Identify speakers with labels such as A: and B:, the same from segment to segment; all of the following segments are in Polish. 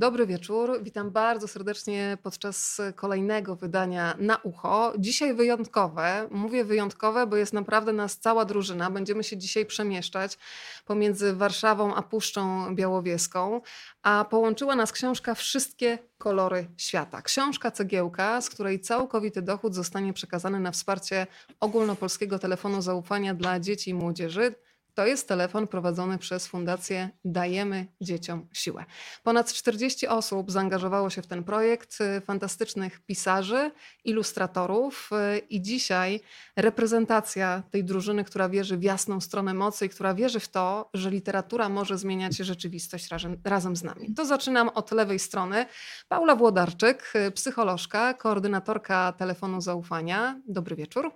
A: Dobry wieczór. Witam bardzo serdecznie podczas kolejnego wydania na ucho. Dzisiaj wyjątkowe. Mówię wyjątkowe, bo jest naprawdę nas cała drużyna. Będziemy się dzisiaj przemieszczać pomiędzy Warszawą a Puszczą Białowieską, a połączyła nas książka Wszystkie kolory świata. Książka cegiełka, z której całkowity dochód zostanie przekazany na wsparcie ogólnopolskiego telefonu zaufania dla dzieci i młodzieży. To jest telefon prowadzony przez Fundację Dajemy Dzieciom Siłę. Ponad 40 osób zaangażowało się w ten projekt, y, fantastycznych pisarzy, ilustratorów y, i dzisiaj reprezentacja tej drużyny, która wierzy w jasną stronę mocy i która wierzy w to, że literatura może zmieniać rzeczywistość razem, razem z nami. To zaczynam od lewej strony. Paula Włodarczyk, y, psycholożka, koordynatorka telefonu zaufania. Dobry wieczór.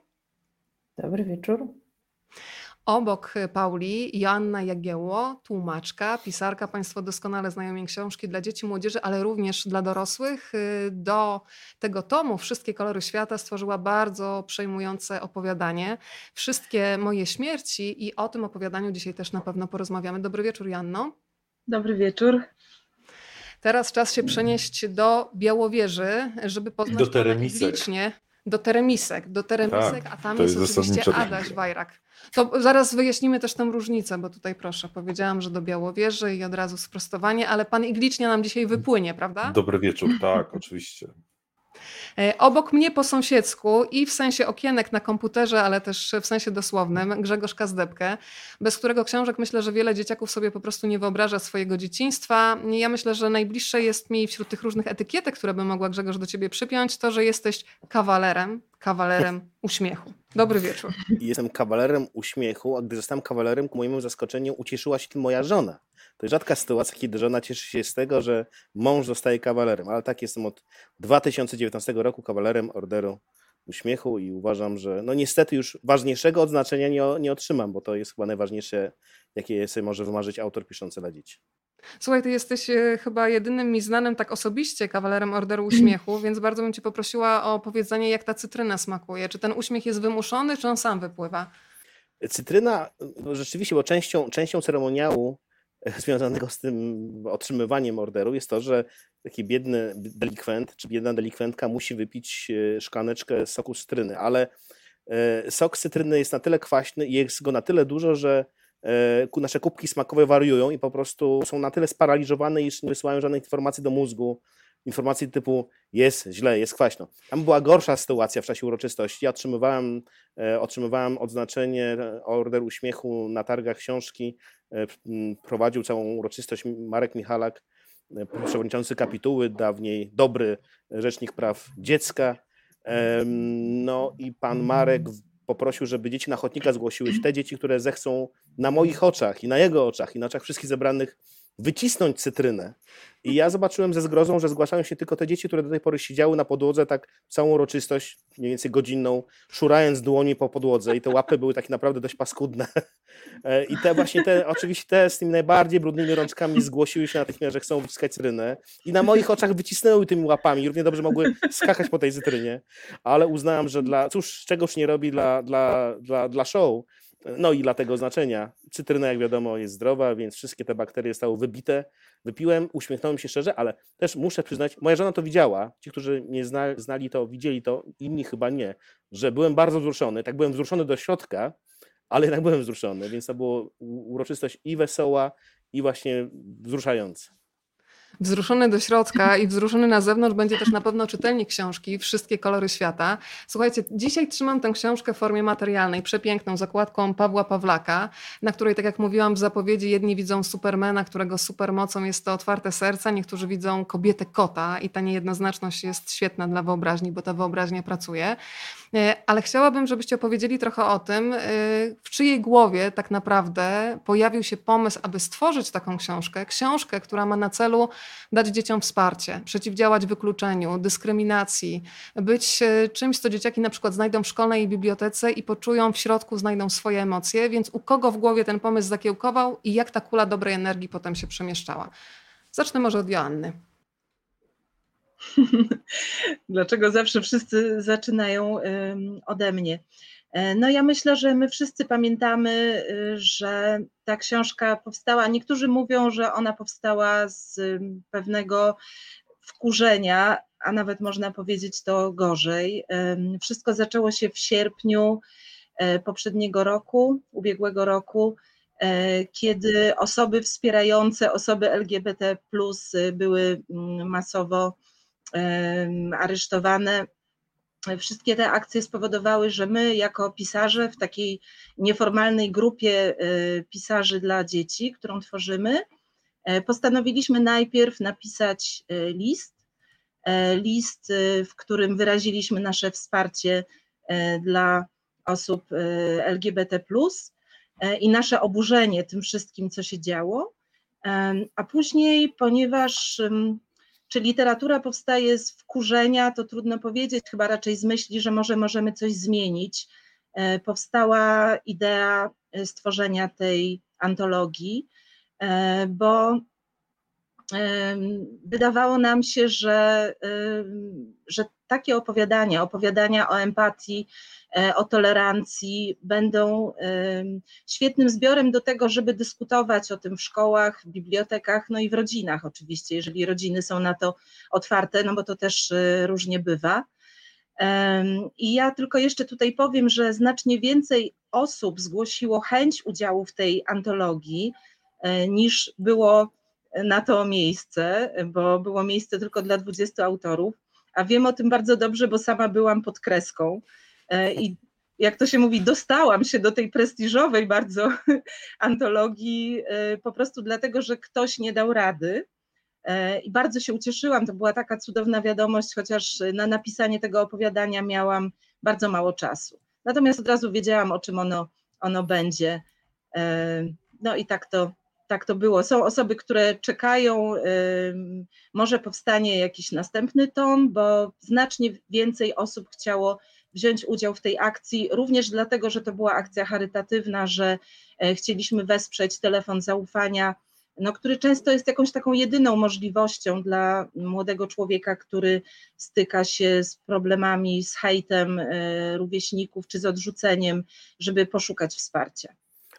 B: Dobry wieczór.
A: Obok Pauli Joanna Jagiełło, tłumaczka, pisarka. Państwo doskonale znają jej książki dla dzieci, młodzieży, ale również dla dorosłych. Do tego tomu Wszystkie kolory świata stworzyła bardzo przejmujące opowiadanie. Wszystkie moje śmierci i o tym opowiadaniu dzisiaj też na pewno porozmawiamy. Dobry wieczór, Janno.
B: Dobry wieczór.
A: Teraz czas się przenieść do Białowieży, żeby poznać
C: do Teremisek.
A: Do Teremisek, do Teremisek,
C: Tak,
A: a tam jest,
C: jest
A: oczywiście Adaś. Wajrak. To zaraz wyjaśnimy też tę różnicę, bo tutaj proszę, powiedziałam, że do Białowieży i od razu sprostowanie, ale pan Iglicznie nam dzisiaj wypłynie, prawda?
C: Dobry wieczór, tak, oczywiście.
A: E, Obok mnie po sąsiedzku i w sensie okienek na komputerze, ale też w sensie dosłownym, Grzegorz Kazdebkę, bez którego książek myślę, że wiele dzieciaków sobie po prostu nie wyobraża swojego dzieciństwa. Ja myślę, że najbliższe jest mi wśród tych różnych etykietek, które by mogła Grzegorz do ciebie przypiąć, to, że jesteś kawalerem, kawalerem uśmiechu. Dobry wieczór.
D: Jestem kawalerem uśmiechu, a gdy zostałem kawalerem, ku mojemu zaskoczeniu ucieszyła się tym moja żona. To jest rzadka sytuacja, kiedy żona cieszy się z tego, że mąż zostaje kawalerem, ale tak jestem od 2019 roku kawalerem Orderu Uśmiechu i uważam, że no niestety już ważniejszego odznaczenia nie, nie otrzymam, bo to jest chyba najważniejsze, jakie sobie może wymarzyć autor piszący dla dzieci.
A: Słuchaj, ty jesteś e, chyba jedynym mi znanym tak osobiście kawalerem Orderu Uśmiechu, więc bardzo bym cię poprosiła o powiedzenie, jak ta cytryna smakuje. Czy ten uśmiech jest wymuszony, czy on sam wypływa?
D: Cytryna, no rzeczywiście, bo częścią, częścią ceremoniału związanego z tym otrzymywaniem orderu jest to, że taki biedny delikwent czy biedna delikwentka musi wypić e, szklaneczkę soku cytryny, ale e, sok cytryny jest na tyle kwaśny i jest go na tyle dużo, że e, nasze kubki smakowe wariują i po prostu są na tyle sparaliżowane, iż nie wysyłają żadnej informacji do mózgu, informacji typu jest źle, jest kwaśno. Tam była gorsza sytuacja w czasie uroczystości. Ja otrzymywałem E, Otrzymywałem odznaczenie e, Order Uśmiechu na targach książki. E, Prowadził całą uroczystość Marek Michalak, przewodniczący kapituły, dawniej dobry rzecznik praw dziecka. No i pan Marek poprosił, żeby dzieci na chodnika zgłosiły się te dzieci, które zechcą na moich oczach i na jego oczach i na oczach wszystkich zebranych wycisnąć cytrynę. I ja zobaczyłem ze zgrozą, że zgłaszają się tylko te dzieci, które do tej pory siedziały na podłodze tak całą uroczystość, mniej więcej godzinną, szurając dłoni po podłodze. I te łapy były takie naprawdę dość paskudne. E, I te właśnie te, oczywiście te z tymi najbardziej brudnymi rączkami zgłosiły się natychmiast, że chcą wyciskać cytrynę. I na moich oczach wycisnęły tymi łapami, równie dobrze mogły skakać po tej cytrynie, ale uznałem, że dla, cóż, czegoś nie robi dla, dla, dla, dla show, no i dla tego znaczenia. Cytryna, jak wiadomo, jest zdrowa, więc wszystkie te bakterie zostały wybite. Wypiłem, uśmiechnąłem się szczerze, ale też muszę przyznać, moja żona to widziała. Ci, którzy mnie zna, znali to, widzieli to, inni chyba nie, że byłem bardzo wzruszony. Tak byłem wzruszony do środka, ale jednak byłem wzruszony, więc to było uroczystość i wesoła, i właśnie wzruszająca.
A: Wzruszony do środka i wzruszony na zewnątrz będzie też na pewno czytelnik książki Wszystkie kolory świata. Słuchajcie, dzisiaj trzymam tę książkę w formie materialnej, przepiękną, zakładką Pawła Pawlaka, na której, tak jak mówiłam w zapowiedzi, jedni widzą Supermana, którego supermocą jest to otwarte serca, niektórzy widzą kobietę kota i ta niejednoznaczność jest świetna dla wyobraźni, bo ta wyobraźnia pracuje. E, Ale chciałabym, żebyście opowiedzieli trochę o tym, e, w czyjej głowie tak naprawdę pojawił się pomysł, aby stworzyć taką książkę. Książkę, która ma na celu dać dzieciom wsparcie, przeciwdziałać wykluczeniu, dyskryminacji, być e, czymś, co dzieciaki na przykład znajdą w szkolnej bibliotece i poczują w środku, znajdą swoje emocje. Więc u kogo w głowie ten pomysł zakiełkował i jak ta kula dobrej energii potem się przemieszczała? Zacznę może od Joanny.
B: Dlaczego zawsze wszyscy zaczynają ode mnie? E, No ja myślę, że my wszyscy pamiętamy, y, że ta książka powstała, niektórzy mówią, że ona powstała z ym, pewnego wkurzenia, a nawet można powiedzieć to gorzej. Wszystko zaczęło się w sierpniu e, poprzedniego roku, ubiegłego roku, e, kiedy osoby wspierające osoby LGBT były mm, masowo aresztowane. Wszystkie te akcje spowodowały, że my, jako pisarze, w takiej nieformalnej grupie y, pisarzy dla dzieci, którą tworzymy, e, postanowiliśmy najpierw napisać e, list. e, List, w którym wyraziliśmy nasze wsparcie e, dla osób e, LGBT, e, i nasze oburzenie tym wszystkim, co się działo. A później, ponieważ czy literatura powstaje z wkurzenia, to trudno powiedzieć, chyba raczej z myśli, że może możemy coś zmienić. E, Powstała idea e, stworzenia tej antologii, e, bo wydawało nam się, że, że takie opowiadania, opowiadania o empatii, e, o tolerancji będą świetnym zbiorem do tego, żeby dyskutować o tym w szkołach, w bibliotekach, no i w rodzinach oczywiście, jeżeli rodziny są na to otwarte, no bo to też e, różnie bywa. I ja tylko jeszcze tutaj powiem, że znacznie więcej osób zgłosiło chęć udziału w tej antologii e, niż było na to miejsce, bo było miejsce tylko dla 20 autorów, a wiem o tym bardzo dobrze, bo sama byłam pod kreską e, i jak to się mówi, dostałam się do tej prestiżowej bardzo antologii e, po prostu dlatego, że ktoś nie dał rady. E, I bardzo się ucieszyłam. To była taka cudowna wiadomość, chociaż na napisanie tego opowiadania miałam bardzo mało czasu. Natomiast od razu wiedziałam, o czym ono, ono będzie. No i tak to, tak to było. Są osoby, które czekają, może powstanie jakiś następny tom, bo znacznie więcej osób chciało wziąć udział w tej akcji, również dlatego, że to była akcja charytatywna, że e, chcieliśmy wesprzeć telefon zaufania, no, który często jest jakąś taką jedyną możliwością dla młodego człowieka, który styka się z problemami, z hejtem e, rówieśników czy z odrzuceniem, żeby poszukać wsparcia.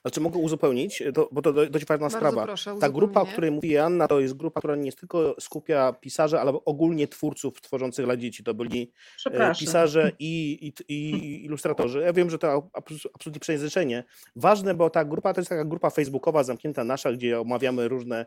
D: Znaczy mogę uzupełnić, to, bo to do- dość ważna
A: Bardzo
D: sprawa.
A: proszę,
D: Ta grupa, o której mówi Anna, to jest grupa, która nie tylko skupia pisarzy, ale ogólnie twórców tworzących dla dzieci. To byli e, pisarze i, i, i ilustratorzy. Ja wiem, że to abs- absolutnie przejęzyczenie. Ważne, bo ta grupa to jest taka grupa facebookowa zamknięta nasza, gdzie omawiamy różne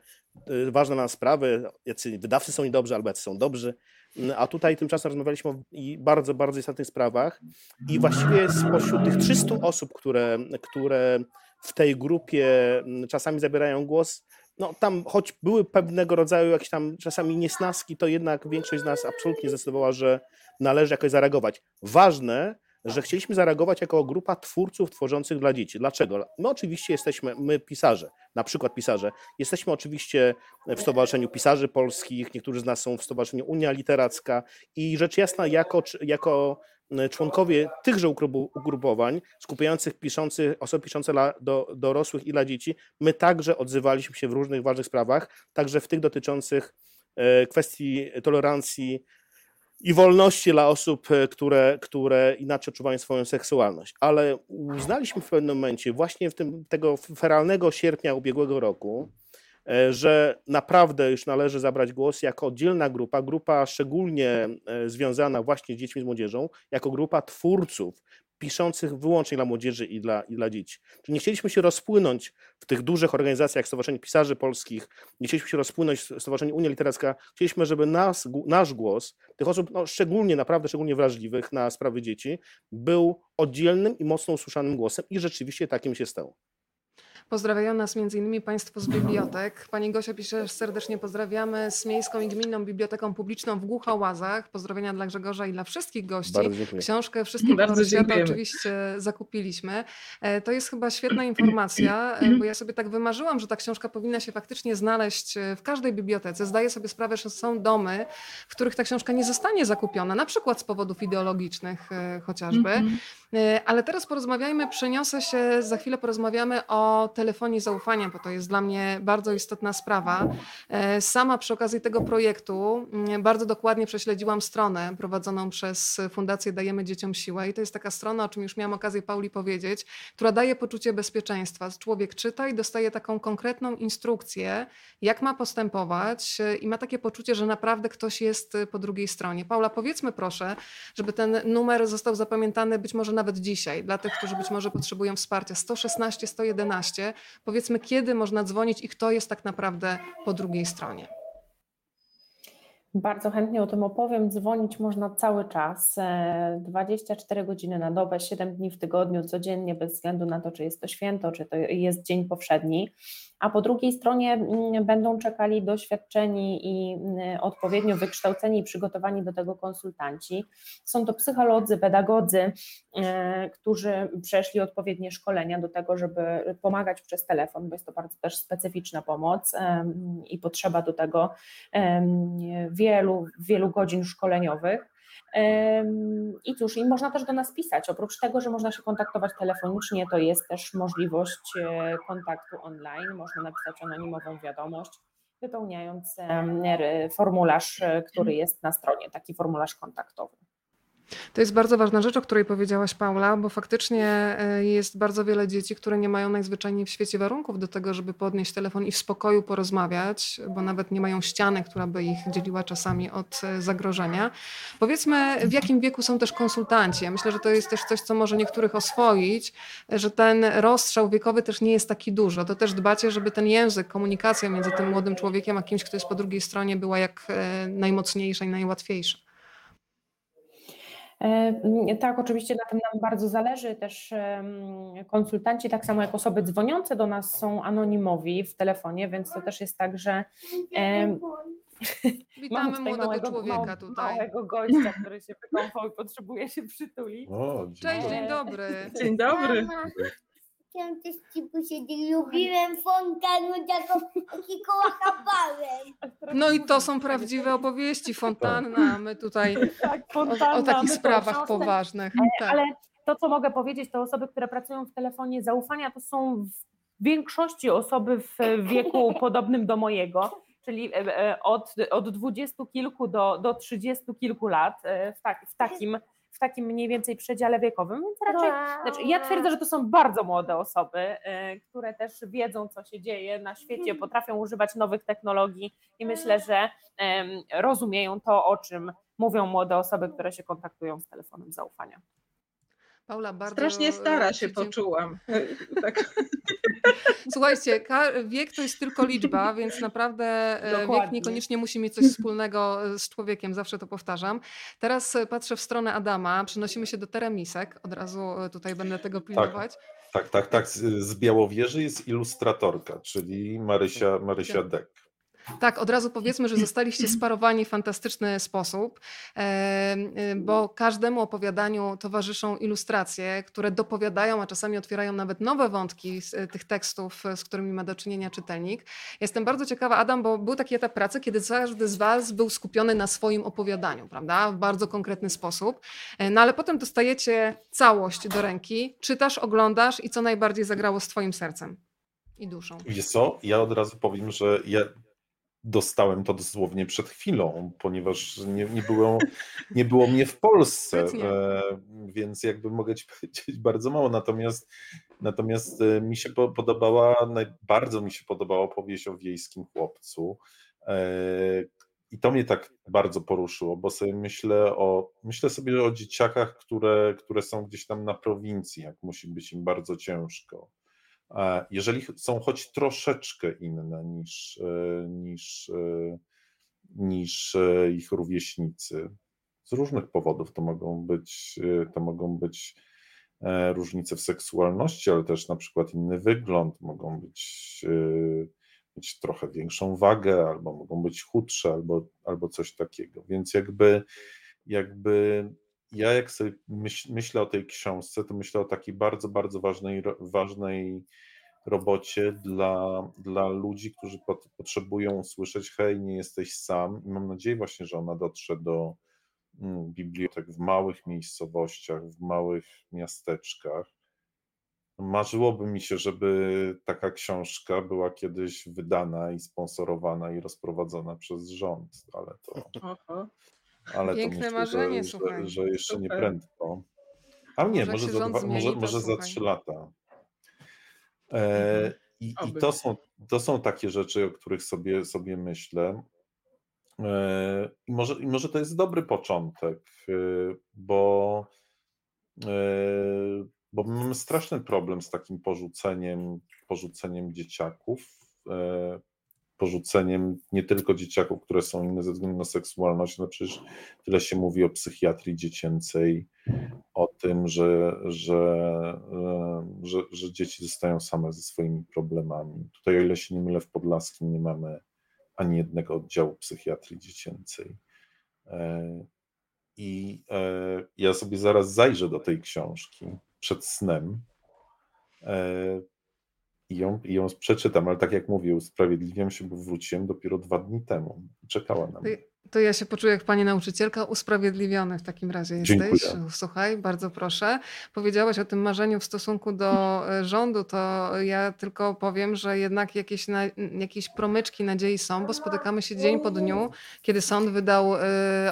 D: y, ważne nam sprawy, jacy wydawcy są niedobrzy albo jacy są dobrzy. Mm, A tutaj tymczasem rozmawialiśmy o i bardzo, bardzo istotnych sprawach i właściwie spośród tych 300 osób, które, które w tej grupie mm, czasami zabierają głos, no tam choć były pewnego rodzaju jakieś tam czasami niesnaski, to jednak większość z nas absolutnie zdecydowała, że należy jakoś zareagować. Ważne, że chcieliśmy zareagować jako grupa twórców tworzących dla dzieci. Dlaczego? My oczywiście jesteśmy, my pisarze, na przykład pisarze, jesteśmy oczywiście w Stowarzyszeniu Pisarzy Polskich, niektórzy z nas są w Stowarzyszeniu Unia Literacka i rzecz jasna jako, jako członkowie tychże ugrupowań, skupiających piszących, osoby piszące dla do, dorosłych i dla dzieci, my także odzywaliśmy się w różnych ważnych sprawach, także w tych dotyczących e, kwestii tolerancji i wolności dla osób, e, które, które inaczej odczuwają swoją seksualność. Ale uznaliśmy w pewnym momencie, właśnie w tym tego feralnego sierpnia ubiegłego roku, e, że naprawdę już należy zabrać głos jako oddzielna grupa, grupa szczególnie e, związana właśnie z dziećmi z młodzieżą, jako grupa twórców piszących wyłącznie dla młodzieży i dla, i dla dzieci. Czyli nie chcieliśmy się rozpłynąć w tych dużych organizacjach jak Pisarzy Polskich, nie chcieliśmy się rozpłynąć w Stowarzyszeniu Unia Literacka, chcieliśmy, żeby nas, nasz głos, tych osób no, szczególnie, naprawdę szczególnie wrażliwych na sprawy dzieci, był oddzielnym i mocno usłyszanym głosem i rzeczywiście takim się stało.
A: Pozdrawiają nas m.in. Państwo z bibliotek. Pani Gosia pisze, serdecznie pozdrawiamy z Miejską i Gminną Biblioteką Publiczną w Głuchołazach. Pozdrowienia dla Grzegorza i dla wszystkich gości.
D: Bardzo dziękuję.
A: Książkę Wszystkie
B: Bardzo
A: świata oczywiście zakupiliśmy. E, To jest chyba świetna informacja, e, bo ja sobie tak wymarzyłam, że ta książka powinna się faktycznie znaleźć e, w każdej bibliotece. Zdaję sobie sprawę, że są domy, w których ta książka nie zostanie zakupiona, na przykład z powodów ideologicznych chociażby.
B: Mhm.
A: Ale teraz porozmawiajmy, przeniosę się, za chwilę porozmawiamy o telefonie zaufania, bo to jest dla mnie bardzo istotna sprawa. E, Sama przy okazji tego projektu mm, bardzo dokładnie prześledziłam stronę prowadzoną przez Fundację Dajemy Dzieciom Siłę i to jest taka strona, o czym już miałam okazję Pauli powiedzieć, która daje poczucie bezpieczeństwa. Człowiek czyta i dostaje taką konkretną instrukcję, jak ma postępować e, i ma takie poczucie, że naprawdę ktoś jest e, po drugiej stronie. Paula, powiedzmy proszę, żeby ten numer został zapamiętany być może nawet dzisiaj, dla tych, którzy być może potrzebują wsparcia. 116 111. Powiedzmy, kiedy można dzwonić i kto jest tak naprawdę po drugiej stronie.
E: Bardzo chętnie o tym opowiem. Dzwonić można cały czas, e, 24 godziny na dobę, 7 dni w tygodniu, codziennie, bez względu na to, czy jest to święto, czy to jest dzień powszedni. A po drugiej stronie mm, będą czekali doświadczeni i mm, odpowiednio wykształceni i przygotowani do tego konsultanci. Są to psycholodzy, pedagodzy, e, którzy przeszli odpowiednie szkolenia do tego, żeby pomagać przez telefon, bo jest to bardzo też specyficzna pomoc em, i potrzeba do tego em, wielu, wielu godzin szkoleniowych. I cóż, i można też do nas pisać. Oprócz tego, że można się kontaktować telefonicznie, to jest też możliwość e, kontaktu online. Można napisać anonimową wiadomość, wypełniając formularz, e, który jest na stronie, taki formularz kontaktowy.
A: To jest bardzo ważna rzecz, o której powiedziałaś, Paula, bo faktycznie e, jest bardzo wiele dzieci, które nie mają najzwyczajniej w świecie warunków do tego, żeby podnieść telefon i w spokoju porozmawiać, bo nawet nie mają ściany, która by ich dzieliła czasami od e, zagrożenia. Powiedzmy, w jakim wieku są też konsultanci? Ja myślę, że to jest też coś, co może niektórych oswoić, że ten rozstrzał wiekowy też nie jest taki dużo. To też dbacie, żeby ten język, komunikacja między tym młodym człowiekiem a kimś, kto jest po drugiej stronie, była jak e, najmocniejsza i najłatwiejsza.
E: E, Tak, oczywiście na tym nam bardzo zależy. Też konsultanci, tak samo jak osoby dzwoniące do nas, są anonimowi w telefonie, więc to też jest tak, że
A: Witamy
E: tutaj
A: młodego
E: małego,
A: człowieka tutaj.
E: Małego gościa, który się wykąpał i potrzebuje się przytulić.
C: O, dzień
A: Cześć,
C: dobry.
A: dzień dobry.
B: Dzień dobry.
F: Chciałam też ci posiedzieć. Lubiłem fontanu, taką takiego łapałem.
A: No i to są prawdziwe opowieści, fontanna, a my tutaj
E: Tak,
A: o,
E: fontanna,
A: o takich sprawach poważnych. Tak.
E: Ale to, co mogę powiedzieć, to osoby, które pracują w telefonie zaufania, to są w większości osoby w wieku podobnym do mojego, czyli e, e, od, od dwudziestu kilku do, do trzydziestu kilku lat, e, w, tak, w, takim, w takim mniej więcej przedziale wiekowym, więc raczej Znaczy, ja twierdzę, że to są bardzo młode osoby, e, które też wiedzą, co się dzieje na świecie, potrafią używać nowych technologii i myślę, że rozumieją to, o czym mówią młode osoby, które się kontaktują z telefonem zaufania.
A: Paula, bardzo
B: Strasznie stara się
A: dziękuję.
B: poczułam. Tak.
A: Słuchajcie, wiek to jest tylko liczba, więc naprawdę e, wiek
E: Dokładnie.
A: niekoniecznie musi mieć coś wspólnego e, z człowiekiem, zawsze to powtarzam. Teraz e, patrzę w stronę Adama, przenosimy się do Teremisek, od razu tutaj będę tego pilnować.
C: Tak, tak, tak. Z, z Białowieży jest ilustratorka, czyli Marysia, Marysia Dek.
A: Tak, od razu powiedzmy, że zostaliście sparowani w fantastyczny sposób, e, e, bo każdemu opowiadaniu towarzyszą ilustracje, które dopowiadają, a czasami otwierają nawet nowe wątki z e, tych tekstów, z którymi ma do czynienia czytelnik. Jestem bardzo ciekawa, Adam, bo był taki etap pracy, kiedy każdy z Was był skupiony na swoim opowiadaniu, prawda, w bardzo konkretny sposób. No ale potem dostajecie całość do ręki, czytasz, oglądasz i co najbardziej zagrało z Twoim sercem i duszą.
C: Wiesz co, ja od razu powiem, że ja dostałem to dosłownie przed chwilą, ponieważ nie, nie, było, nie było mnie w Polsce, e, więc jakby mogę ci powiedzieć bardzo mało, natomiast, natomiast e, mi się po- podobała, bardzo mi się podobała opowieść o wiejskim chłopcu e, i to mnie tak bardzo poruszyło, bo sobie myślę o, myślę sobie o dzieciakach, które, które są gdzieś tam na prowincji, jak musi być im bardzo ciężko. Jeżeli są choć troszeczkę inne niż, e, niż, e, niż e, ich rówieśnicy, z różnych powodów to mogą być, to mogą być różnice w seksualności, ale też na przykład inny wygląd, mogą być, mieć trochę większą wagę, albo mogą być chudsze, albo, albo coś takiego. Więc jakby, jakby ja jak sobie myśl, myślę o tej książce, to myślę o takiej bardzo, bardzo ważnej, ważnej robocie dla, dla ludzi, którzy pot, potrzebują usłyszeć, hej, nie jesteś sam. I mam nadzieję właśnie, że ona dotrze do mm, bibliotek w małych miejscowościach, w małych miasteczkach, Marzyłoby mi się, żeby taka książka była kiedyś wydana i sponsorowana i rozprowadzona przez rząd, ale to,
B: Oho.
C: Ale to
A: Piękne
C: myślę,
A: marzenie,
C: że, że, że jeszcze nie
B: Super.
C: prędko. A nie,
A: Może
C: może, za, dwa, może,
A: to
C: może za trzy lata. E, I i
B: Oby.
C: to, są, to są takie rzeczy, o których sobie, sobie myślę. E, I może, I może to jest dobry początek, e, bo, e, bo mamy straszny problem z takim porzuceniem, porzuceniem dzieciaków. Porzuceniem nie tylko dzieciaków, które są inne ze względu na seksualność, no przecież tyle się mówi o psychiatrii dziecięcej, o tym, że, że, że, że dzieci zostają same ze swoimi problemami. Tutaj, o ile się nie mylę, w Podlaskim nie mamy ani jednego oddziału psychiatrii dziecięcej. E, I e, ja sobie zaraz zajrzę do tej książki przed snem e, i ją, i ją przeczytam, ale tak jak mówię, usprawiedliwiam się, bo wróciłem dopiero dwa dni temu. Czekała na mnie.
A: To ja się poczuję jak pani nauczycielka, usprawiedliwiony w takim razie jesteś.
C: Dziękuję.
A: Słuchaj, bardzo proszę. Powiedziałaś o tym marzeniu w stosunku do e, rządu, to ja tylko powiem, że jednak jakieś, na, jakieś promyczki nadziei są, bo spotykamy się dzień po dniu, kiedy sąd wydał e,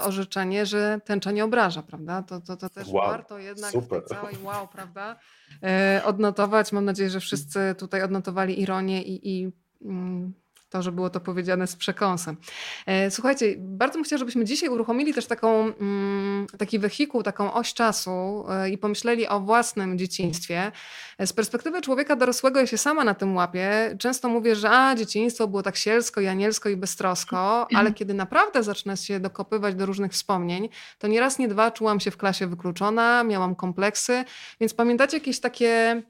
A: orzeczenie, że tęcza nie obraża, prawda? To, to, to też
C: Wow,
A: warto jednak w
C: super.
A: tej całej wow, prawda? E, odnotować. Mam nadzieję, że wszyscy tutaj odnotowali ironię i, i mm, to, że było to powiedziane z przekąsem. E, Słuchajcie, bardzo bym chciała, żebyśmy dzisiaj uruchomili też taką, mm, taki wehikuł, taką oś czasu e, i pomyśleli o własnym dzieciństwie. E, Z perspektywy człowieka dorosłego, ja się sama na tym łapię, często mówię, że a, dzieciństwo było tak sielsko i anielsko i beztrosko, ale kiedy naprawdę zacznę się dokopywać do różnych wspomnień, to nie raz, nie dwa czułam się w klasie wykluczona, miałam kompleksy, więc pamiętacie jakieś takie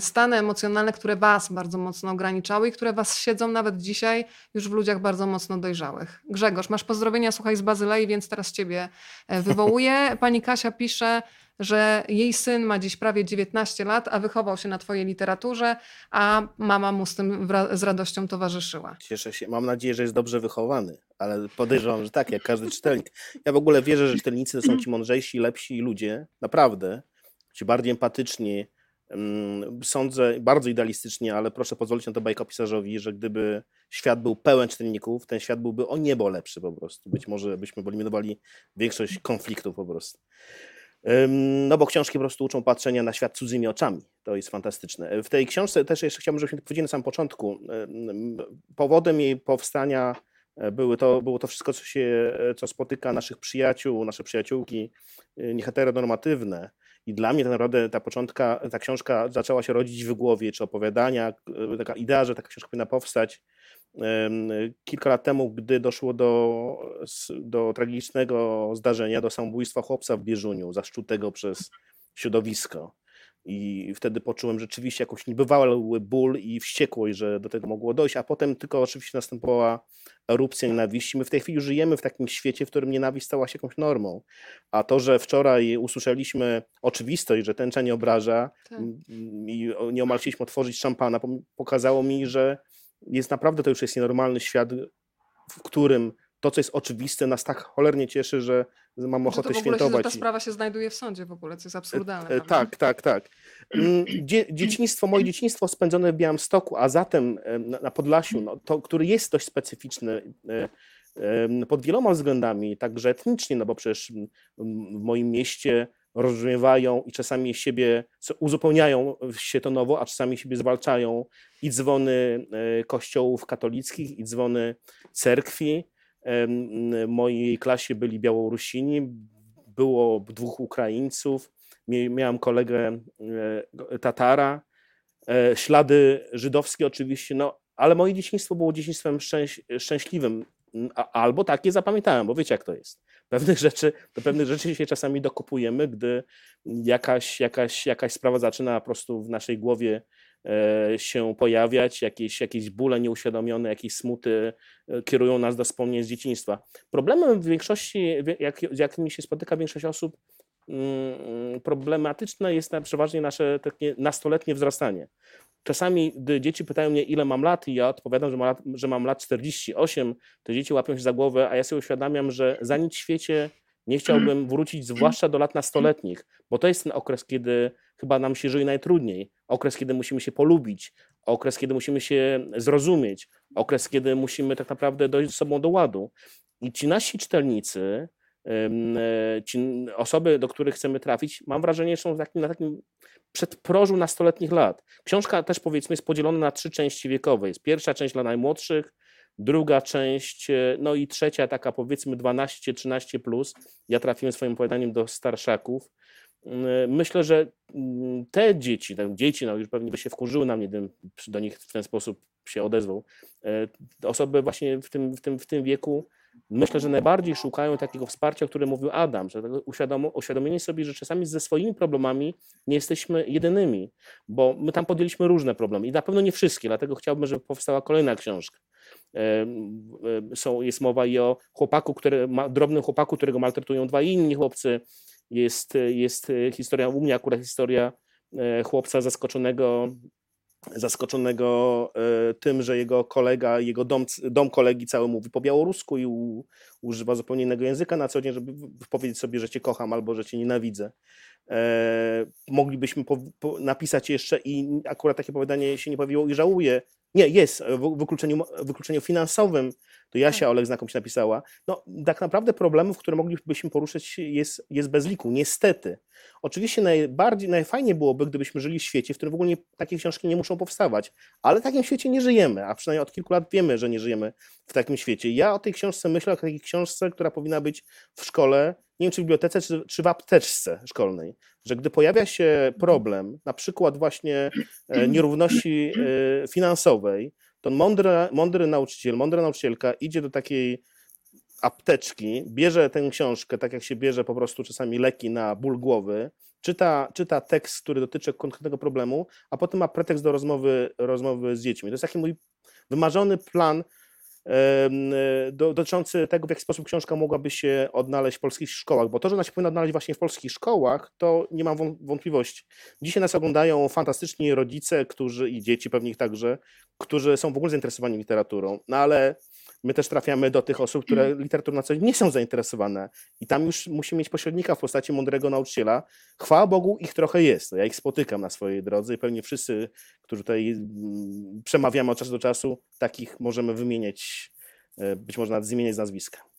A: stany emocjonalne, które was bardzo mocno ograniczały i które was siedzą nawet dzisiaj już w ludziach bardzo mocno dojrzałych. Grzegorz, masz pozdrowienia, słuchaj, z Bazylei, więc teraz ciebie e, wywołuję. Pani Kasia pisze, że jej syn ma dziś prawie 19 lat, a wychował się na twojej literaturze, a mama mu z tym z radością towarzyszyła.
D: Cieszę się. Mam nadzieję, że jest dobrze wychowany, ale podejrzewam, że tak, jak każdy czytelnik. Ja w ogóle wierzę, że czytelnicy to są ci mądrzejsi, lepsi ludzie, naprawdę, ci bardziej empatyczni. Sądzę bardzo idealistycznie, ale proszę pozwolić na to bajkopisarzowi, że gdyby świat był pełen czytelników, ten świat byłby o niebo lepszy po prostu. Być może byśmy wyeliminowali większość konfliktów po prostu. No bo książki po prostu uczą patrzenia na świat cudzymi oczami. To jest fantastyczne. W tej książce też jeszcze chciałbym, żebyśmy powiedzieli na samym początku. Powodem jej powstania e, były to, było to wszystko, co się, co spotyka naszych przyjaciół, nasze przyjaciółki e, nieheteronormatywne. I dla mnie tak naprawdę ta początka, ta książka zaczęła się rodzić w głowie, czy opowiadania, e, taka idea, że taka książka powinna powstać kilka lat temu, gdy doszło do, do tragicznego zdarzenia, do samobójstwa chłopca w Bieżuniu, zaszczutego przez środowisko. I wtedy poczułem rzeczywiście jakąś niebywały ból i wściekłość, że do tego mogło dojść, a potem tylko oczywiście następowała erupcja nienawiści. My w tej chwili żyjemy w takim świecie, w którym nienawiść stała się jakąś normą. A to, że wczoraj usłyszeliśmy oczywistość, że tęcza nie obraża
A: Tak.
D: i nieomal chcieliśmy otworzyć szampana, pokazało mi, że jest naprawdę to już jest nienormalny świat, w którym to, co jest oczywiste, nas tak cholernie cieszy, że mam
A: Że to
D: ochotę
A: w ogóle się, że ta
D: świętować.
A: sprawa się znajduje w sądzie w ogóle, co jest absurdalne.
D: E,
A: prawda?
D: Tak, tak, tak. Mm, Dzie, dzieciństwo, moje dzieciństwo spędzone w Białymstoku, a zatem e, na, na Podlasiu, no, to, który jest dość specyficzny e, pod wieloma względami, także etnicznie, no bo przecież w moim mieście rozumiewają i czasami siebie uzupełniają się to nowo, a czasami siebie zwalczają i dzwony e, kościołów katolickich, i dzwony cerkwi. W mojej klasie byli Białorusini, było dwóch Ukraińców, miałem kolegę e, Tatara, e, ślady żydowskie oczywiście, no, ale moje dzieciństwo było dzieciństwem szczęś, szczęśliwym, albo takie zapamiętałem, bo wiecie jak to jest. Pewnych rzeczy, do pewnych rzeczy się czasami dokopujemy, gdy jakaś, jakaś, jakaś sprawa zaczyna po prostu w naszej głowie się pojawiać, jakieś, jakieś bóle nieuświadomione, jakieś smuty e, kierują nas do wspomnień z dzieciństwa. Problemem w większości, jak, z jakimi się spotyka większość osób, mm, problematyczne jest na, przeważnie nasze takie nastoletnie wzrastanie. Czasami, gdy dzieci pytają mnie, ile mam lat, i ja odpowiadam, że, ma lat, że mam lat 48, to dzieci łapią się za głowę, a ja sobie uświadamiam, że za nic w świecie Nie chciałbym wrócić zwłaszcza do lat nastoletnich, bo to jest ten okres, kiedy chyba nam się żyje najtrudniej. Okres, kiedy musimy się polubić, okres, kiedy musimy się zrozumieć, okres, kiedy musimy tak naprawdę dojść z sobą do ładu. I ci nasi czytelnicy, e, ci osoby, do których chcemy trafić, mam wrażenie, są na takim przedprożu nastoletnich lat. Książka też powiedzmy jest podzielona na trzy części wiekowe. Jest pierwsza część dla najmłodszych, druga część, e, no i trzecia taka powiedzmy 12-13 plus. Ja trafiłem swoim opowiadaniem do starszaków. Mm, Myślę, że mm, te dzieci, te dzieci, no już pewnie by się wkurzyły na mnie, gdybym do nich w ten sposób się odezwał. e, Osoby właśnie w tym, w tym, w tym wieku, myślę, że najbardziej szukają takiego wsparcia, o którym mówił Adam, że uświadomienie sobie, że czasami ze swoimi problemami nie jesteśmy jedynymi, bo my tam podjęliśmy różne problemy i na pewno nie wszystkie, dlatego chciałbym, żeby powstała kolejna książka. Są, jest mowa i o chłopaku, który, ma, drobnym chłopaku, którego maltretują dwa inni chłopcy. Jest, jest historia, u mnie akurat historia e, chłopca zaskoczonego, zaskoczonego e, tym, że jego kolega, jego dom, dom kolegi cały mówi po białorusku i u, używa zupełnie innego języka na co dzień, żeby powiedzieć sobie, że cię kocham albo że cię nienawidzę. E, moglibyśmy po, po, napisać jeszcze i akurat takie opowiadanie się nie pojawiło i żałuję. Nie, jest w wykluczeniu, wykluczeniu finansowym, to Jasia Olek znakom się napisała. No, tak naprawdę problemów, które moglibyśmy poruszyć jest, jest bez liku, niestety. Oczywiście najbardziej, najfajniej byłoby, gdybyśmy żyli w świecie, w którym w ogóle nie, takie książki nie muszą powstawać, ale w takim świecie nie żyjemy, a przynajmniej od kilku lat wiemy, że nie żyjemy w takim świecie. Ja o tej książce myślę, o takiej książce, która powinna być w szkole, nie wiem czy w bibliotece, czy, czy w apteczce szkolnej, że gdy pojawia się problem, na przykład właśnie e, nierówności e, finansowej, to mądry, mądry nauczyciel, mądra nauczycielka idzie do takiej apteczki, bierze tę książkę, tak jak się bierze po prostu czasami leki na ból głowy, czyta, czyta tekst, który dotyczy konkretnego problemu, a potem ma pretekst do rozmowy, rozmowy z dziećmi. To jest taki mój wymarzony plan do, dotyczący tego, w jaki sposób książka mogłaby się odnaleźć w polskich szkołach, bo to, że ona się powinna odnaleźć właśnie w polskich szkołach, to nie mam wąt- wątpliwości. Dzisiaj nas oglądają fantastyczni rodzice, którzy i dzieci pewnie ich także, którzy są w ogóle zainteresowani literaturą, no ale my też trafiamy do tych osób, które literaturą na co dzień nie są zainteresowane i tam już musimy mieć pośrednika w postaci mądrego nauczyciela. Chwała Bogu, ich trochę jest. Ja ich spotykam na swojej drodze i pewnie wszyscy, którzy tutaj mm, przemawiamy od czasu do czasu, takich możemy wymieniać, e, być może nawet zmieniać z nazwiska.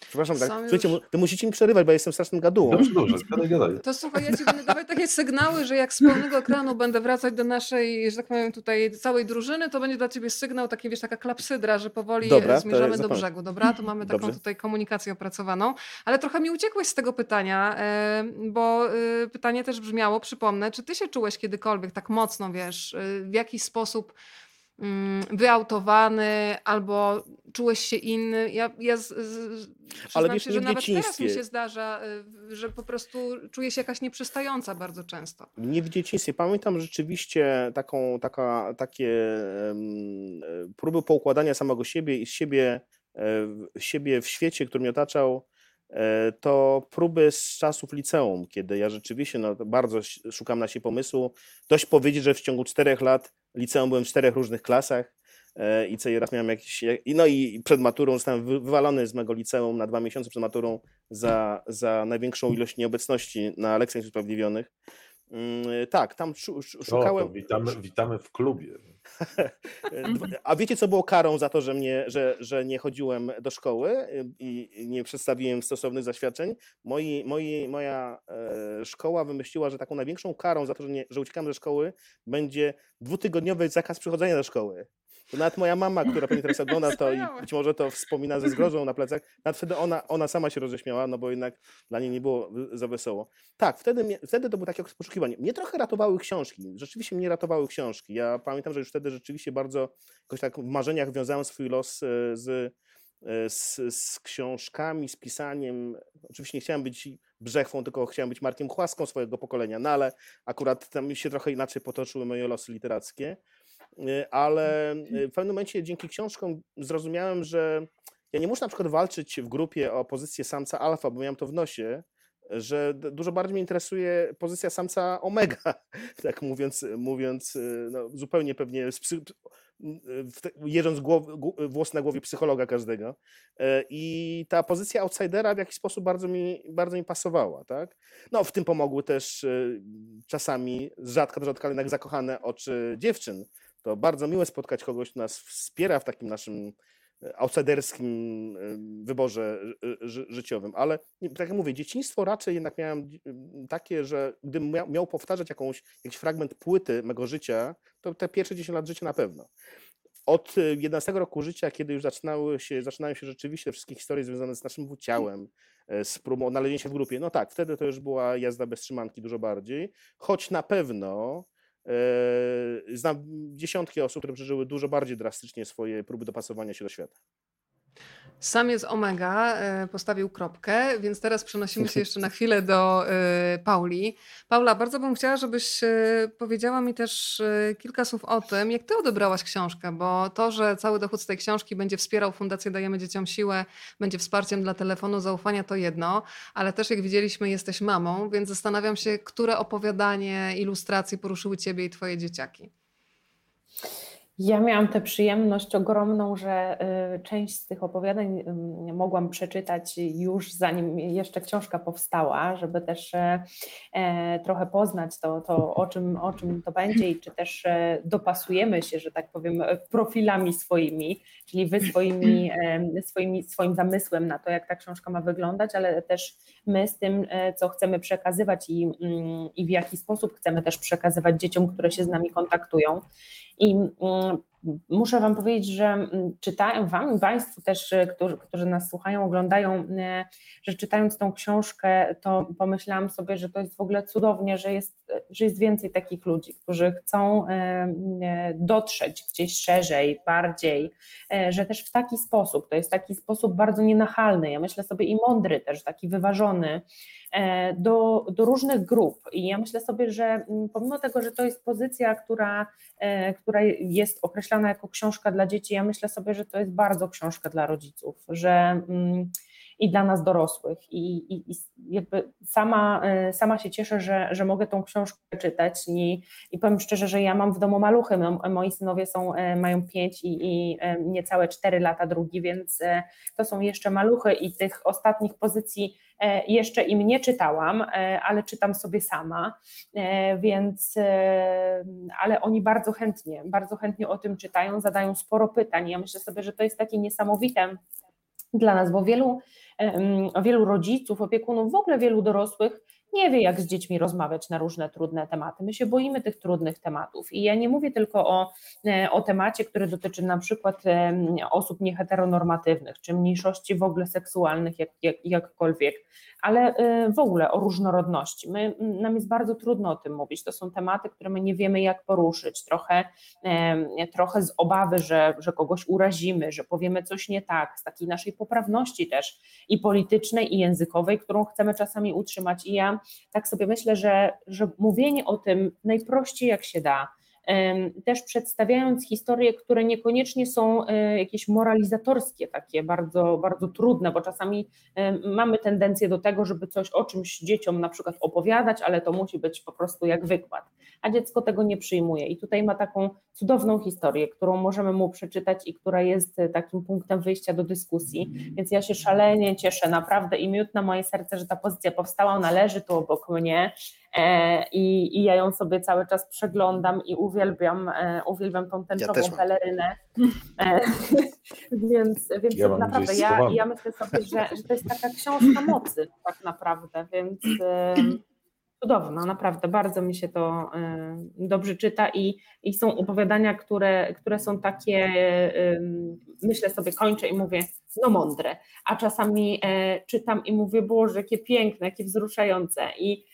D: Przepraszam, tak?
A: Są
D: Słuchajcie,
A: już-
D: mu- wy musicie mi przerywać, bo ja jestem strasznym gadułą.
C: Dobrze, dobrze, gadaj, gadaj.
A: To słuchaj, ja ci będę dawać takie sygnały, że jak z pełnego ekranu będę wracać do naszej, że tak powiem, tutaj całej drużyny, to będzie dla ciebie sygnał, taki wiesz, taka klapsydra, że powoli
D: Dobra,
A: e,
D: to
A: zmierzamy do brzegu, dobra? To mamy taką
D: Dobrze.
A: tutaj komunikację opracowaną. Ale trochę mi uciekłeś z tego pytania, e, bo e, pytanie też brzmiało, przypomnę, czy ty się czułeś kiedykolwiek tak mocno, wiesz, e, w jakiś sposób wyautowany albo czułeś się inny. Ja, ja z, z, przyznam
D: wiesz,
A: się, że nawet teraz mi się zdarza, y, że po prostu czuję się jakaś nieprzystająca bardzo często.
D: Nie w dzieciństwie. Pamiętam rzeczywiście taką, taka, takie e, próby poukładania samego siebie i siebie, e, w- siebie w świecie, który mnie otaczał. e, To próby z czasów liceum, kiedy ja rzeczywiście no, bardzo szukam na siebie pomysłu. Dość powiedzieć, że w ciągu czterech lat liceum byłem w czterech różnych klasach e, i co raz miałem jakiś. No i przed maturą zostałem wy- wywalony z mego liceum na dwa miesiące przed maturą za, za największą ilość nieobecności na lekcjach usprawiedliwionych. Mm, Tak, tam szu- szu-
C: O,
D: szukałem.
C: to witamy, witamy w klubie.
D: A wiecie, co było karą za to, że, mnie, że, że nie chodziłem do szkoły y, i nie przedstawiłem stosownych zaświadczeń? Moi, moi, moja e, szkoła wymyśliła, że taką największą karą za to, że, nie, że uciekamy ze szkoły, będzie dwutygodniowy zakaz przychodzenia do szkoły. To nawet moja mama, która pewnie teraz ogląda to i być może to wspomina ze zgrożą na plecach, nawet wtedy ona, ona sama się roześmiała, no bo jednak dla niej nie było za wesoło. Tak, wtedy, wtedy to był taki okres poszukiwania. Mnie trochę ratowały książki. Rzeczywiście mnie ratowały książki. Ja pamiętam, że już wtedy rzeczywiście bardzo jakoś tak w marzeniach wiązałem swój los e, z, e, z, z książkami, z pisaniem. Oczywiście nie chciałem być brzechwą, tylko chciałem być Markiem Chłaską swojego pokolenia, no ale akurat tam się trochę inaczej potoczyły moje losy literackie. E, Ale e, w pewnym momencie dzięki książkom zrozumiałem, że ja nie muszę na przykład walczyć w grupie o pozycję samca alfa, bo miałem to w nosie, że dużo bardziej mnie interesuje pozycja samca omega, tak mówiąc, mówiąc y, no, zupełnie pewnie psy, gł- włos na głowie psychologa każdego. I ta pozycja outsidera w jakiś sposób bardzo mi, bardzo mi pasowała, tak? No, w tym pomogły też czasami do rzadka, ale jednak zakochane oczy dziewczyn. To bardzo miłe spotkać kogoś, kto nas wspiera w takim naszym e, outsiderskim e, wyborze ży- ży- życiowym, ale tak jak mówię, dzieciństwo raczej jednak miałem e, takie, że gdybym miał, powtarzać jakąś, jakiś fragment płyty mego życia, to te pierwsze 10 lat życia na pewno. Od e, 11 roku życia, kiedy już zaczynały się, zaczynają się rzeczywiście wszystkie historie związane z naszym ciałem, e, z próbą odnalezienia się w grupie, no tak, wtedy to już była jazda bez trzymanki dużo bardziej, choć na pewno e, znam dziesiątki osób, które przeżyły dużo bardziej drastycznie swoje próby dopasowania się do świata.
A: Sam jest Omega, e, postawił kropkę, więc teraz przenosimy się jeszcze na chwilę do e, Pauli. Paula, bardzo bym chciała, żebyś e, powiedziała mi też kilka słów o tym, jak ty odebrałaś książkę, bo to, że cały dochód z tej książki będzie wspierał Fundację Dajemy Dzieciom Siłę, będzie wsparciem dla telefonu zaufania, to jedno, ale też jak widzieliśmy, jesteś mamą, więc zastanawiam się, które opowiadanie, ilustracje poruszyły ciebie i twoje dzieciaki.
E: Ja miałam tę przyjemność ogromną, że y, część z tych opowiadań y, mogłam przeczytać już zanim jeszcze książka powstała, żeby też e, e, trochę poznać to, to o, czym, o czym to będzie i czy też e, dopasujemy się, że tak powiem, profilami swoimi, czyli wy swoimi, swoimi, swoim zamysłem na to, jak ta książka ma wyglądać, ale też my z tym, co chcemy przekazywać i, mm, i w jaki sposób chcemy też przekazywać dzieciom, które się z nami kontaktują. I mm, muszę Wam powiedzieć, że mm, czytałem Wam i Państwu też, e, którzy, którzy nas słuchają, oglądają, e, że czytając tą książkę, to pomyślałam sobie, że to jest w ogóle cudownie, że jest, że jest więcej takich ludzi, którzy chcą e, dotrzeć gdzieś szerzej, bardziej, że też w taki sposób, to jest taki sposób bardzo nienachalny, ja myślę sobie i mądry też, taki wyważony, do, do różnych grup. I ja myślę sobie, że mm, pomimo tego, że to jest pozycja, która, która jest określana jako książka dla dzieci, ja myślę sobie, że to jest bardzo książka dla rodziców, że mm, i dla nas dorosłych. I, i, i jakby sama, e, sama się cieszę, że, że mogę tą książkę czytać i, i powiem szczerze, że ja mam w domu maluchy. Moi synowie są, e, mają pięć i, i e, niecałe cztery lata drugi, więc to są jeszcze maluchy i tych ostatnich pozycji jeszcze im nie czytałam, ale czytam sobie sama, więc ale oni bardzo chętnie, bardzo chętnie o tym czytają, zadają sporo pytań. Ja myślę sobie, że to jest takie niesamowite dla nas, bo wielu, wielu rodziców, opiekunów, w ogóle wielu dorosłych nie wie, jak z dziećmi rozmawiać na różne trudne tematy. My się boimy tych trudnych tematów. I ja nie mówię tylko o, e, o temacie, który dotyczy na przykład em, osób nieheteronormatywnych, czy mniejszości w ogóle seksualnych, jak, jak, jakkolwiek, ale e, w ogóle o różnorodności. My, nam jest bardzo trudno o tym mówić. To są tematy, które my nie wiemy, jak poruszyć. Trochę, trochę z obawy, że, że kogoś urazimy, że powiemy coś nie tak, z takiej naszej poprawności też i politycznej, i językowej, którą chcemy czasami utrzymać. I ja tak sobie myślę, że, że mówienie o tym najprościej jak się da, też przedstawiając historie, które niekoniecznie są e, jakieś moralizatorskie, takie bardzo, bardzo trudne, bo czasami mamy tendencję do tego, żeby coś o czymś dzieciom na przykład opowiadać, ale to musi być po prostu jak wykład, a dziecko tego nie przyjmuje. I tutaj ma taką cudowną historię, którą możemy mu przeczytać i która jest e, takim punktem wyjścia do dyskusji. Więc ja się szalenie cieszę, naprawdę i miód na moje serce, że ta pozycja powstała, ona leży tu obok mnie i, i ja ją sobie cały czas przeglądam i uwielbiam, e, uwielbiam tą tęczową
D: mam.
E: pelerynę. E, więc więc
C: Ja
E: naprawdę ja, ja myślę sobie, że, że to jest taka książka mocy tak naprawdę, więc cudowna, naprawdę, bardzo mi się to dobrze czyta i, i są opowiadania, które, które są takie, myślę sobie, kończę i mówię, no mądre, a czasami e, czytam i mówię, Boże, jakie piękne, jakie wzruszające i, e,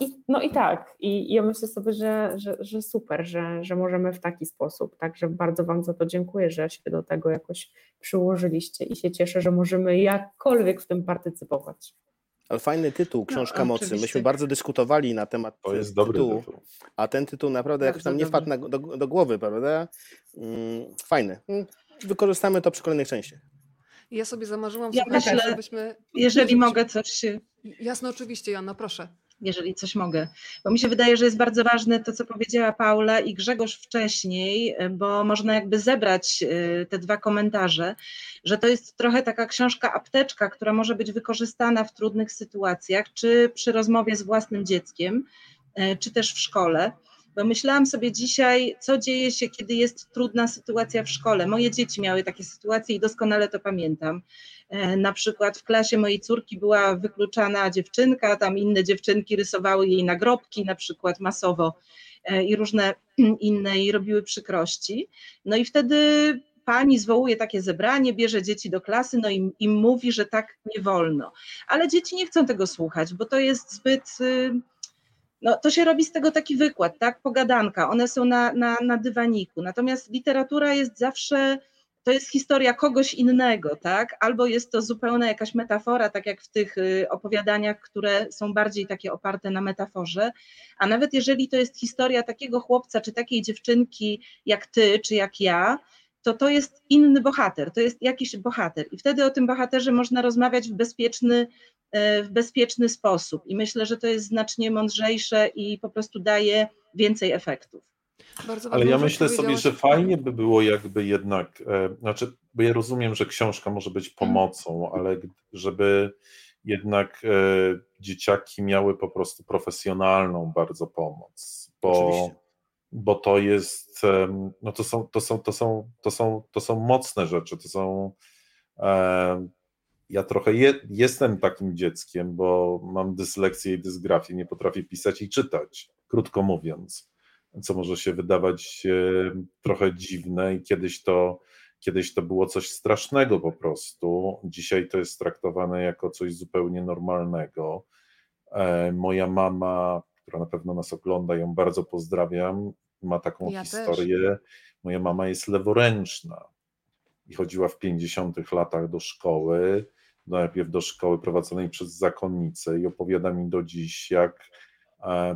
E: i no i tak, i ja myślę sobie, że, że, że super, że, że możemy w taki sposób, także bardzo Wam za to dziękuję, że się do tego jakoś przyłożyliście i się cieszę, że możemy jakkolwiek w tym partycypować.
D: Ale fajny tytuł, Książka
A: No,
D: Mocy.
A: oczywiście.
D: Myśmy bardzo dyskutowali na temat
C: To
D: e,
C: jest dobry
D: tytułu,
C: tytuł.
D: a ten tytuł naprawdę jakoś nam nie wpadł na,
A: dobry.
D: do, do głowy, prawda? Mm, Fajny. Wykorzystamy to przy kolejnych częściach.
A: Ja sobie zamarzyłam,
B: Ja myślę-
A: żebyśmy...
B: Jeżeli mogę coś
A: Jasno, oczywiście, Joanna, proszę.
B: jeżeli coś mogę, bo mi się wydaje, że jest bardzo ważne to, co powiedziała Paula i Grzegorz wcześniej, bo można jakby zebrać y, te dwa komentarze, że to jest trochę taka książka apteczka, która może być wykorzystana w trudnych sytuacjach, czy przy rozmowie z własnym dzieckiem, y, czy też w szkole. Bo myślałam sobie dzisiaj, co dzieje się, kiedy jest trudna sytuacja w szkole. Moje dzieci miały takie sytuacje i doskonale to pamiętam. E, na przykład w klasie mojej córki była wykluczana dziewczynka, tam inne dziewczynki rysowały jej nagrobki, na przykład masowo e, i różne inne i robiły przykrości. No i wtedy pani zwołuje takie zebranie, bierze dzieci do klasy, no i im mówi, że tak nie wolno. Ale dzieci nie chcą tego słuchać, bo to jest zbyt. Y, no, to się robi z tego taki wykład, tak? Pogadanka. One są na, na, na dywaniku. Natomiast literatura jest zawsze to jest historia kogoś innego, tak? Albo jest to zupełna jakaś metafora, tak jak w tych y, opowiadaniach, które są bardziej takie oparte na metaforze. A nawet jeżeli to jest historia takiego chłopca czy takiej dziewczynki jak ty, czy jak ja, to to jest inny bohater, to jest jakiś bohater. I wtedy o tym bohaterze można rozmawiać w bezpieczny, w bezpieczny sposób. I myślę, że to jest znacznie mądrzejsze i po prostu daje więcej efektów.
C: Bardzo Ale ja myślę sobie, że fajnie by było jakby jednak, e, znaczy, bo ja rozumiem, że książka może być mhm. pomocą, ale żeby jednak e, dzieciaki miały po prostu profesjonalną bardzo pomoc, bo, bo to jest, e, no to są, to są, to są, to są, to są mocne rzeczy, to są, e, ja trochę je, jestem takim dzieckiem, bo mam dyslekcję i dysgrafię, nie potrafię pisać i czytać, krótko mówiąc co może się wydawać trochę dziwne i kiedyś to, kiedyś to było coś strasznego po prostu. Dzisiaj to jest traktowane jako coś zupełnie normalnego. E, moja mama, która na pewno nas ogląda, ją bardzo pozdrawiam, ma taką ja historię. Też. Moja mama jest leworęczna i chodziła w 50 latach do szkoły, najpierw do szkoły prowadzonej przez zakonnicę i opowiada mi do dziś, jak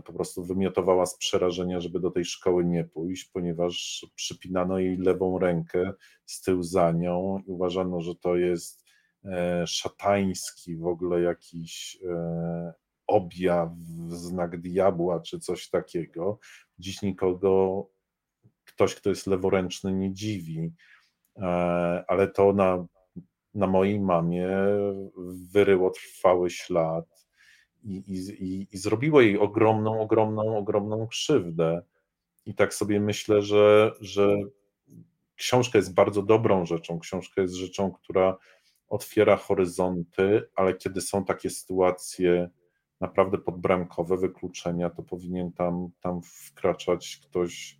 C: po prostu wymiotowała z przerażenia, żeby do tej szkoły nie pójść, ponieważ przypinano jej lewą rękę z tyłu za nią i uważano, że to jest e, szatański w ogóle jakiś e, objaw, znak diabła czy coś takiego. Dziś nikogo ktoś, kto jest leworęczny, nie dziwi, e, ale to na, na mojej mamie wyryło trwały ślad i, i, i zrobiło jej ogromną, ogromną, ogromną krzywdę. I tak sobie myślę, że, że książka jest bardzo dobrą rzeczą. Książka jest rzeczą, która otwiera horyzonty, ale kiedy są takie sytuacje naprawdę podbramkowe, wykluczenia, to powinien tam, tam wkraczać ktoś,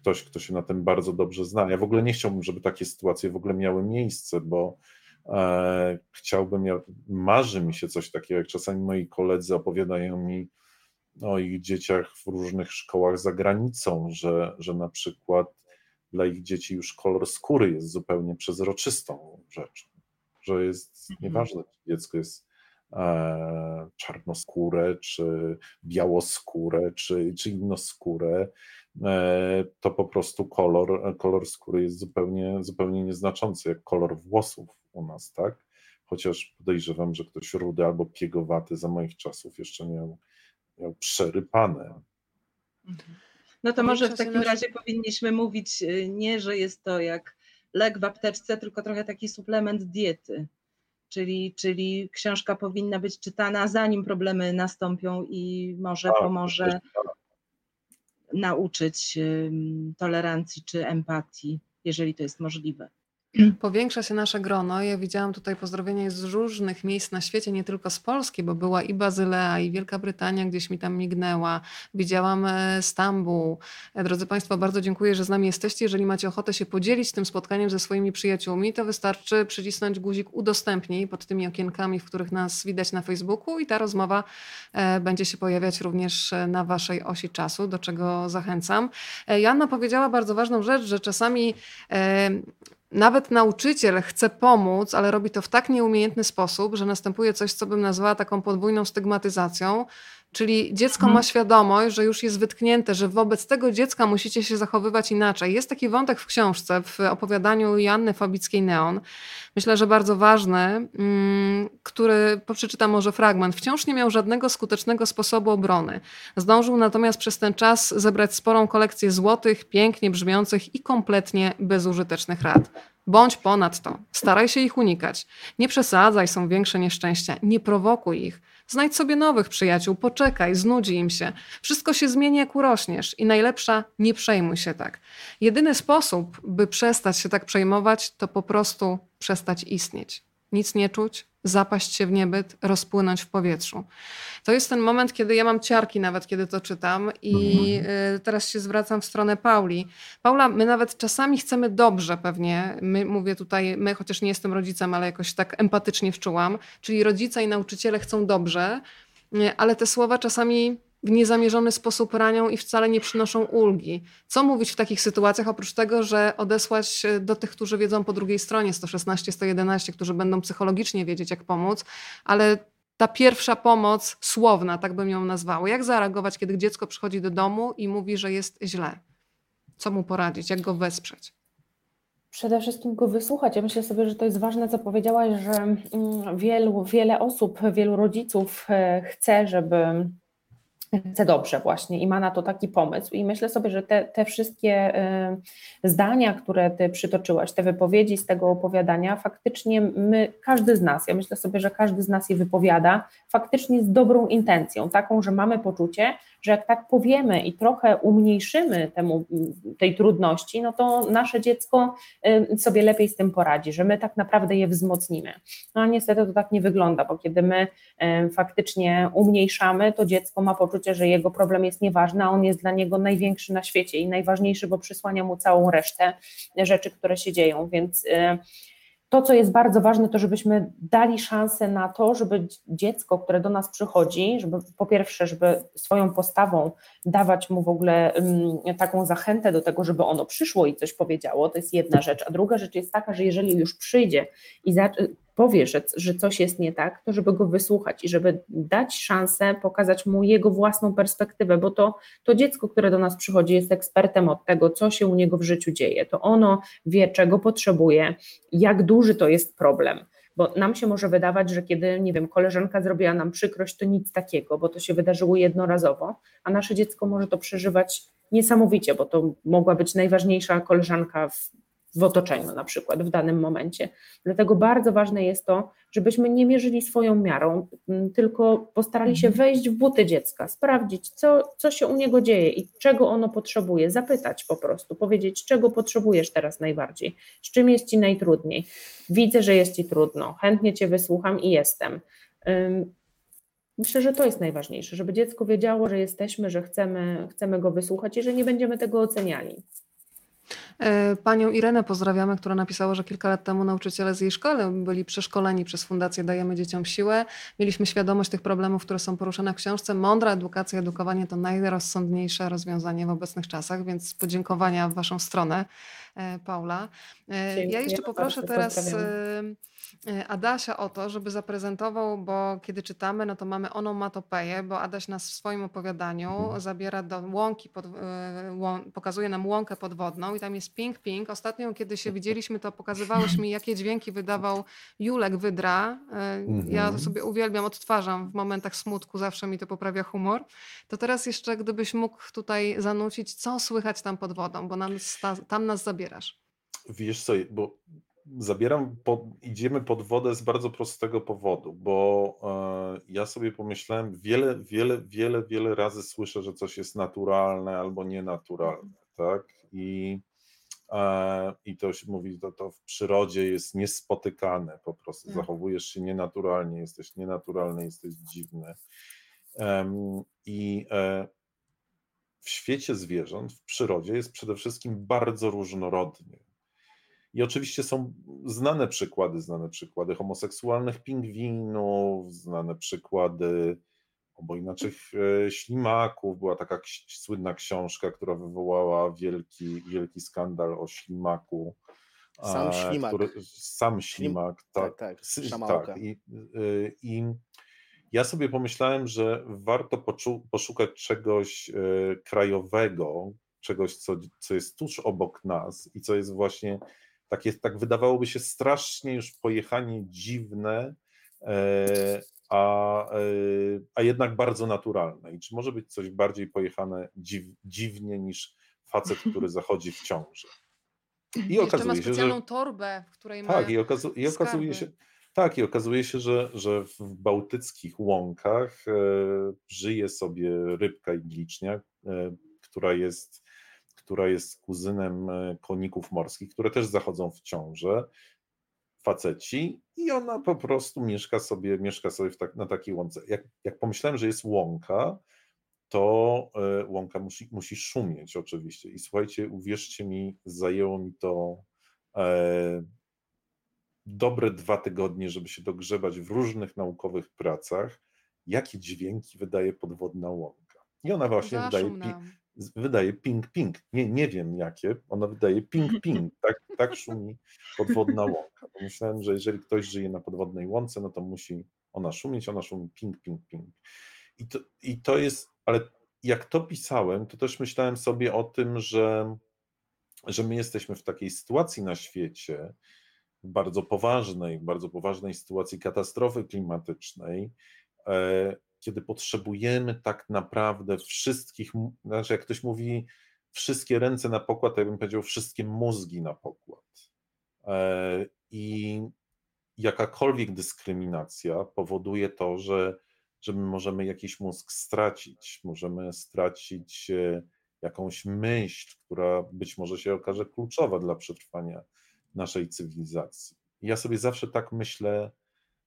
C: ktoś, kto się na tym bardzo dobrze zna. Ja w ogóle nie chciałbym, żeby takie sytuacje w ogóle miały miejsce, bo E, chciałbym, ja, marzy mi się coś takiego, jak czasami moi koledzy opowiadają mi o ich dzieciach w różnych szkołach za granicą, że, że na przykład dla ich dzieci już kolor skóry jest zupełnie przezroczystą rzeczą, że jest mhm. nieważne, czy dziecko jest e, czarnoskóre, czy białoskóre, czy, czy innoskóre, to po prostu kolor, kolor skóry jest zupełnie, zupełnie nieznaczący, jak kolor włosów u nas, tak? Chociaż podejrzewam, że ktoś rudy albo piegowaty za moich czasów jeszcze miał, miał przerypane.
B: Mhm. No to może w takim razie powinniśmy mówić y, nie, że jest to jak lek w apteczce, tylko trochę taki suplement diety. Czyli, czyli książka powinna być czytana zanim problemy nastąpią i może tak, pomoże nauczyć tolerancji czy empatii, jeżeli to jest możliwe.
A: Powiększa się nasze grono. Ja widziałam tutaj pozdrowienia z różnych miejsc na świecie, nie tylko z Polski, bo była i Bazylea, i Wielka Brytania gdzieś mi tam mignęła. Widziałam e, Stambuł. E, drodzy Państwo, bardzo dziękuję, że z nami jesteście. Jeżeli macie ochotę się podzielić tym spotkaniem ze swoimi przyjaciółmi, to wystarczy przycisnąć guzik udostępnij pod tymi okienkami, w których nas widać na Facebooku i ta rozmowa e, będzie się pojawiać również na Waszej osi czasu, do czego zachęcam. Joanna powiedziała bardzo ważną rzecz, że czasami nawet nauczyciel chce pomóc, ale robi to w tak nieumiejętny sposób, że następuje coś, co bym nazwała taką podwójną stygmatyzacją. Czyli dziecko
B: Mhm.
A: ma świadomość, że już jest wytknięte, że wobec tego dziecka musicie się zachowywać inaczej. Jest taki wątek w książce, w opowiadaniu Joanny Fabickiej-Neon, myślę, że bardzo ważny, mm, który, przeczytam może fragment. Wciąż nie miał żadnego skutecznego sposobu obrony. Zdążył natomiast przez ten czas zebrać sporą kolekcję złotych, pięknie brzmiących i kompletnie bezużytecznych rad. Bądź ponadto, staraj się ich unikać. Nie przesadzaj, są większe nieszczęścia. Nie prowokuj ich. Znajdź sobie nowych przyjaciół, poczekaj, znudzi im się. Wszystko się zmieni, jak urośniesz. I najlepsza, nie przejmuj się tak. Jedyny sposób, by przestać się tak przejmować, to po prostu przestać istnieć. Nic nie czuć, zapaść się w niebyt, rozpłynąć w powietrzu. To jest ten moment, kiedy ja mam ciarki nawet, kiedy to czytam i y, teraz się zwracam w stronę Pauli. Paula, my nawet czasami chcemy dobrze pewnie, my, mówię tutaj my, chociaż nie jestem rodzicem, ale jakoś tak empatycznie wczułam, czyli rodzice i nauczyciele chcą dobrze, y, ale te słowa czasami w niezamierzony sposób ranią i wcale nie przynoszą ulgi. Co mówić w takich sytuacjach, oprócz tego, że odesłać e, do tych, którzy wiedzą po drugiej stronie 116, 111, którzy będą psychologicznie wiedzieć, jak pomóc, ale ta pierwsza pomoc słowna, tak bym ją nazwała. Jak zareagować, kiedy dziecko przychodzi do domu i mówi, że jest źle? Co mu poradzić? Jak go wesprzeć?
E: Przede wszystkim go wysłuchać. Ja myślę sobie, że to jest ważne, co powiedziałaś, że mm, wielu, wiele osób, wielu rodziców e, chce, żeby chce dobrze właśnie i ma na to taki pomysł. I myślę sobie, że te, te wszystkie y, zdania, które ty przytoczyłaś, te wypowiedzi z tego opowiadania, faktycznie my, każdy z nas, ja myślę sobie, że każdy z nas je wypowiada, faktycznie z dobrą intencją, taką, że mamy poczucie, że jak tak powiemy i trochę umniejszymy temu, tej trudności, no to nasze dziecko y, sobie lepiej z tym poradzi, że my tak naprawdę je wzmocnimy. No a niestety to tak nie wygląda, bo kiedy my y, faktycznie umniejszamy, to dziecko ma poczucie, że jego problem jest nieważny, a on jest dla niego największy na świecie i najważniejszy, bo przysłania mu całą resztę rzeczy, które się dzieją, więc y, to, co jest bardzo ważne, to żebyśmy dali szansę na to, żeby dziecko, które do nas przychodzi, żeby po pierwsze, żeby swoją postawą dawać mu w ogóle um, taką zachętę do tego, żeby ono przyszło i coś powiedziało, to jest jedna rzecz, a druga rzecz jest taka, że jeżeli już przyjdzie i powie, że, że coś jest nie tak, to żeby go wysłuchać i żeby dać szansę pokazać mu jego własną perspektywę, bo to, to dziecko, które do nas przychodzi, jest ekspertem od tego, co się u niego w życiu dzieje. To ono wie, czego potrzebuje, jak duży to jest problem. Bo nam się może wydawać, że kiedy, nie wiem, koleżanka zrobiła nam przykrość, to nic takiego, bo to się wydarzyło jednorazowo, a nasze dziecko może to przeżywać niesamowicie, bo to mogła być najważniejsza koleżanka w w otoczeniu na przykład w danym momencie. Dlatego bardzo ważne jest to, żebyśmy nie mierzyli swoją miarą, tylko postarali się wejść w buty dziecka, sprawdzić, co, co się u niego dzieje i czego ono potrzebuje, zapytać po prostu, powiedzieć, czego potrzebujesz teraz najbardziej, z czym jest ci najtrudniej. Widzę, że jest ci trudno, chętnie cię wysłucham i jestem. Myślę, że to jest najważniejsze, żeby dziecko wiedziało, że jesteśmy, że chcemy, chcemy go wysłuchać i że nie będziemy tego oceniali.
A: E, panią Irenę pozdrawiamy, która napisała, że kilka lat temu nauczyciele z jej szkoły byli przeszkoleni przez Fundację Dajemy Dzieciom Siłę. Mieliśmy świadomość tych problemów, które są poruszane w książce. Mądra edukacja, edukowanie to najrozsądniejsze rozwiązanie w obecnych czasach, więc podziękowania w Waszą stronę, e, Paula. E,
E: Dziękuję
A: ja jeszcze poproszę teraz
E: pozdrawiam.
A: Adasia o to, żeby zaprezentował, bo kiedy czytamy, no to mamy onomatopeję, bo Adaś nas w swoim opowiadaniu zabiera do łąki, pod, łą, pokazuje nam łąkę podwodną i tam jest ping ping. Ostatnio, kiedy się widzieliśmy, to pokazywałeś mi, jakie dźwięki wydawał Julek Wydra. Ja
C: Mhm.
A: sobie uwielbiam, odtwarzam w momentach smutku, zawsze mi to poprawia humor. To teraz jeszcze, gdybyś mógł tutaj zanucić, co słychać tam pod wodą, bo tam nas zabierasz.
C: Wiesz co, bo zabieram, pod, idziemy pod wodę z bardzo prostego powodu, bo e, ja sobie pomyślałem, wiele, wiele, wiele, wiele razy słyszę, że coś jest naturalne albo nienaturalne, tak? I, e, i to się mówi, to, to w przyrodzie jest niespotykane po prostu,
A: Tak.
C: zachowujesz się nienaturalnie, jesteś nienaturalny, jesteś dziwny. Em, I e, w świecie zwierząt, w przyrodzie jest przede wszystkim bardzo różnorodnie. I oczywiście są znane przykłady, znane przykłady homoseksualnych pingwinów, znane przykłady inaczej e, ślimaków. Była taka słynna książka, która wywołała wielki, wielki skandal o ślimaku.
D: Sam
C: e,
D: ślimak.
C: Który, sam ślimak, tak.
D: tak, tak,
C: tak. I, y, i, ja sobie pomyślałem, że warto poszukać czegoś e, krajowego, czegoś, co, co jest tuż obok nas i co jest właśnie takie, tak wydawałoby się strasznie już pojechanie dziwne, e, a, e, a jednak bardzo naturalne. I czy może być coś bardziej pojechane dziw, dziwnie niż facet, który zachodzi w ciąży?
A: I Jeszcze ma specjalną się, że... torbę, w której
C: tak,
A: ma
C: i, okazu i okazuje się, tak, i okazuje się, że, że w bałtyckich łąkach e, żyje sobie rybka iglicznia, e, która jest, która jest kuzynem e, koników morskich, które też zachodzą w ciążę, faceci, i ona po prostu mieszka sobie, mieszka sobie tak, na takiej łące. Jak, jak pomyślałem, że jest łąka, to e, łąka musi, musi szumieć oczywiście. I słuchajcie, uwierzcie mi, zajęło mi to e, dobre dwa tygodnie, żeby się dogrzebać w różnych naukowych pracach, jakie dźwięki wydaje podwodna łąka. I ona właśnie wydaje, pi, wydaje ping-ping. Nie, nie wiem jakie, ona wydaje ping-ping. Tak, tak szumi podwodna łąka. Pomyślałem, że jeżeli ktoś żyje na podwodnej łące, no to musi ona szumieć, ona szumi ping-ping-ping. I to, I to jest, ale jak to pisałem, to też myślałem sobie o tym, że, że my jesteśmy w takiej sytuacji na świecie, bardzo poważnej, bardzo poważnej sytuacji katastrofy klimatycznej, e, kiedy potrzebujemy tak naprawdę wszystkich, znaczy jak ktoś mówi wszystkie ręce na pokład, to ja bym powiedział wszystkie mózgi na pokład. E, I jakakolwiek dyskryminacja powoduje to, że, że my możemy jakiś mózg stracić, możemy stracić e, jakąś myśl, która być może się okaże kluczowa dla przetrwania naszej cywilizacji. ja sobie zawsze tak myślę,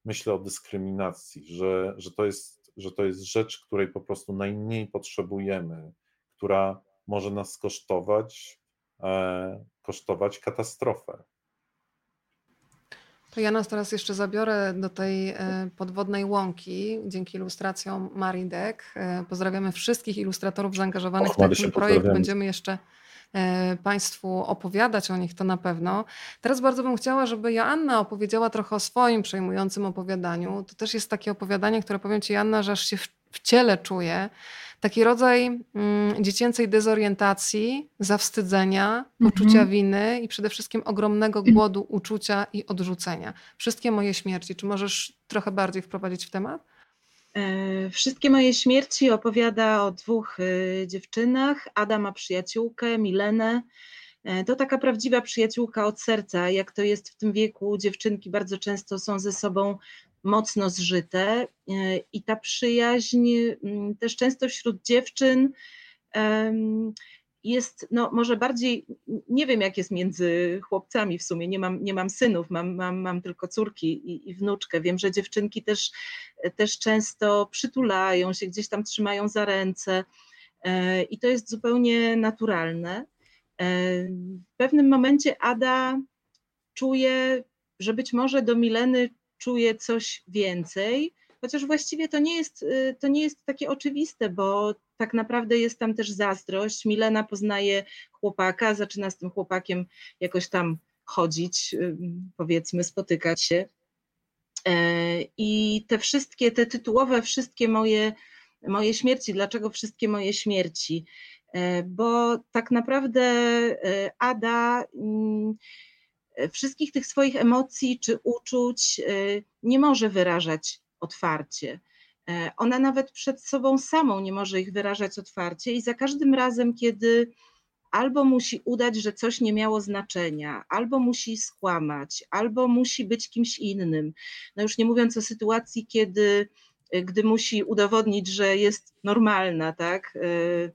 C: myślę o dyskryminacji, że, że, to jest, że to jest rzecz, której po prostu najmniej potrzebujemy, która może nas kosztować, e, kosztować katastrofę.
A: To ja nas teraz jeszcze zabiorę do tej e, podwodnej łąki dzięki ilustracjom Marii Dek. E, pozdrawiamy wszystkich ilustratorów zaangażowanych Och, w ten projekt. Będziemy jeszcze Państwu opowiadać o nich, to na pewno. Teraz bardzo bym chciała, żeby Joanna opowiedziała trochę o swoim przejmującym opowiadaniu. To też jest takie opowiadanie, które powiem Ci, Joanna, że aż się w, w ciele czuję. Taki rodzaj mm, dziecięcej dezorientacji, zawstydzenia, poczucia mhm. winy i przede wszystkim ogromnego głodu uczucia i odrzucenia. Wszystkie moje śmierci. Czy możesz trochę bardziej wprowadzić w temat?
B: E, wszystkie moje śmierci opowiada o dwóch e, dziewczynach. Ada ma przyjaciółkę, Milenę. E, to taka prawdziwa przyjaciółka od serca. Jak to jest w tym wieku, dziewczynki bardzo często są ze sobą mocno zżyte i ta przyjaźń mm, też często wśród dziewczyn jest no, może bardziej, nie wiem jak jest między chłopcami w sumie, nie mam, nie mam synów, mam, mam, mam tylko córki i, i wnuczkę. Wiem, że dziewczynki też, też często przytulają się, gdzieś tam trzymają za ręce e, i to jest zupełnie naturalne. E, w pewnym momencie Ada czuje, że być może do Mileny czuje coś więcej, chociaż właściwie to nie jest, y, to nie jest takie oczywiste, bo tak naprawdę jest tam też zazdrość. Milena poznaje chłopaka, zaczyna z tym chłopakiem jakoś tam chodzić, y, powiedzmy, spotykać się. E, I te wszystkie, te tytułowe, wszystkie moje, moje śmierci, dlaczego wszystkie moje śmierci? E, bo tak naprawdę e, Ada mm, wszystkich tych swoich emocji czy uczuć nie może wyrażać otwarcie. E, ona nawet przed sobą samą nie może ich wyrażać otwarcie, i za każdym razem, kiedy albo musi udać, że coś nie miało znaczenia, albo musi skłamać, albo musi być kimś innym. No już nie mówiąc o sytuacji, kiedy gdy musi udowodnić, że jest normalna, tak? E,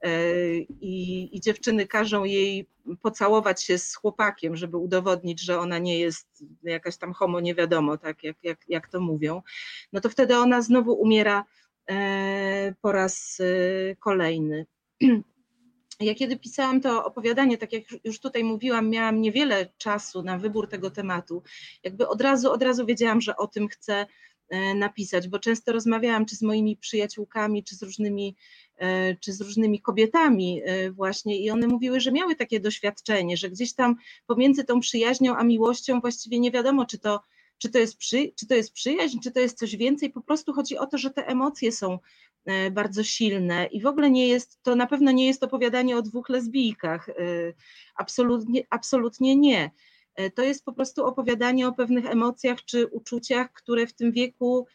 B: e, I, I, dziewczyny każą jej pocałować się z chłopakiem, żeby udowodnić, że ona nie jest jakaś tam homo, nie wiadomo, tak jak, jak, jak to mówią, no to wtedy ona znowu umiera e, po raz kolejny. Ja kiedy pisałam to opowiadanie, tak jak już tutaj mówiłam, miałam niewiele czasu na wybór tego tematu. Jakby od razu, od razu wiedziałam, że o tym chcę napisać, bo często rozmawiałam czy z moimi przyjaciółkami, czy z różnymi, e, czy z różnymi kobietami e, właśnie i one mówiły, że miały takie doświadczenie, że gdzieś tam pomiędzy tą przyjaźnią a miłością właściwie nie wiadomo, czy to czy to, jest przy, czy to jest przyjaźń, czy to jest coś więcej. Po prostu chodzi o to, że te emocje są e, bardzo silne i w ogóle nie jest, to na pewno nie jest opowiadanie o dwóch lesbijkach. e, Absolutnie, absolutnie nie. E, To jest po prostu opowiadanie o pewnych emocjach czy uczuciach, które w tym wieku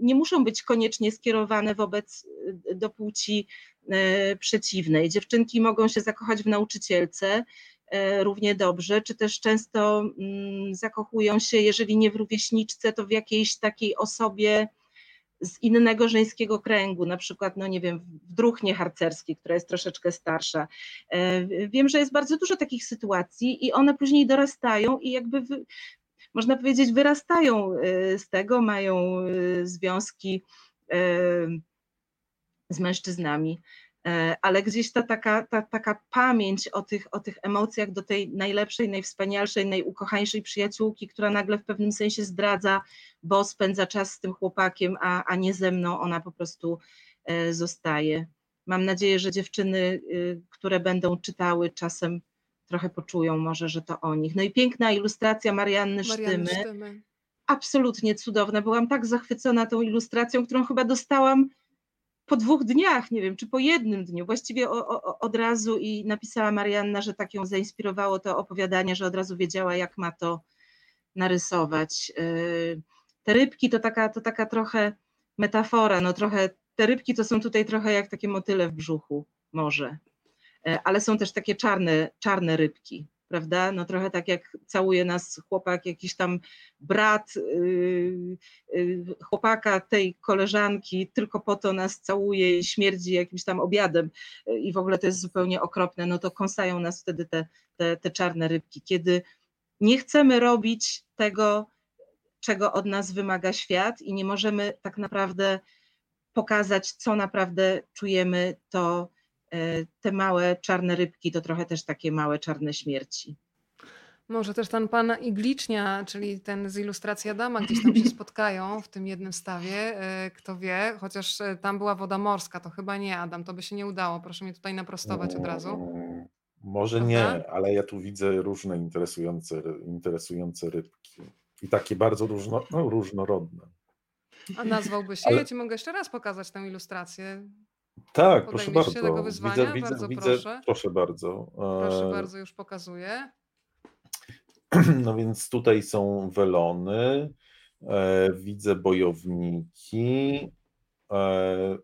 B: nie muszą być koniecznie skierowane wobec e, do płci e, przeciwnej. Dziewczynki mogą się zakochać w nauczycielce równie dobrze, czy też często mm, zakochują się, jeżeli nie w rówieśniczce, to w jakiejś takiej osobie z innego żeńskiego kręgu, na przykład, no nie wiem, w druhnie harcerskiej, która jest troszeczkę starsza. E, Wiem, że jest bardzo dużo takich sytuacji i one później dorastają i jakby wy, można powiedzieć wyrastają e, z tego, mają e, związki z mężczyznami. E, Ale gdzieś ta taka, ta taka pamięć o tych, o tych emocjach do tej najlepszej, najwspanialszej, najukochańszej przyjaciółki, która nagle w pewnym sensie zdradza, bo spędza czas z tym chłopakiem, a, a nie ze mną, ona po prostu e, zostaje. Mam nadzieję, że dziewczyny, y, które będą czytały, czasem trochę poczują może, że to o nich. No i piękna ilustracja Marianny
A: Marianny
B: Sztymy
A: Sztymy.
B: absolutnie cudowna. Byłam tak zachwycona tą ilustracją, którą chyba dostałam po dwóch dniach, nie wiem, czy po jednym dniu, właściwie o, o, od razu i napisała Marianna, że tak ją zainspirowało to opowiadanie, że od razu wiedziała, jak ma to narysować. Yy, Te rybki to taka, to taka trochę metafora, no trochę, te rybki to są tutaj trochę jak takie motyle w brzuchu, może, Yy, ale są też takie czarne, czarne rybki, prawda? No trochę tak jak całuje nas chłopak, jakiś tam brat yy, yy, chłopaka tej koleżanki, tylko po to nas całuje i śmierdzi jakimś tam obiadem yy, i w ogóle to jest zupełnie okropne, no to kąsają nas wtedy te, te, te czarne rybki, kiedy nie chcemy robić tego, czego od nas wymaga świat i nie możemy tak naprawdę pokazać, co naprawdę czujemy, to te małe czarne rybki to trochę też takie małe czarne śmierci.
A: Może też ten pan Iglicznia, czyli ten z ilustracji Adama, gdzieś tam się spotkają w tym jednym stawie, e, kto wie, chociaż e, tam była woda morska, to chyba nie Adam, to by się nie udało, proszę mnie tutaj naprostować od razu.
C: Mm, Może
A: Prawda?
C: nie, ale ja tu widzę różne interesujące, interesujące rybki. I takie bardzo różno, no, różnorodne.
A: A nazwałby się?
C: Ale-
A: Ja ci mogę jeszcze raz pokazać tę ilustrację.
C: Tak, proszę
A: się
C: bardzo.
A: tego wyzwania?
C: Widzę, widzę,
A: Bardzo
C: widzę,
A: proszę.
C: proszę bardzo.
A: Proszę bardzo, już pokazuję.
C: No więc tutaj są welony, e, widzę bojowniki. E,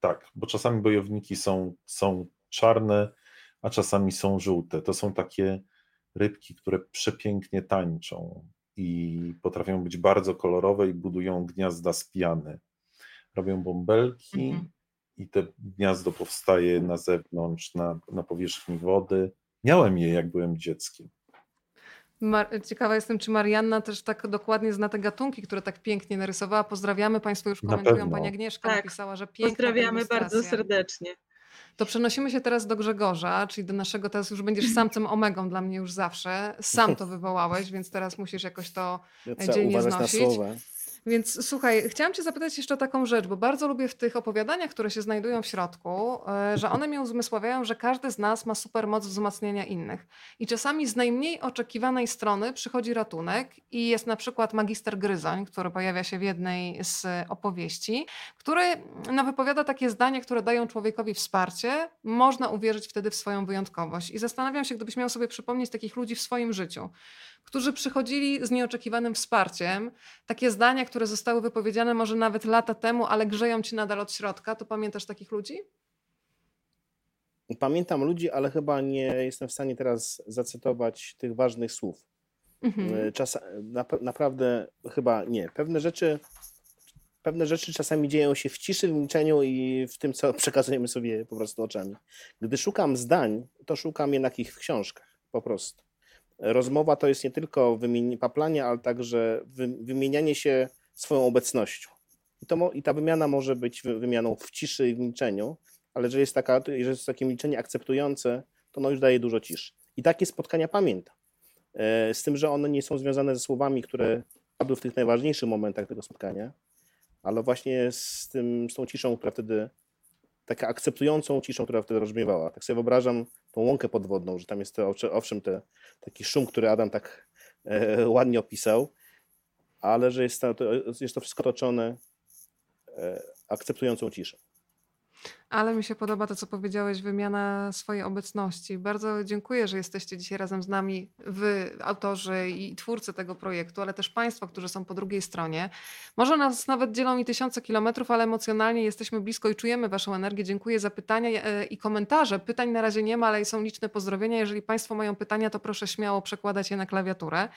C: tak, bo czasami bojowniki są, są czarne, a czasami są żółte. To są takie rybki, które przepięknie tańczą i potrafią być bardzo kolorowe i budują gniazda z piany. Robią bąbelki
B: Mhm.
C: I to gniazdo powstaje na zewnątrz, na, na powierzchni wody. Miałem je, jak byłem dzieckiem.
A: Mar- Ciekawa jestem, czy Marianna też tak dokładnie zna te gatunki, które tak pięknie narysowała. Pozdrawiamy, Państwo już komentują. Pani Agnieszka
B: Tak.
A: napisała, że piękna ta
B: Pozdrawiamy bardzo serdecznie.
A: To przenosimy się teraz do Grzegorza, czyli do naszego, teraz już będziesz samcem omegą dla mnie już zawsze. Sam to wywołałeś, więc teraz musisz jakoś to
D: Trzeba
A: dzielnie
D: uważać na
A: znosić.
D: słowa.
A: Więc słuchaj, chciałam Cię zapytać jeszcze o taką rzecz, bo bardzo lubię w tych opowiadaniach, które się znajdują w środku, e, że one mnie uzmysławiają, że każdy z nas ma supermoc wzmacniania innych. I czasami z najmniej oczekiwanej strony przychodzi ratunek i jest na przykład magister Gryzoń, który pojawia się w jednej z opowieści, który no, wypowiada takie zdania, które dają człowiekowi wsparcie. Można uwierzyć wtedy w swoją wyjątkowość. I zastanawiam się, gdybyś miał sobie przypomnieć takich ludzi w swoim życiu, którzy przychodzili z nieoczekiwanym wsparciem, takie zdania, które zostały wypowiedziane może nawet lata temu, ale grzeją ci nadal od środka, to pamiętasz takich ludzi?
D: Pamiętam ludzi, ale chyba nie jestem w stanie teraz zacytować tych ważnych słów.
A: Mhm.
D: Czas, na, naprawdę chyba nie. Pewne rzeczy, pewne rzeczy czasami dzieją się w ciszy, w milczeniu i w tym, co przekazujemy sobie po prostu oczami. Gdy szukam zdań, to szukam jednak ich w książkach, po prostu. Rozmowa to jest nie tylko paplanie, ale także wy, wymienianie się swoją obecnością. I, to, I ta wymiana może być wy- wymianą w ciszy i w milczeniu, ale jeżeli jest, taka, jeżeli jest takie milczenie akceptujące, to no już daje dużo ciszy. I takie spotkania pamiętam. E, Z tym, że one nie są związane ze słowami, które padły w tych najważniejszych momentach tego spotkania, ale właśnie z, tym, z tą ciszą, która wtedy, taką akceptującą ciszą, która wtedy rozbrzmiewała. Tak sobie wyobrażam tą łąkę podwodną, że tam jest to, owsze- owszem te, taki szum, który Adam tak e, ładnie opisał, ale że jest to, to- jest to wszystko toczone e, akceptującą ciszę.
A: Ale mi się podoba to, co powiedziałeś, wymiana swojej obecności. Bardzo dziękuję, że jesteście dzisiaj razem z nami, wy, autorzy i twórcy tego projektu, ale też Państwo, którzy są po drugiej stronie. Może nas nawet dzielą i tysiące kilometrów, ale emocjonalnie jesteśmy blisko i czujemy Waszą energię. Dziękuję za pytania e, i komentarze. Pytań na razie nie ma, ale są liczne pozdrowienia. Jeżeli Państwo mają pytania, to proszę śmiało przekładać je na klawiaturę.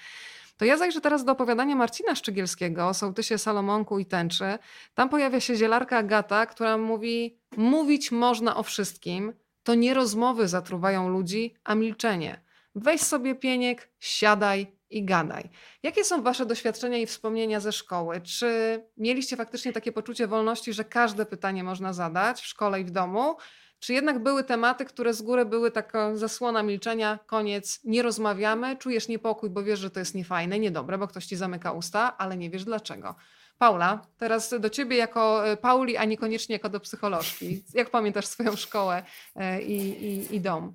A: To ja zajrzę teraz do opowiadania Marcina Szczygielskiego o sołtysie Salomonku i Tęczy. Tam pojawia się zielarka Agata, która mówi: Mówić można o wszystkim, to nie rozmowy zatruwają ludzi, a milczenie. Weź sobie pieniek, siadaj i gadaj. Jakie są Wasze doświadczenia i wspomnienia ze szkoły? Czy mieliście faktycznie takie poczucie wolności, że każde pytanie można zadać w szkole i w domu? Czy jednak były tematy, które z góry były taka zasłona milczenia, koniec, nie rozmawiamy, czujesz niepokój, bo wiesz, że to jest niefajne, niedobre, bo ktoś ci zamyka usta, ale nie wiesz dlaczego. Paula, teraz do ciebie jako e, Pauli, a niekoniecznie jako do psycholożki. Jak pamiętasz swoją szkołę e, i, i, i dom?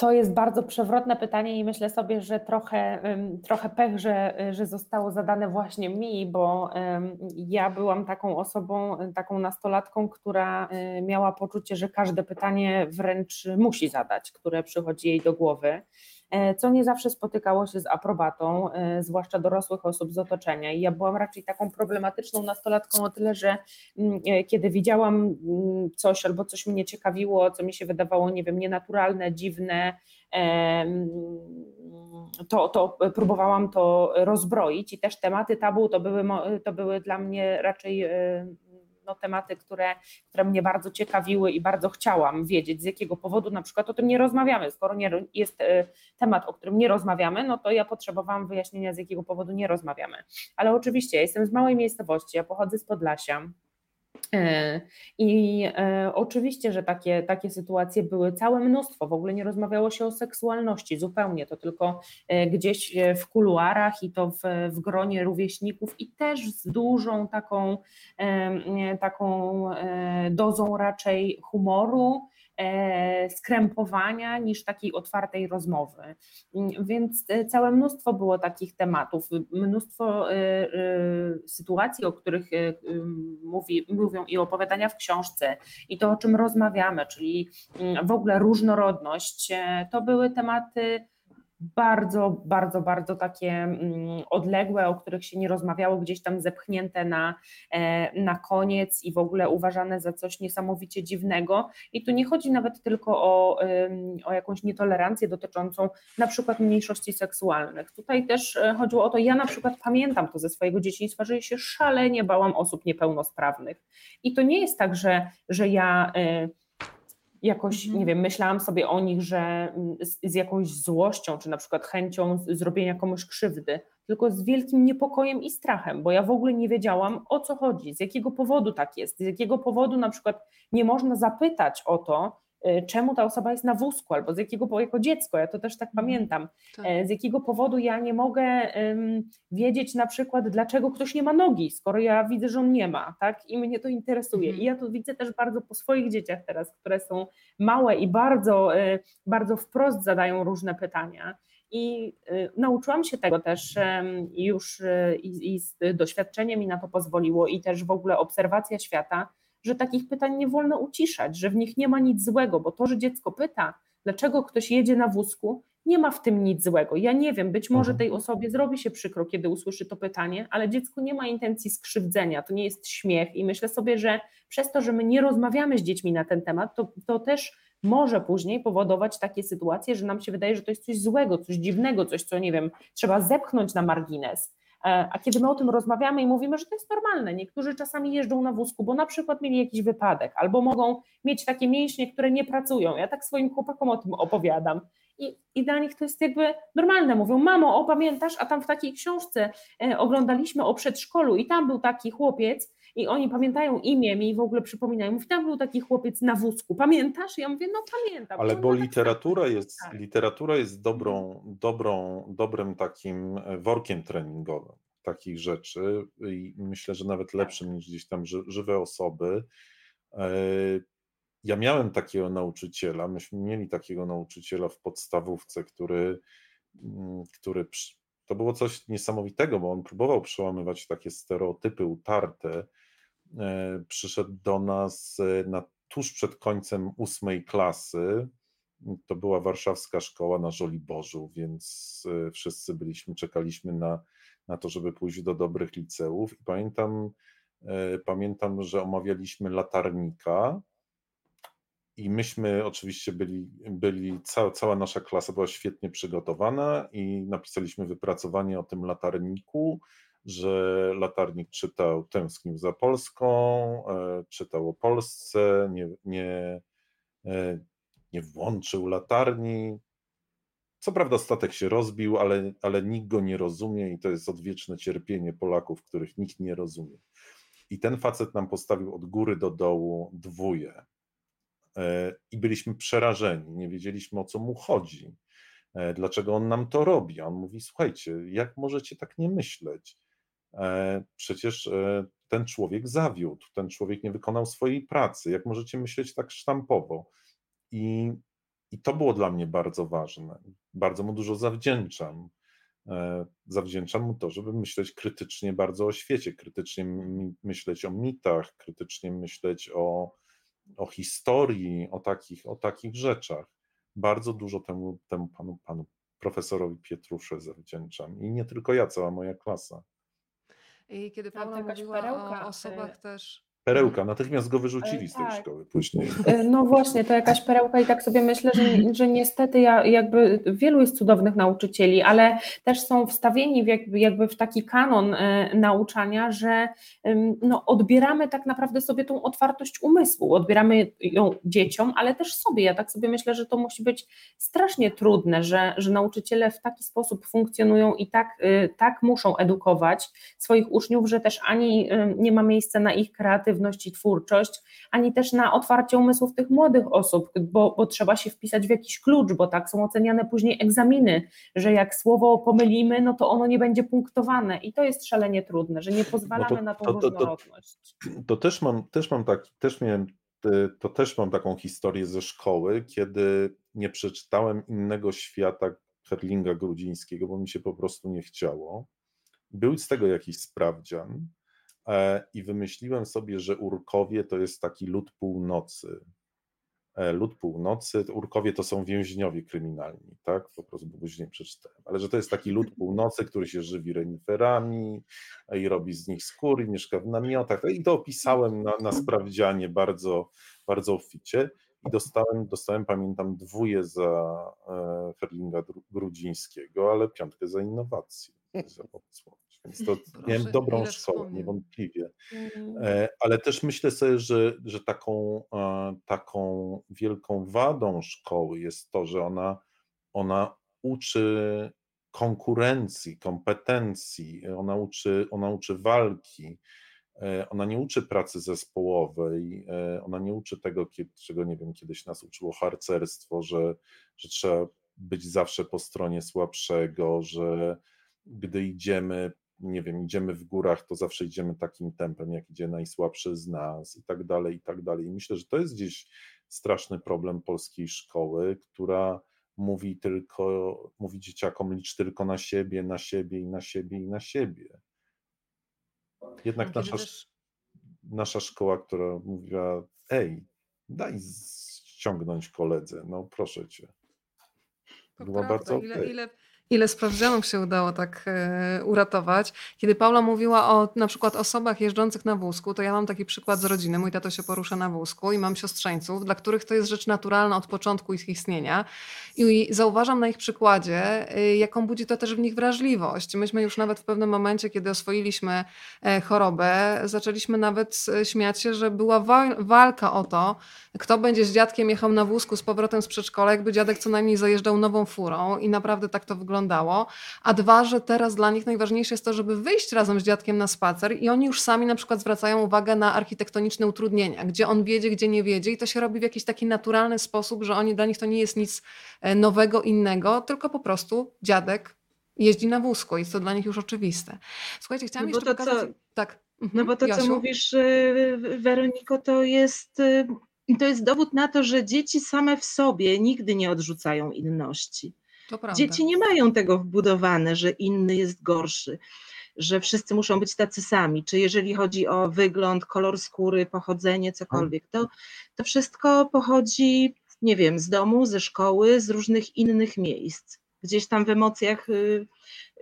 E: To jest bardzo przewrotne pytanie i myślę sobie, że trochę, trochę pech, że, że zostało zadane właśnie mi, bo ja byłam taką osobą, taką nastolatką, która y, miała poczucie, że każde pytanie wręcz musi zadać, które przychodzi jej do głowy. e, co nie zawsze spotykało się z aprobatą, e, zwłaszcza dorosłych osób z otoczenia. I ja byłam raczej taką problematyczną nastolatką o tyle, że mm, e, kiedy widziałam mm, coś albo coś mnie ciekawiło, co mi się wydawało, nie wiem, nienaturalne, dziwne, em, to, to próbowałam to rozbroić i też tematy tabu to były, to były dla mnie raczej e, no, tematy, które, które mnie bardzo ciekawiły i bardzo chciałam wiedzieć, z jakiego powodu na przykład o tym nie rozmawiamy. Skoro nie, jest e, temat, o którym nie rozmawiamy, no to ja potrzebowałam wyjaśnienia, z jakiego powodu nie rozmawiamy. Ale oczywiście, ja jestem z małej miejscowości, ja pochodzę z Podlasia. E, I e, oczywiście, że takie, takie sytuacje były całe mnóstwo. W ogóle nie rozmawiało się o seksualności zupełnie, to tylko e, gdzieś w kuluarach i to w, w gronie rówieśników i też z dużą taką, taką dozą raczej humoru, skrępowania niż takiej otwartej rozmowy. Więc e, całe mnóstwo było takich tematów, mnóstwo e, e, sytuacji, o których e, mówi, mówią i opowiadania w książce, i to, o czym rozmawiamy, czyli w ogóle różnorodność, e, to były tematy bardzo, bardzo, bardzo takie mm, odległe, o których się nie rozmawiało, gdzieś tam zepchnięte na, e, na koniec i w ogóle uważane za coś niesamowicie dziwnego. I tu nie chodzi nawet tylko o, o jakąś nietolerancję dotyczącą na przykład mniejszości seksualnych. Tutaj też e, chodziło o to, ja na przykład pamiętam to ze swojego dzieciństwa, że się szalenie bałam osób niepełnosprawnych. I to nie jest tak, że, że ja e, jakoś,
A: Mhm.
E: nie wiem, myślałam sobie o nich, że mm, z, z jakąś złością, czy na przykład chęcią zrobienia komuś krzywdy, tylko z wielkim niepokojem i strachem, bo ja w ogóle nie wiedziałam o co chodzi, z jakiego powodu tak jest, z jakiego powodu na przykład nie można zapytać o to, czemu ta osoba jest na wózku, albo z jakiego, jako dziecko, ja to też tak pamiętam,
A: Tak.
E: e, z jakiego powodu ja nie mogę em, wiedzieć na przykład, dlaczego ktoś nie ma nogi, skoro ja widzę, że on nie ma, tak? I mnie to interesuje.
A: Mhm.
E: I ja to widzę też bardzo po swoich dzieciach teraz, które są małe i bardzo, e, bardzo wprost zadają różne pytania. I e, nauczyłam się tego też już i, i z doświadczeniem mi na to pozwoliło, i też w ogóle obserwacja świata, że takich pytań nie wolno uciszać, że w nich nie ma nic złego, bo to, że dziecko pyta, dlaczego ktoś jedzie na wózku, nie ma w tym nic złego. Ja nie wiem, być może
C: Mhm.
E: tej osobie zrobi się przykro, kiedy usłyszy to pytanie, ale dziecko nie ma intencji skrzywdzenia, to nie jest śmiech i myślę sobie, że przez to, że my nie rozmawiamy z dziećmi na ten temat, to, to też może później powodować takie sytuacje, że nam się wydaje, że to jest coś złego, coś dziwnego, coś, co nie wiem, trzeba zepchnąć na margines. E, A kiedy my o tym rozmawiamy i mówimy, że to jest normalne, niektórzy czasami jeżdżą na wózku, bo na przykład mieli jakiś wypadek, albo mogą mieć takie mięśnie, które nie pracują. Ja tak swoim chłopakom o tym opowiadam. I, I dla nich to jest jakby normalne. Mówią, mamo, o pamiętasz, a tam w takiej książce e, oglądaliśmy o przedszkolu i tam był taki chłopiec i oni pamiętają imię mi i w ogóle przypominają. Mówi, tam był taki chłopiec na wózku, pamiętasz? Ja mówię, no pamiętam.
C: Ale bo
E: no tak
C: literatura jest,
E: tak.
C: literatura jest dobrą, dobrą, dobrym takim e, workiem treningowym takich rzeczy i myślę, że nawet lepszym niż gdzieś tam ży- żywe osoby. E, Ja miałem takiego nauczyciela, myśmy mieli takiego nauczyciela w podstawówce, który, mm, który to było coś niesamowitego, bo on próbował przełamywać takie stereotypy utarte. E, Przyszedł do nas e, na, tuż przed końcem ósmej klasy. To była warszawska szkoła na Żoliborzu, więc e, wszyscy byliśmy, czekaliśmy na, na to, żeby pójść do dobrych liceów. I pamiętam, pamiętam, że omawialiśmy latarnika. I myśmy oczywiście byli, byli cała nasza klasa była świetnie przygotowana i napisaliśmy wypracowanie o tym latarniku, że latarnik czytał, tęsknił za Polską, e, czytał o Polsce, nie, nie, e, nie włączył latarni. Co prawda statek się rozbił, ale, ale nikt go nie rozumie i to jest odwieczne cierpienie Polaków, których nikt nie rozumie. I ten facet nam postawił od góry do dołu dwóje. E, I byliśmy przerażeni, nie wiedzieliśmy o co mu chodzi, dlaczego on nam to robi. On mówi: Słuchajcie, jak możecie tak nie myśleć? E, Przecież e, ten człowiek zawiódł, ten człowiek nie wykonał swojej pracy. Jak możecie myśleć tak sztampowo? I, i to było dla mnie bardzo ważne. Bardzo mu dużo zawdzięczam. E, Zawdzięczam mu to, żeby myśleć krytycznie bardzo o świecie, krytycznie myśleć o mitach, krytycznie myśleć o, o historii, o takich, o takich rzeczach. Bardzo dużo temu, temu panu, panu profesorowi Pietrusze zawdzięczam. I nie tylko ja, cała moja klasa.
A: I kiedy
E: Tam
A: Paula
E: jakaś
A: mówiła
E: perełka,
A: o osobach
E: y,
A: też.
C: Perełka, natychmiast go wyrzucili z tej
E: tak.
C: szkoły później.
E: E, No właśnie, to jakaś perełka i tak sobie myślę, że, że niestety ja, jakby wielu jest cudownych nauczycieli, ale też są wstawieni w jakby, jakby w taki kanon e, nauczania, że no, odbieramy tak naprawdę sobie tą otwartość umysłu, odbieramy ją dzieciom, ale też sobie. Ja tak sobie myślę, że to musi być strasznie trudne, że, że nauczyciele w taki sposób funkcjonują i tak, e, tak muszą edukować swoich uczniów, że też ani nie ma miejsca na ich kreatywność i twórczość, ani też na otwarcie umysłów tych młodych osób, bo, bo trzeba się wpisać w jakiś klucz, bo tak są oceniane później egzaminy, że jak słowo pomylimy, no to ono nie będzie punktowane i to jest szalenie trudne, że nie pozwalamy
C: to-
E: na tą
C: to- to-
E: różnorodność.
C: To też mam, też mam taki, też miałem, e, to też mam taką historię ze szkoły, kiedy nie przeczytałem innego świata Herlinga Grudzińskiego, bo mi się po prostu nie chciało. Był z tego jakiś sprawdzian i wymyśliłem sobie, że Urkowie to jest taki lud północy. E, Lud północy, Urkowie to są więźniowie kryminalni, tak? Po prostu później przeczytałem. Ale że to jest taki lud północy, który się żywi reniferami e, i robi z nich skóry, mieszka w namiotach. I to opisałem na, na sprawdzianie bardzo, bardzo obficie. I dostałem, dostałem, pamiętam, dwóje za e, Herlinga Dru- Grudzińskiego, ale piątkę za innowacje, za pomysłowość. Więc to miałem
A: Proszę,
C: dobrą
A: ile
C: szkołę, niewątpliwie.
E: Mm.
C: E, Ale też myślę sobie, że, że taką, e, taką wielką wadą szkoły jest to, że ona, ona uczy konkurencji, kompetencji, ona uczy, ona uczy walki, e, ona nie uczy pracy zespołowej, ona nie uczy tego, czego nie wiem, kiedyś nas uczyło harcerstwo, że, że trzeba być zawsze po stronie słabszego, że gdy idziemy nie wiem, idziemy w górach, to zawsze idziemy takim tempem, jak idzie najsłabszy z nas i tak dalej, i tak dalej. I myślę, że to jest gdzieś straszny problem polskiej szkoły, która mówi tylko, mówi dzieciakom licz tylko na siebie, na siebie i na siebie i na siebie. Jednak nasza,
A: też-
C: nasza szkoła, która mówiła, ej, daj ściągnąć koledze, no proszę cię.
A: To
C: Była
A: prawda.
C: bardzo
A: ile, ile, ile sprawdzianów się udało tak e, uratować. Kiedy Paula mówiła o na przykład osobach jeżdżących na wózku, to ja mam taki przykład z rodziny. Mój tato się porusza na wózku i mam siostrzeńców, dla których to jest rzecz naturalna od początku ich istnienia. I zauważam na ich przykładzie, y, jaką budzi to też w nich wrażliwość. Myśmy już nawet w pewnym momencie, kiedy oswoiliśmy e, chorobę, zaczęliśmy nawet e, śmiać się, że była wa- walka o to, kto będzie z dziadkiem jechał na wózku z powrotem z przedszkola, jakby dziadek co najmniej zajeżdżał nową furą i naprawdę tak to wyglądało. A dwa, że teraz dla nich najważniejsze jest to, żeby wyjść razem z dziadkiem na spacer i oni już sami na przykład zwracają uwagę na architektoniczne utrudnienia, gdzie on wiedzie, gdzie nie wiedzie i to się robi w jakiś taki naturalny sposób, że oni, dla nich to nie jest nic e, nowego, innego, tylko po prostu dziadek jeździ na wózku i jest to dla nich już oczywiste. Słuchajcie, chciałam
B: No
A: jeszcze
B: to
A: pokazać...
B: co-
A: Tak.
B: No
A: mhm,
B: bo to, co mówisz, y, Weroniko, to jest, y, to jest dowód na to, że dzieci same w sobie nigdy nie odrzucają inności. Dzieci nie mają tego wbudowane, że inny jest gorszy, że wszyscy muszą być tacy sami, czy jeżeli chodzi o wygląd, kolor skóry, pochodzenie, cokolwiek, to, to wszystko pochodzi, nie wiem, z domu, ze szkoły, z różnych innych miejsc. Gdzieś tam w emocjach y,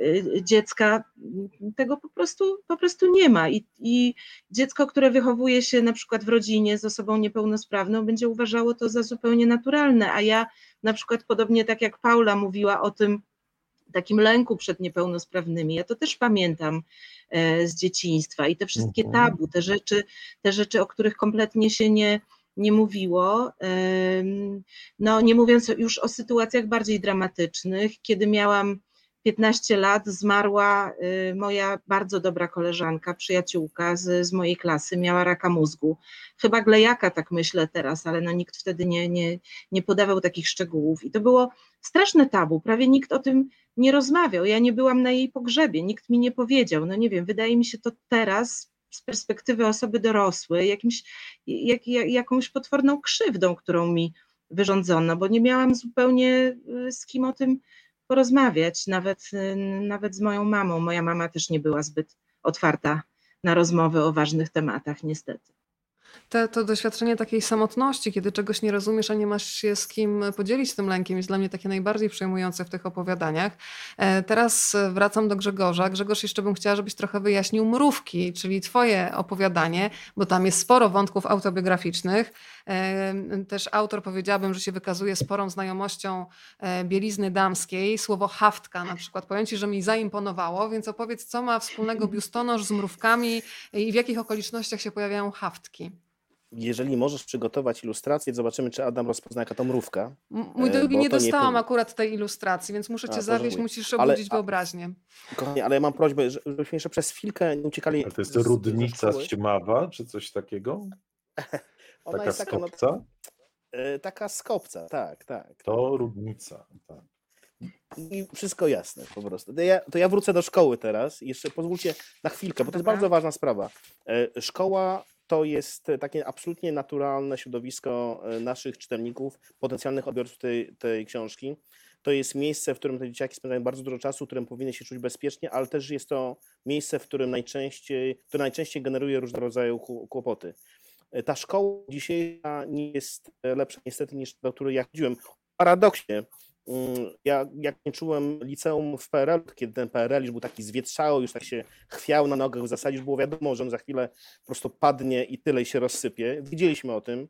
B: y, dziecka tego po prostu, po prostu nie ma. I, I dziecko, które wychowuje się na przykład w rodzinie z osobą niepełnosprawną, będzie uważało to za zupełnie naturalne, a ja na przykład podobnie tak jak Paula mówiła o tym takim lęku przed niepełnosprawnymi, ja to też pamiętam e, z dzieciństwa i te wszystkie
C: Mhm.
B: tabu, te rzeczy, te rzeczy, o których kompletnie się nie, nie mówiło, no nie mówiąc już o sytuacjach bardziej dramatycznych, kiedy miałam 15 lat, zmarła y, moja bardzo dobra koleżanka, przyjaciółka z, z mojej klasy, miała raka mózgu. Chyba glejaka, tak myślę teraz, ale no nikt wtedy nie, nie, nie podawał takich szczegółów. I to było straszne tabu, prawie nikt o tym nie rozmawiał. Ja nie byłam na jej pogrzebie, nikt mi nie powiedział. No nie wiem, wydaje mi się to teraz z perspektywy osoby dorosłej jakimś, jak, jak, jakąś potworną krzywdą, którą mi wyrządzono, bo nie miałam zupełnie y, z kim o tym porozmawiać, nawet, y, nawet z moją mamą. Moja mama też nie była zbyt otwarta na rozmowy o ważnych tematach, niestety.
A: Te, to doświadczenie takiej samotności, kiedy czegoś nie rozumiesz, a nie masz się z kim podzielić tym lękiem, jest dla mnie takie najbardziej przejmujące w tych opowiadaniach. E, Teraz wracam do Grzegorza. Grzegorz, jeszcze bym chciała, żebyś trochę wyjaśnił mrówki, czyli twoje opowiadanie, bo tam jest sporo wątków autobiograficznych. Też autor powiedziałabym, że się wykazuje sporą znajomością e, bielizny damskiej. Słowo haftka na przykład. Powiem ci, że mi zaimponowało, więc opowiedz, co ma wspólnego biustonosz z mrówkami i w jakich okolicznościach się pojawiają haftki.
D: Jeżeli możesz przygotować ilustrację, zobaczymy, czy Adam rozpozna jaka to mrówka.
A: Mój
D: E,
A: drogi,
D: bo
A: nie
D: nie
A: dostałam
D: powin-
A: akurat tej ilustracji, więc muszę cię zawieść, musisz
D: Ale-
A: obudzić
D: a-
A: wyobraźnię.
D: Kochanie, ale ja mam prośbę, że- żebyśmy jeszcze przez chwilkę nie uciekali.
C: Ale to jest
D: z-
C: rudnica z Ciemawa, czy coś takiego?
D: Ona
C: Taka
D: jest taka, no,
C: skopca?
D: e, taka skopca, tak, tak.
C: To rudnica. Tak.
D: I wszystko jasne po prostu. To ja, to ja wrócę do szkoły teraz. Jeszcze pozwólcie na chwilkę, bo to jest bardzo ważna sprawa. E, Szkoła to jest takie absolutnie naturalne środowisko e, naszych czytelników, potencjalnych odbiorców tej, tej książki. To jest miejsce, w którym te dzieciaki spędzają bardzo dużo czasu, w którym powinny się czuć bezpiecznie, ale też jest to miejsce, w którym najczęściej, które najczęściej generuje różnego rodzaju kł- kłopoty. E, Ta szkoła dzisiejsza nie jest e, lepsza niestety niż do której ja chodziłem. Paradoksie, Mm, Ja jak nie czułem liceum w PRL, kiedy ten PRL już był taki zwietrzały, już tak się chwiał na nogach, w zasadzie już było wiadomo, że on za chwilę po prostu padnie i tyle się rozsypie. Wiedzieliśmy o tym.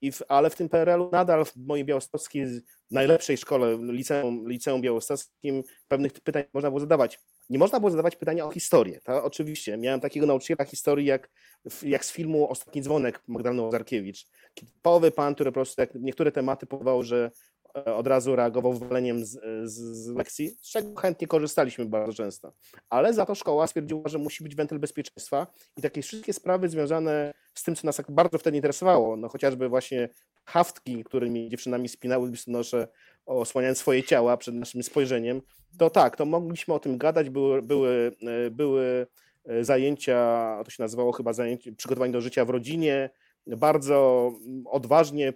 D: I w, ale w tym PRL-u nadal w mojej białostockiej najlepszej szkole, liceum, liceum białostockim, pewnych pytań można było zadawać. Nie można było zadawać pytania o historię. To oczywiście. Miałem takiego nauczyciela historii jak, jak z filmu Ostatni dzwonek Magdaleny Łazarkiewicz. Typowy pan, który po prostu jak niektóre tematy powołał, że e, od razu reagował waleniem z, z, z lekcji, z czego chętnie korzystaliśmy bardzo często. Ale za to szkoła stwierdziła, że musi być wentyl bezpieczeństwa i takie wszystkie sprawy związane z tym, co nas tak bardzo wtedy interesowało, no chociażby właśnie haftki, którymi dziewczynami spinały biustonosze, osłaniając swoje ciała przed naszym spojrzeniem, to tak, to mogliśmy o tym gadać, były, były, e, były e, zajęcia, to się nazywało chyba przygotowanie do życia w rodzinie, bardzo mm, odważnie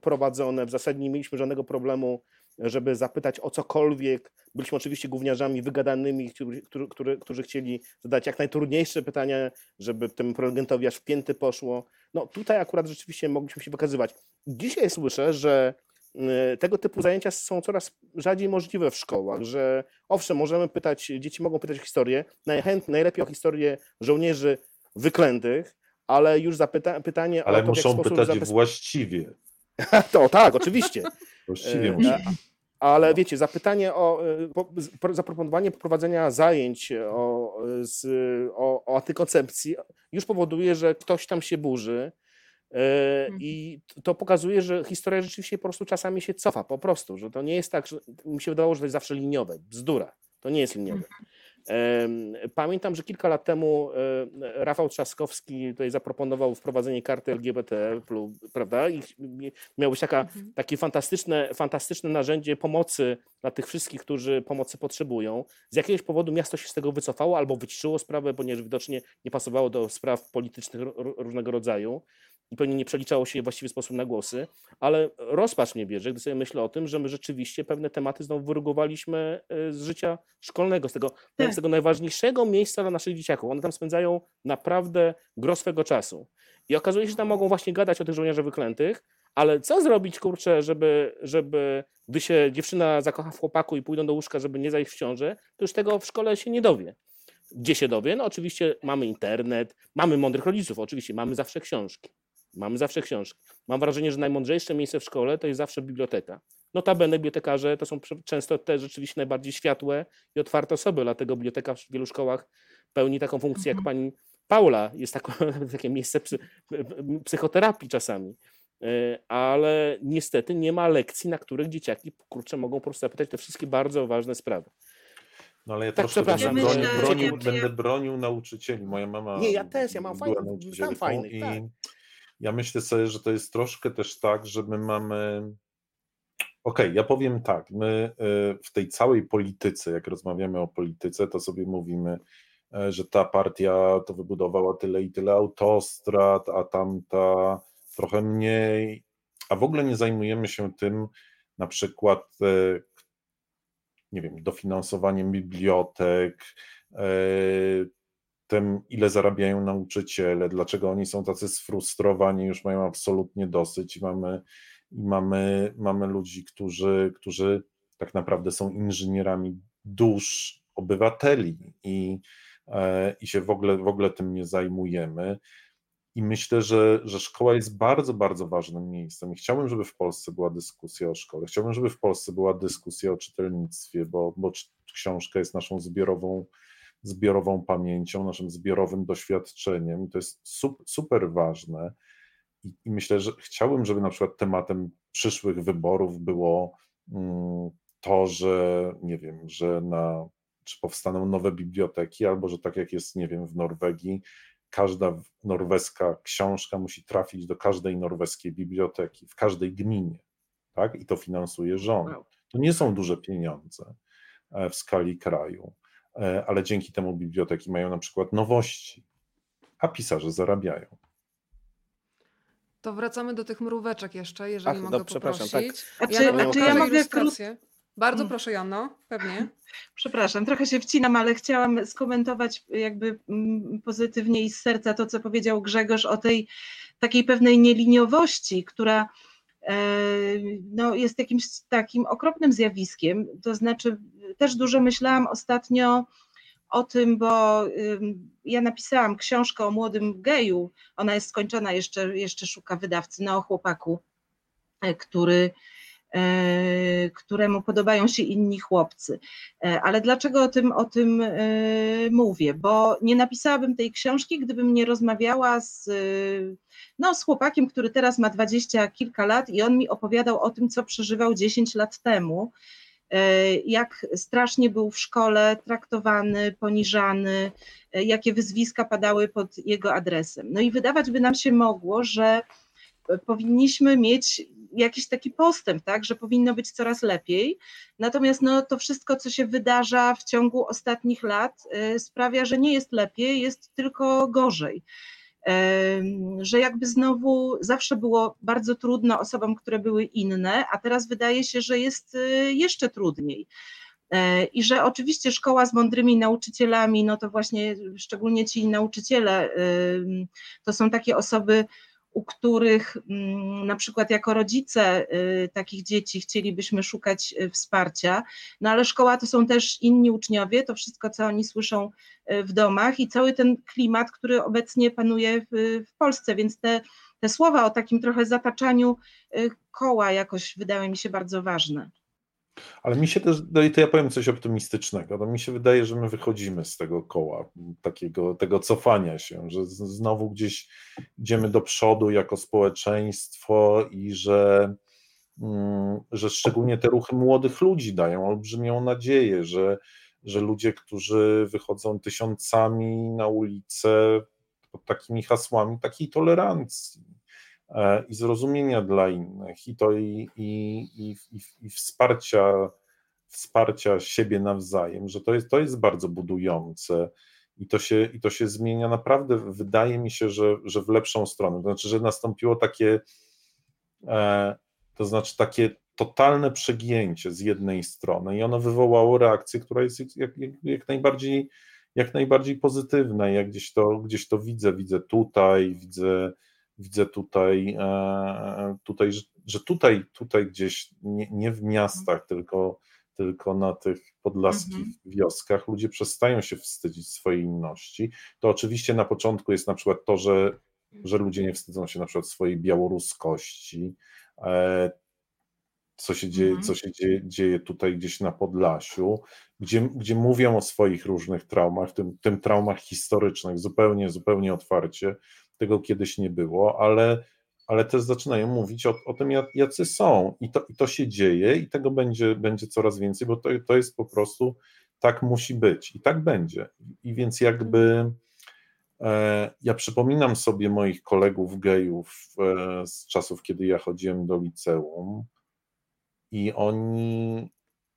D: prowadzone, w zasadzie nie mieliśmy żadnego problemu, żeby zapytać o cokolwiek. Byliśmy oczywiście gówniarzami wygadanymi, którzy, którzy, którzy chcieli zadać jak najtrudniejsze pytania, żeby temu prelegentowi aż w pięty poszło. No tutaj akurat rzeczywiście mogliśmy się wykazywać. Dzisiaj słyszę, że y, tego typu zajęcia są coraz rzadziej możliwe w szkołach, że owszem, możemy pytać, dzieci mogą pytać o historię, najlepiej o historię żołnierzy wyklętych, ale już zapyta, pytanie
C: Ale
D: o to,
C: muszą pytać właściwie.
D: To tak, oczywiście.
C: Właściwie
D: E,
C: muszą.
D: Ale
C: No.
D: wiecie, zapytanie o, pro- zaproponowanie prowadzenia zajęć o, z, o, o antykoncepcji już powoduje, że ktoś tam się burzy.
A: Mhm.
D: I to pokazuje, że historia rzeczywiście po prostu czasami się cofa, po prostu, że to nie jest tak, że mi się wydawało, że to jest zawsze liniowe. Bzdura. To nie jest liniowe. Pamiętam, że kilka lat temu e, Rafał Trzaskowski tutaj zaproponował wprowadzenie karty LGBT, prawda? I miało być taka
A: Mhm.
D: takie fantastyczne, fantastyczne narzędzie pomocy dla tych wszystkich, którzy pomocy potrzebują. Z jakiegoś powodu miasto się z tego wycofało albo wyciszyło sprawę, ponieważ widocznie nie pasowało do spraw politycznych różnego rodzaju. I pewnie nie przeliczało się je w właściwy sposób na głosy, ale rozpacz mnie bierze, gdy sobie myślę o tym, że my rzeczywiście pewne tematy znowu wyrugowaliśmy e, z życia szkolnego, z tego,
B: Tak.
D: z tego najważniejszego miejsca dla naszych dzieciaków. One tam spędzają naprawdę gro swego czasu. I okazuje się, że tam mogą właśnie gadać o tych żołnierzach wyklętych, ale co zrobić, kurczę, żeby, żeby gdy się dziewczyna zakocha w chłopaku i pójdą do łóżka, żeby nie zajść w ciąży, to już tego w szkole się nie dowie. Gdzie się dowie? No oczywiście mamy internet, mamy mądrych rodziców, oczywiście mamy zawsze książki. Mamy zawsze książki. Mam wrażenie, że najmądrzejsze miejsce w szkole to jest zawsze biblioteka. Notabene bibliotekarze to są często te rzeczywiście najbardziej światłe i otwarte osoby, dlatego biblioteka w wielu szkołach pełni taką funkcję jak
B: Mhm.
D: pani Paula. Jest tako, takie miejsce psy, psychoterapii czasami. E, Ale niestety nie ma lekcji, na których dzieciaki kurczę, mogą po prostu zapytać te wszystkie bardzo ważne sprawy.
C: No ale ja
D: Tak,
C: troszkę będę
D: przepraszam,
C: bronił, bronił, będę bronił nauczycieli. Moja mama
D: Nie, ja też, ja mam fajnych- znam fajnych,
C: i
D: tak.
C: Ja myślę sobie, że to jest troszkę też tak, że my mamy Okej, ja powiem tak, my y, w tej całej polityce, jak rozmawiamy o polityce, to sobie mówimy, e, że ta partia to wybudowała tyle i tyle autostrad, a tamta trochę mniej, a w ogóle nie zajmujemy się tym na przykład, e, nie wiem, dofinansowaniem bibliotek, e, tym, ile zarabiają nauczyciele, dlaczego oni są tacy sfrustrowani, już mają absolutnie dosyć i mamy, mamy, mamy ludzi, którzy, którzy tak naprawdę są inżynierami dusz obywateli i, e, i się w ogóle, w ogóle tym nie zajmujemy. I myślę, że, że szkoła jest bardzo, bardzo ważnym miejscem. I chciałbym, żeby w Polsce była dyskusja o szkole. Chciałbym, żeby w Polsce była dyskusja o czytelnictwie, bo, bo książka jest naszą zbiorową, zbiorową pamięcią, naszym zbiorowym doświadczeniem. To jest sup, super ważne. I, myślę, że chciałbym, żeby na przykład tematem przyszłych wyborów było mm, to, że nie wiem, że na, czy powstaną nowe biblioteki, albo że tak jak jest, nie wiem, w Norwegii, każda norweska książka musi trafić do każdej norweskiej biblioteki, w każdej gminie, tak? I to finansuje rząd. To nie są duże pieniądze e, w skali kraju, ale dzięki temu biblioteki mają na przykład nowości, a pisarze zarabiają.
A: To wracamy do tych mróweczek jeszcze, jeżeli
D: Ach,
A: mogę
D: no, przepraszam,
A: poprosić.
B: A
A: Ja
B: czy, czy ja mogę
A: ilustrację. Bardzo
B: Mm.
A: proszę, Janno, pewnie.
B: Przepraszam, trochę się wcinam, ale chciałam skomentować jakby mm, pozytywnie i z serca to, co powiedział Grzegorz o tej takiej pewnej nieliniowości, która e, no, jest jakimś takim okropnym zjawiskiem. To znaczy, też dużo myślałam ostatnio o tym, bo ja napisałam książkę o młodym geju. Ona jest skończona, jeszcze, jeszcze szuka wydawcy, no o chłopaku, e, który e, któremu podobają się inni chłopcy. E, Ale dlaczego o tym, o tym e, mówię? Bo nie napisałabym tej książki, gdybym nie rozmawiała z, e, no, z chłopakiem, który teraz ma dwadzieścia kilka lat i on mi opowiadał o tym, co przeżywał 10 lat temu, e, jak strasznie był w szkole traktowany, poniżany, e, jakie wyzwiska padały pod jego adresem. No i wydawać by nam się mogło, że powinniśmy mieć jakiś taki postęp, tak, że powinno być coraz lepiej. Natomiast no, to wszystko, co się wydarza w ciągu ostatnich lat, y, sprawia, że nie jest lepiej, jest tylko gorzej. Że jakby znowu zawsze było bardzo trudno osobom, które były inne, a teraz wydaje się, że jest y, jeszcze trudniej. E, I że oczywiście szkoła z mądrymi nauczycielami, no to właśnie szczególnie ci nauczyciele, to są takie osoby, u których mm, na przykład jako rodzice y, takich dzieci chcielibyśmy szukać y, wsparcia, no ale szkoła to są też inni uczniowie, to wszystko, co oni słyszą y, w domach i cały ten klimat, który obecnie panuje w, w Polsce, więc te, te słowa o takim trochę zataczaniu koła jakoś wydały mi się bardzo ważne.
C: Ale mi się też, no i to ja powiem coś optymistycznego, to mi się wydaje, że my wychodzimy z tego koła, takiego, tego cofania się, że znowu gdzieś idziemy do przodu jako społeczeństwo i że, mm, że szczególnie te ruchy młodych ludzi dają olbrzymią nadzieję, że, że ludzie, którzy wychodzą tysiącami na ulicę pod takimi hasłami takiej tolerancji, i zrozumienia dla innych, i to i, i, i, i, wsparcia, wsparcia siebie nawzajem, że to jest, to jest bardzo budujące i to się, i to się zmienia naprawdę, wydaje mi się, że, że w lepszą stronę. To znaczy, że nastąpiło takie, e, to znaczy takie totalne przegięcie z jednej strony i ono wywołało reakcję, która jest jak, jak, jak najbardziej jak najbardziej pozytywna. Ja gdzieś to, gdzieś to widzę, widzę tutaj, widzę, widzę tutaj, e, tutaj że, tutaj, tutaj gdzieś, nie, nie w miastach, tylko, tylko na tych podlaskich mhm. wioskach ludzie przestają się wstydzić swojej inności. To oczywiście na początku jest na przykład to, że, że ludzie nie wstydzą się na przykład swojej białoruskości, e, co się dzieje, mhm. co się dzieje, dzieje tutaj gdzieś na Podlasiu, gdzie, gdzie mówią o swoich różnych traumach, tym, tym traumach historycznych, zupełnie, zupełnie otwarcie, tego kiedyś nie było, ale, ale też zaczynają mówić o, o tym, jacy są. I to, I to się dzieje, i tego będzie, będzie coraz więcej, bo to, to jest po prostu tak musi być i tak będzie. I więc jakby e, ja przypominam sobie moich kolegów gejów e, z czasów, kiedy ja chodziłem do liceum i oni,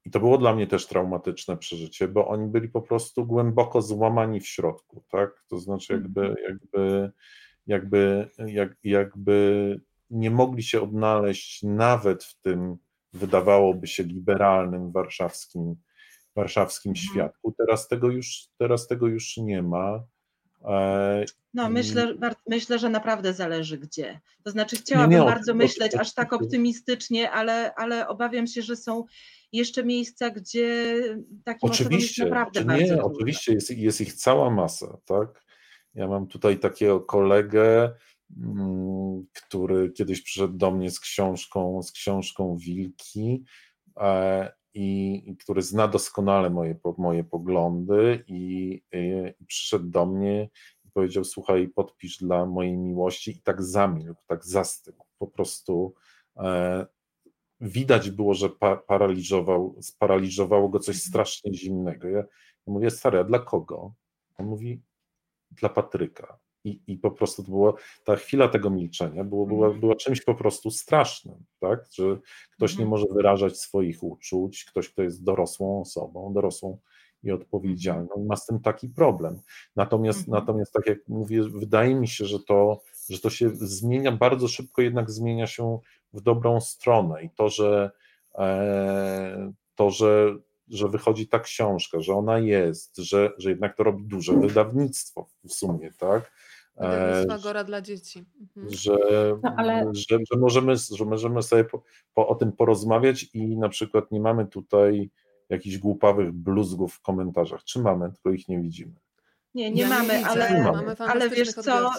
C: i to było dla mnie też traumatyczne przeżycie, bo oni byli po prostu głęboko złamani w środku, tak? To znaczy jakby, mhm. jakby, jakby, jak, jakby nie mogli się odnaleźć nawet w tym, wydawałoby się, liberalnym warszawskim, warszawskim mhm. świadku. Teraz tego, już, teraz tego już nie ma.
B: E, no, myślę, myślę, że naprawdę zależy gdzie. To znaczy, chciałabym nie, nie, bardzo myśleć aż tak optymistycznie, ale, ale obawiam się, że są jeszcze miejsca, gdzie takim
C: oczywiście,
B: jest naprawdę
C: nie, Oczywiście, jest, jest ich cała masa, tak? Ja mam tutaj takiego kolegę, mm, który kiedyś przyszedł do mnie z książką, z książką Wilki e, i, i który zna doskonale moje, moje poglądy i, i, i przyszedł do mnie i powiedział, słuchaj, podpisz dla mojej miłości i tak zamilkł, tak zastygł, po prostu e, widać było, że pa, paraliżował, sparaliżowało go coś mhm. strasznie zimnego. Ja, ja mówię, stary, a dla kogo? On mówi, dla Patryka. I, I po prostu to było, ta chwila tego milczenia było, była, mhm. była czymś po prostu strasznym, tak? Że ktoś nie mhm. może wyrażać swoich uczuć, ktoś, kto jest dorosłą osobą, dorosłą i odpowiedzialną, ma z tym taki problem. Natomiast, mhm. natomiast tak jak mówię, wydaje mi się, że to, że to się zmienia bardzo szybko, jednak zmienia się w dobrą stronę i to, że e, to, że że wychodzi ta książka, że ona jest, że, że jednak to robi duże wydawnictwo w sumie, tak?
A: Wydawnictwa Gora dla dzieci.
C: Mhm. Że, no, ale... że, że, możemy, że możemy sobie po, po, o tym porozmawiać i na przykład nie mamy tutaj jakichś głupawych bluzgów w komentarzach. Czy mamy, tylko ich nie widzimy.
B: Nie, nie ja mamy, nie ale, nie mamy. ale wiesz co,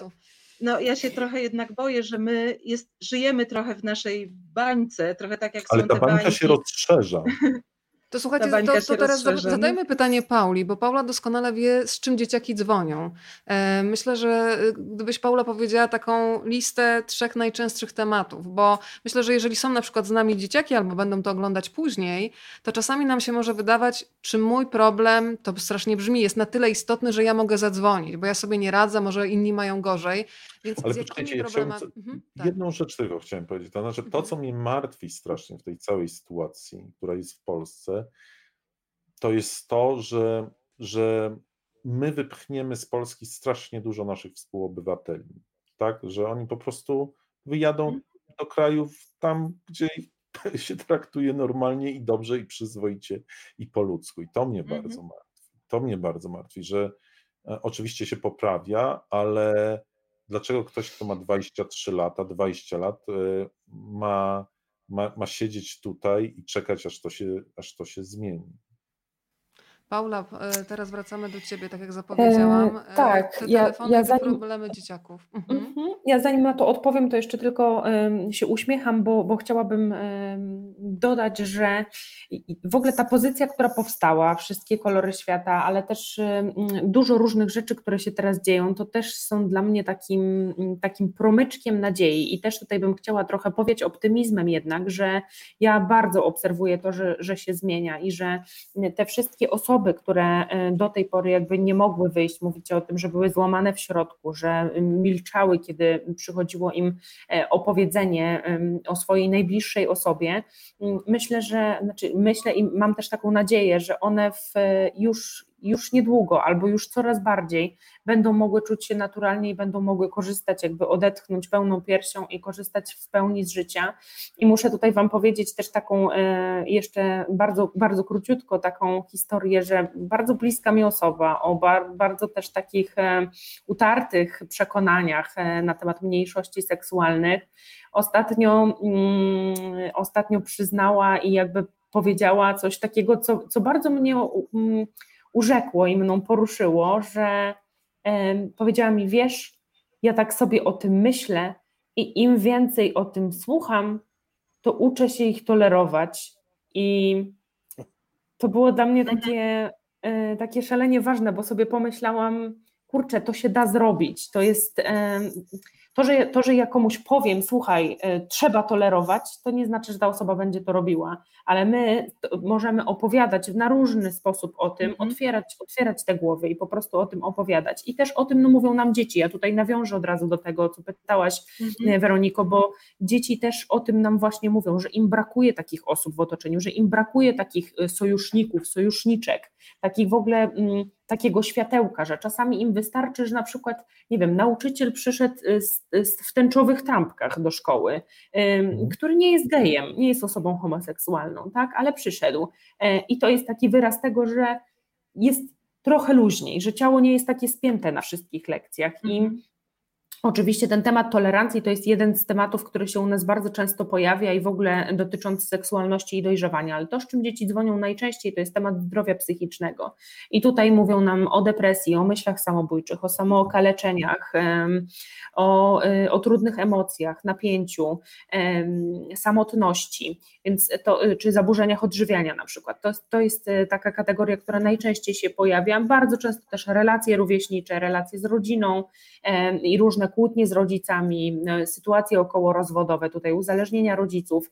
B: no ja się trochę jednak boję, że my jest, żyjemy trochę w naszej bańce, trochę tak jak
C: ale
B: są
C: ta bańka
B: bańki.
C: się rozszerza.
A: To słuchajcie, to, to teraz zadajmy pytanie Pauli, bo Paula doskonale wie, z czym dzieciaki dzwonią. E, myślę, że y, gdybyś Paula powiedziała taką listę trzech najczęstszych tematów, bo myślę, że jeżeli są na przykład z nami dzieciaki albo będą to oglądać później, to czasami nam się może wydawać, czy mój problem, to strasznie brzmi, jest na tyle istotny, że ja mogę zadzwonić, bo ja sobie nie radzę, może inni mają gorzej. Więc
C: Ale poczekajcie, ja chciałem, mhm, tak. jedną rzecz tylko chciałem powiedzieć. To znaczy, to, mhm. co mnie martwi strasznie w tej całej sytuacji, która jest w Polsce, to jest to, że, że my wypchniemy z Polski strasznie dużo naszych współobywateli. Tak, że oni po prostu wyjadą mhm. do krajów tam, gdzie się traktuje normalnie i dobrze, i przyzwoicie, i po ludzku. I to mnie mhm. bardzo martwi. To mnie bardzo martwi, że e, oczywiście się poprawia, ale dlaczego ktoś, kto ma 23 lata, 20 lat, y, ma, ma, ma siedzieć tutaj i czekać, aż to się, aż to się zmieni.
A: Paula, e, teraz wracamy do Ciebie, tak jak zapowiedziałam. E,
E: tak,
A: Te ja, ja zanim, problemy dzieciaków. Mhm.
E: Mhm. Ja zanim na to odpowiem, to jeszcze tylko um, się uśmiecham, bo, bo chciałabym um, dodać, że w ogóle ta pozycja, która powstała, wszystkie kolory świata, ale też dużo różnych rzeczy, które się teraz dzieją, to też są dla mnie takim, takim promyczkiem nadziei i też tutaj bym chciała trochę powiedzieć optymizmem jednak, że ja bardzo obserwuję to, że, że się zmienia i że te wszystkie osoby, które e, do tej pory jakby nie mogły wyjść, mówicie o tym, że były złamane w środku, że milczały, kiedy przychodziło im e, opowiedzenie o swojej najbliższej osobie. Myślę, że, znaczy myślę i mam też taką nadzieję, że one w, już już niedługo albo już coraz bardziej będą mogły czuć się naturalnie i będą mogły korzystać, jakby odetchnąć pełną piersią i korzystać w pełni z życia. I muszę tutaj Wam powiedzieć też taką e, jeszcze bardzo, bardzo króciutko taką historię, że bardzo bliska mi osoba o bardzo też takich e, utartych przekonaniach na temat mniejszości seksualnych ostatnio, mm, ostatnio przyznała i jakby powiedziała coś takiego, co, co bardzo mnie um, urzekło i mną poruszyło, że powiedziała mi, wiesz, ja tak sobie o tym myślę i im więcej o tym słucham, to uczę się ich tolerować. I to było dla mnie takie, e, takie szalenie ważne, bo sobie pomyślałam, kurczę, to się da zrobić. To jest. To że, to, że ja komuś powiem, słuchaj, y, trzeba tolerować, to nie znaczy, że ta osoba będzie to robiła, ale my możemy opowiadać na różny sposób o tym, mhm. otwierać, otwierać te głowy i po prostu o tym opowiadać. I też o tym no, mówią nam dzieci. Ja tutaj nawiążę od razu do tego, co pytałaś, mhm. Y, Weroniko, bo dzieci też o tym nam właśnie mówią, że im brakuje takich osób w otoczeniu, że im brakuje takich y, sojuszników, sojuszniczek, takich w ogóle mm, takiego światełka, że czasami im wystarczy, że na przykład, nie wiem, nauczyciel przyszedł z, z, w tęczowych trampkach do szkoły, mhm. który nie jest gejem, nie jest osobą homoseksualną, tak, ale przyszedł. I to jest taki wyraz tego, że jest trochę luźniej, że ciało nie jest takie spięte na wszystkich lekcjach. I mhm. Oczywiście ten temat tolerancji to jest jeden z tematów, który się u nas bardzo często pojawia i w ogóle dotyczący seksualności i dojrzewania, ale to, z czym dzieci dzwonią najczęściej, to jest temat zdrowia psychicznego. I tutaj mówią nam o depresji, o myślach samobójczych, o samookaleczeniach, o, y, o trudnych emocjach, napięciu, samotności, więc to, y, czy zaburzeniach odżywiania na przykład. To, to jest y, taka kategoria, która najczęściej się pojawia. Bardzo często też relacje rówieśnicze, relacje z rodziną i różne kłótnie z rodzicami, sytuacje okołorozwodowe, tutaj uzależnienia rodziców,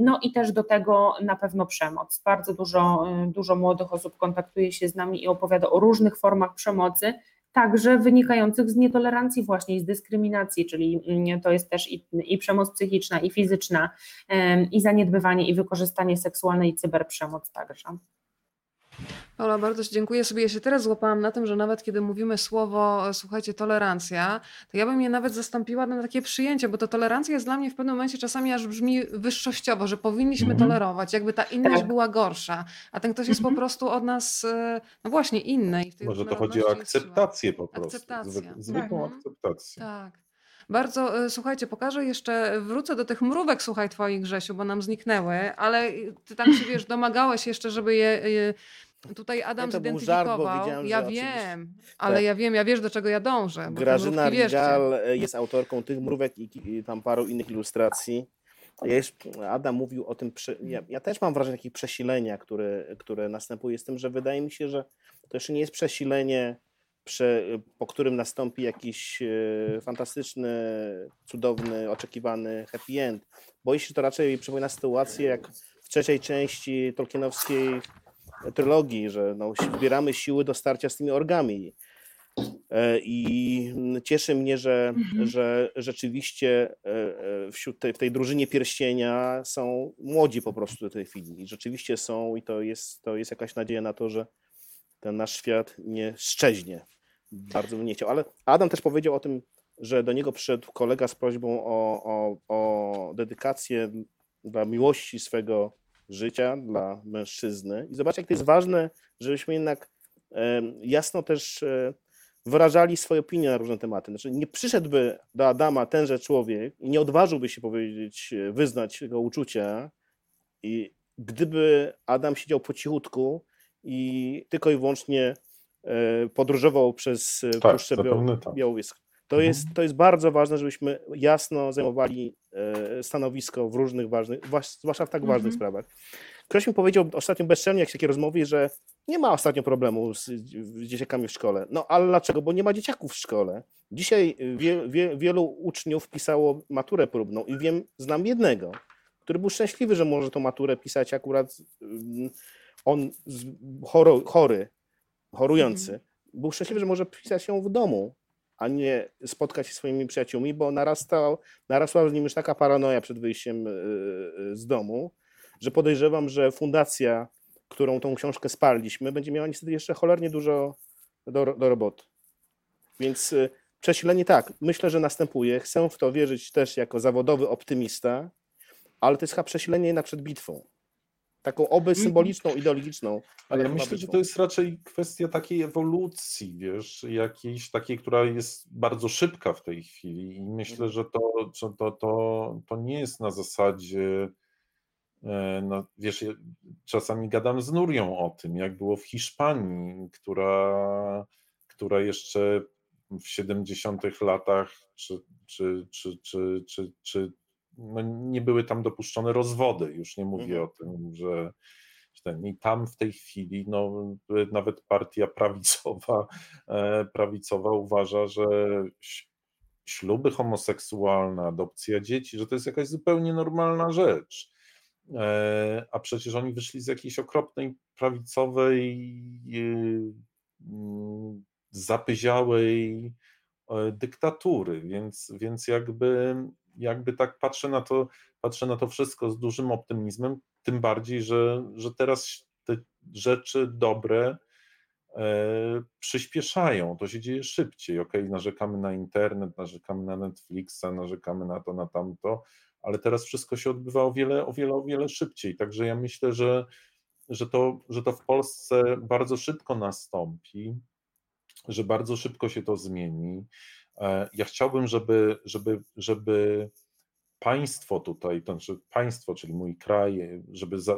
E: no i też do tego na pewno przemoc. Bardzo dużo, dużo młodych osób kontaktuje się z nami i opowiada o różnych formach przemocy, także wynikających z nietolerancji właśnie, z dyskryminacji, czyli mm, to jest też i, i przemoc psychiczna, i fizyczna, i zaniedbywanie, i wykorzystanie seksualne, i cyberprzemoc także.
A: Ola, bardzo Ci dziękuję. Sobie ja się teraz złapałam na tym, że nawet kiedy mówimy słowo, słuchajcie, tolerancja, to ja bym je nawet zastąpiła na takie przyjęcie, bo to tolerancja jest dla mnie w pewnym momencie czasami aż brzmi wyższościowo, że powinniśmy mhm. tolerować, jakby ta inność tak. była gorsza, a ten ktoś jest po mhm. prostu od nas, e, no właśnie, inny.
C: Może to chodzi o akceptację po prostu. Akceptacja. Zwykłą mhm. akceptację.
A: Tak. Bardzo, e, słuchajcie, pokażę jeszcze, wrócę do tych mrówek, słuchaj, twoich, Grzesiu, bo nam zniknęły, ale ty tam się, wiesz, domagałeś jeszcze, żeby je, je Tutaj Adam
D: to był
A: zidentyfikował.
D: żart,
A: ja wiem, ale tak. ja wiem, ja wiesz do czego ja dążę.
D: Grażyna Rigal jest autorką tych mrówek i, i tam paru innych ilustracji. Ja Adam mówił o tym, ja, ja, też mam wrażenie takiego przesilenia, które, które następuje z tym, że wydaje mi się, że to jeszcze nie jest przesilenie, prze, po którym nastąpi jakiś e, fantastyczny, cudowny, oczekiwany happy end. Boję się, że to raczej przypomina sytuację jak w trzeciej części Tolkienowskiej trylogii, że no, zbieramy siły do starcia z tymi orgami. E, I cieszy mnie, że, mhm. że rzeczywiście e, e, wśród tej, w tej drużynie pierścienia są młodzi po prostu w tej chwili. I rzeczywiście są, i to jest, to jest jakaś nadzieja na to, że ten nasz świat nie szczeźnie. Bardzo bym nie chciał. Ale Adam też powiedział o tym, że do niego przyszedł kolega z prośbą o, o, o dedykację dla miłości swego życia dla mężczyzny. I zobaczcie, jak to jest ważne, żebyśmy jednak jasno też e, wyrażali swoje opinie na różne tematy. Znaczy, nie przyszedłby do Adama tenże człowiek i nie odważyłby się powiedzieć, e, wyznać jego uczucia, i gdyby Adam siedział po cichutku i tylko i wyłącznie e, podróżował przez tak, Puszczę tak. Białowieską. To, mhm. jest, to jest bardzo ważne, żebyśmy jasno zajmowali e, stanowisko w różnych ważnych, zwłaszcza w tak ważnych mhm. sprawach. Ktoś mi powiedział ostatnio bezczelnie, jak się takie rozmowy, że nie ma ostatnio problemu z, dzieciakami w szkole. No ale dlaczego? Bo nie ma dzieciaków w szkole. Dzisiaj wie, wie, wielu uczniów pisało maturę próbną i wiem, znam jednego, który był szczęśliwy, że może tą maturę pisać akurat on chory, chory chorujący. Mhm. Był szczęśliwy, że może pisać ją w domu a nie spotkać się swoimi przyjaciółmi, bo narastał, narasła z nim już taka paranoja przed wyjściem e, e, z domu, że podejrzewam, że fundacja którą tą książkę sparliśmy, będzie miała niestety jeszcze cholernie dużo do, do roboty. Więc y, przesilenie tak, myślę, że następuje. Chcę w to wierzyć też jako zawodowy optymista, ale to jest chyba przesilenie jednak przed bitwą. Taką oby symboliczną, ideologiczną.
C: Ale ja myślę, że to jest raczej kwestia takiej ewolucji, wiesz, jakiejś takiej, która jest bardzo szybka w tej chwili i myślę, że to, to, to, to nie jest na zasadzie, e, no, wiesz, czasami gadam z Nurią o tym, jak było w Hiszpanii, która, która jeszcze w 70 latach, czy, czy, czy, czy, czy, czy no nie były tam dopuszczone rozwody, już nie mówię
D: Mhm.
C: o tym, że ten, i tam w tej chwili no, nawet partia prawicowa, e, prawicowa uważa, że śluby homoseksualne, adopcja dzieci, że to jest jakaś zupełnie normalna rzecz. E, A przecież oni wyszli z jakiejś okropnej prawicowej, y, mm, zapyziałej e, dyktatury, więc, więc jakby, jakby tak patrzę na to, patrzę na to wszystko z dużym optymizmem, tym bardziej, że, że teraz te rzeczy dobre e, przyspieszają, to się dzieje szybciej. Ok, narzekamy na internet, narzekamy na Netflixa, narzekamy na to, na tamto, ale teraz wszystko się odbywa o wiele, o wiele, o wiele szybciej. Także ja myślę, że, że, to, że to w Polsce bardzo szybko nastąpi, że bardzo szybko się to zmieni. E, Ja chciałbym, żeby, żeby, żeby państwo tutaj, znaczy państwo, czyli mój kraj, żeby, za,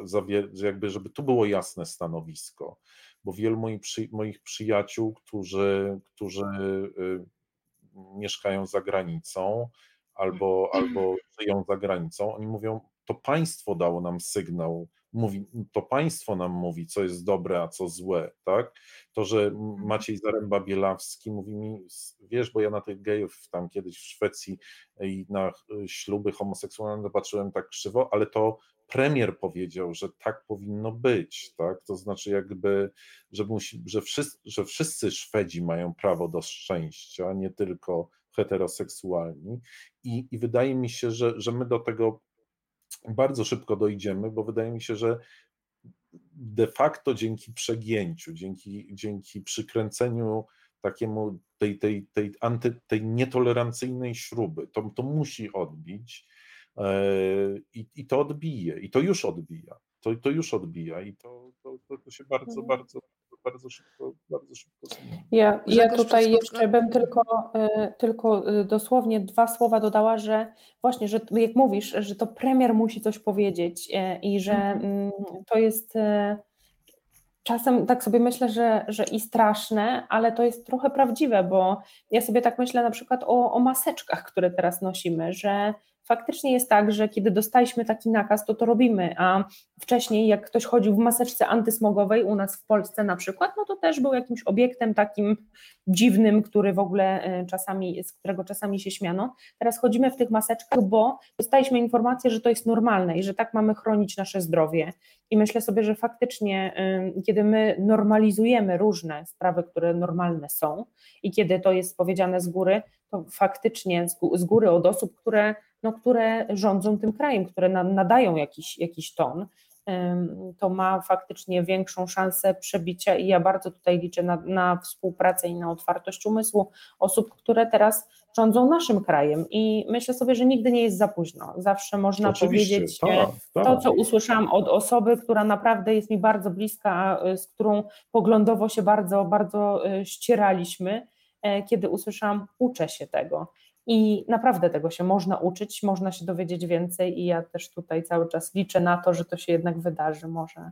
C: że jakby, żeby tu było jasne stanowisko, bo wielu moich, przy, moich przyjaciół, którzy, którzy y, mieszkają za granicą albo, albo żyją za granicą, oni mówią, to państwo dało nam sygnał, mówi, to państwo nam mówi, co jest dobre, a co złe, tak? To, że Maciej Zaręba-Bielawski mówi mi, wiesz, bo ja na tych gejów tam kiedyś w Szwecji i na y, śluby homoseksualne patrzyłem tak krzywo, ale to premier powiedział, że tak powinno być, tak? To znaczy jakby, że, musi, że, wszyscy, że wszyscy Szwedzi mają prawo do szczęścia, nie tylko heteroseksualni i, i wydaje mi się, że, że my do tego bardzo szybko dojdziemy, bo wydaje mi się, że de facto dzięki przegięciu, dzięki, dzięki przykręceniu takiemu tej, tej, tej, anty, tej nietolerancyjnej śruby, to, to musi odbić e, i, i to odbije, i to już odbija, to, to już odbija i to, to, to, się bardzo,
E: Mhm.
C: bardzo, bardzo szybko, bardzo szybko.
E: Ja, ja tutaj jeszcze bym tylko, y, tylko y, dosłownie dwa słowa dodała, że właśnie, że jak mówisz, że to premier musi coś powiedzieć y, i że mm, to jest czasem tak sobie myślę, że, że i straszne, ale to jest trochę prawdziwe, bo ja sobie tak myślę na przykład o, o maseczkach, które teraz nosimy, że faktycznie jest tak, że kiedy dostaliśmy taki nakaz, to to robimy, a wcześniej jak ktoś chodził w maseczce antysmogowej u nas w Polsce na przykład, no to też był jakimś obiektem takim dziwnym, który w ogóle e, czasami, z którego czasami się śmiano. Teraz chodzimy w tych maseczkach, bo dostaliśmy informację, że to jest normalne i że tak mamy chronić nasze zdrowie. I myślę sobie, że faktycznie, y, kiedy my normalizujemy różne sprawy, które normalne są i kiedy to jest powiedziane z góry, to faktycznie z góry od osób, które, no, które rządzą tym krajem, które nam nadają jakiś, jakiś ton, to ma faktycznie większą szansę przebicia i ja bardzo tutaj liczę na, na współpracę i na otwartość umysłu osób, które teraz rządzą naszym krajem i myślę sobie, że nigdy nie jest za późno. Zawsze można
C: Oczywiście,
E: powiedzieć
C: tak,
E: e,
C: tak.
E: to, co usłyszałam od osoby, która naprawdę jest mi bardzo bliska, e, z którą poglądowo się bardzo, bardzo e, ścieraliśmy, kiedy usłyszałam, uczę się tego. I naprawdę tego się można uczyć, można się dowiedzieć więcej i ja też tutaj cały czas liczę na to, że to się jednak wydarzy. Może,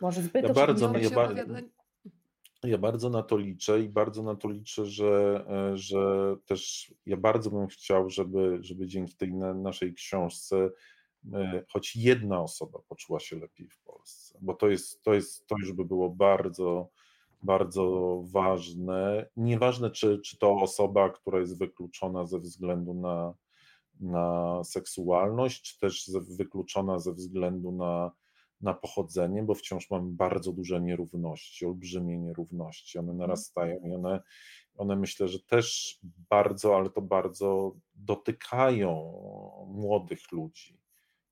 E: może zbyt
C: Ja bardzo, ja ba- Ja bardzo na to liczę i bardzo na to liczę, że, e, że też ja bardzo bym chciał, żeby, żeby dzięki tej na, naszej książce e, choć jedna osoba poczuła się lepiej w Polsce, bo to jest, to jest, to już by było bardzo, bardzo ważne. Nieważne, czy, czy to osoba, która jest wykluczona ze względu na, na seksualność, czy też wykluczona ze względu na, na pochodzenie, bo wciąż mamy bardzo duże nierówności, olbrzymie nierówności. One narastają i one, one myślę, że też bardzo, ale to bardzo dotykają młodych ludzi.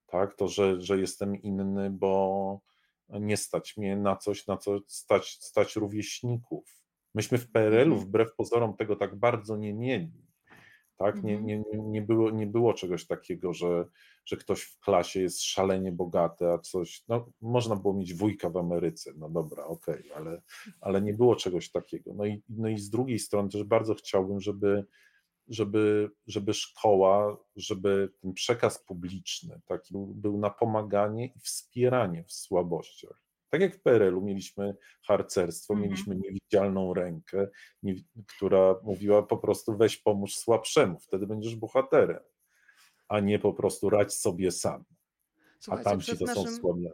C: Tak? To, że, że jestem inny, bo, nie stać mnie na coś, na co stać, stać rówieśników. Myśmy w PRL-u wbrew pozorom tego tak bardzo nie mieli. Tak? Nie,
A: Mhm.
C: nie, nie, nie, było, nie było czegoś takiego, że, że ktoś w klasie jest szalenie bogaty, a coś. No, można było mieć wujka w Ameryce, no dobra, okej, ale, ale nie było czegoś takiego. No i, no i z drugiej strony też bardzo chciałbym, żeby, żeby, żeby szkoła, żeby ten przekaz publiczny taki był, był na pomaganie i wspieranie w słabościach. Tak jak w PRL-u mieliśmy harcerstwo,
A: Mhm.
C: mieliśmy niewidzialną rękę, nie, która mówiła po prostu weź pomóż słabszemu, wtedy będziesz bohaterem, a nie po prostu radź sobie sam, a
A: Słuchajcie,
C: tamci
A: przed
C: to są
A: naszym,
C: słabi.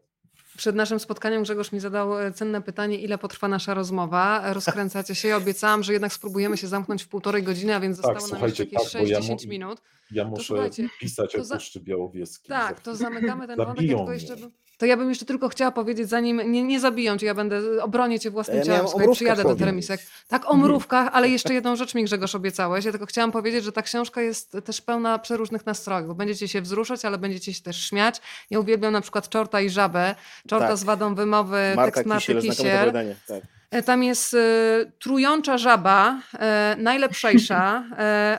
A: Przed naszym spotkaniem Grzegorz mi zadał e, cenne pytanie, ile potrwa nasza rozmowa. Rozkręcacie się. Ja obiecałam, że jednak spróbujemy się zamknąć w półtorej godziny, a więc
C: Tak,
A: zostało nam jeszcze jakieś
C: tak, bo ja
A: 6-10
C: mu-
A: minut.
C: Ja muszę pisać
A: to
C: o
A: za-
C: Puszczy Białowieskiej.
A: Tak, to zamykamy ten wątek. Ja
C: mnie.
A: jeszcze, to ja bym jeszcze tylko chciała powiedzieć, zanim nie, nie zabiją cię, ja będę obronię cię własnym
D: Ja
A: ciałem, słuchaj, przyjadę do. Teremisek. Tak, o mrówkach, ale jeszcze jedną rzecz mi Grzegorz obiecałeś. Ja tylko chciałam powiedzieć, że ta książka jest też pełna przeróżnych nastrojów, bo będziecie się wzruszać, ale będziecie się też śmiać. Ja uwielbiam na przykład Czorta i Żabę. Czorta
D: Tak.
A: z wadą wymowy,
D: Marta
A: tekst Marty
D: Kisiel. Tak.
A: E, Tam jest e, trująca żaba, e, najlepszejsza.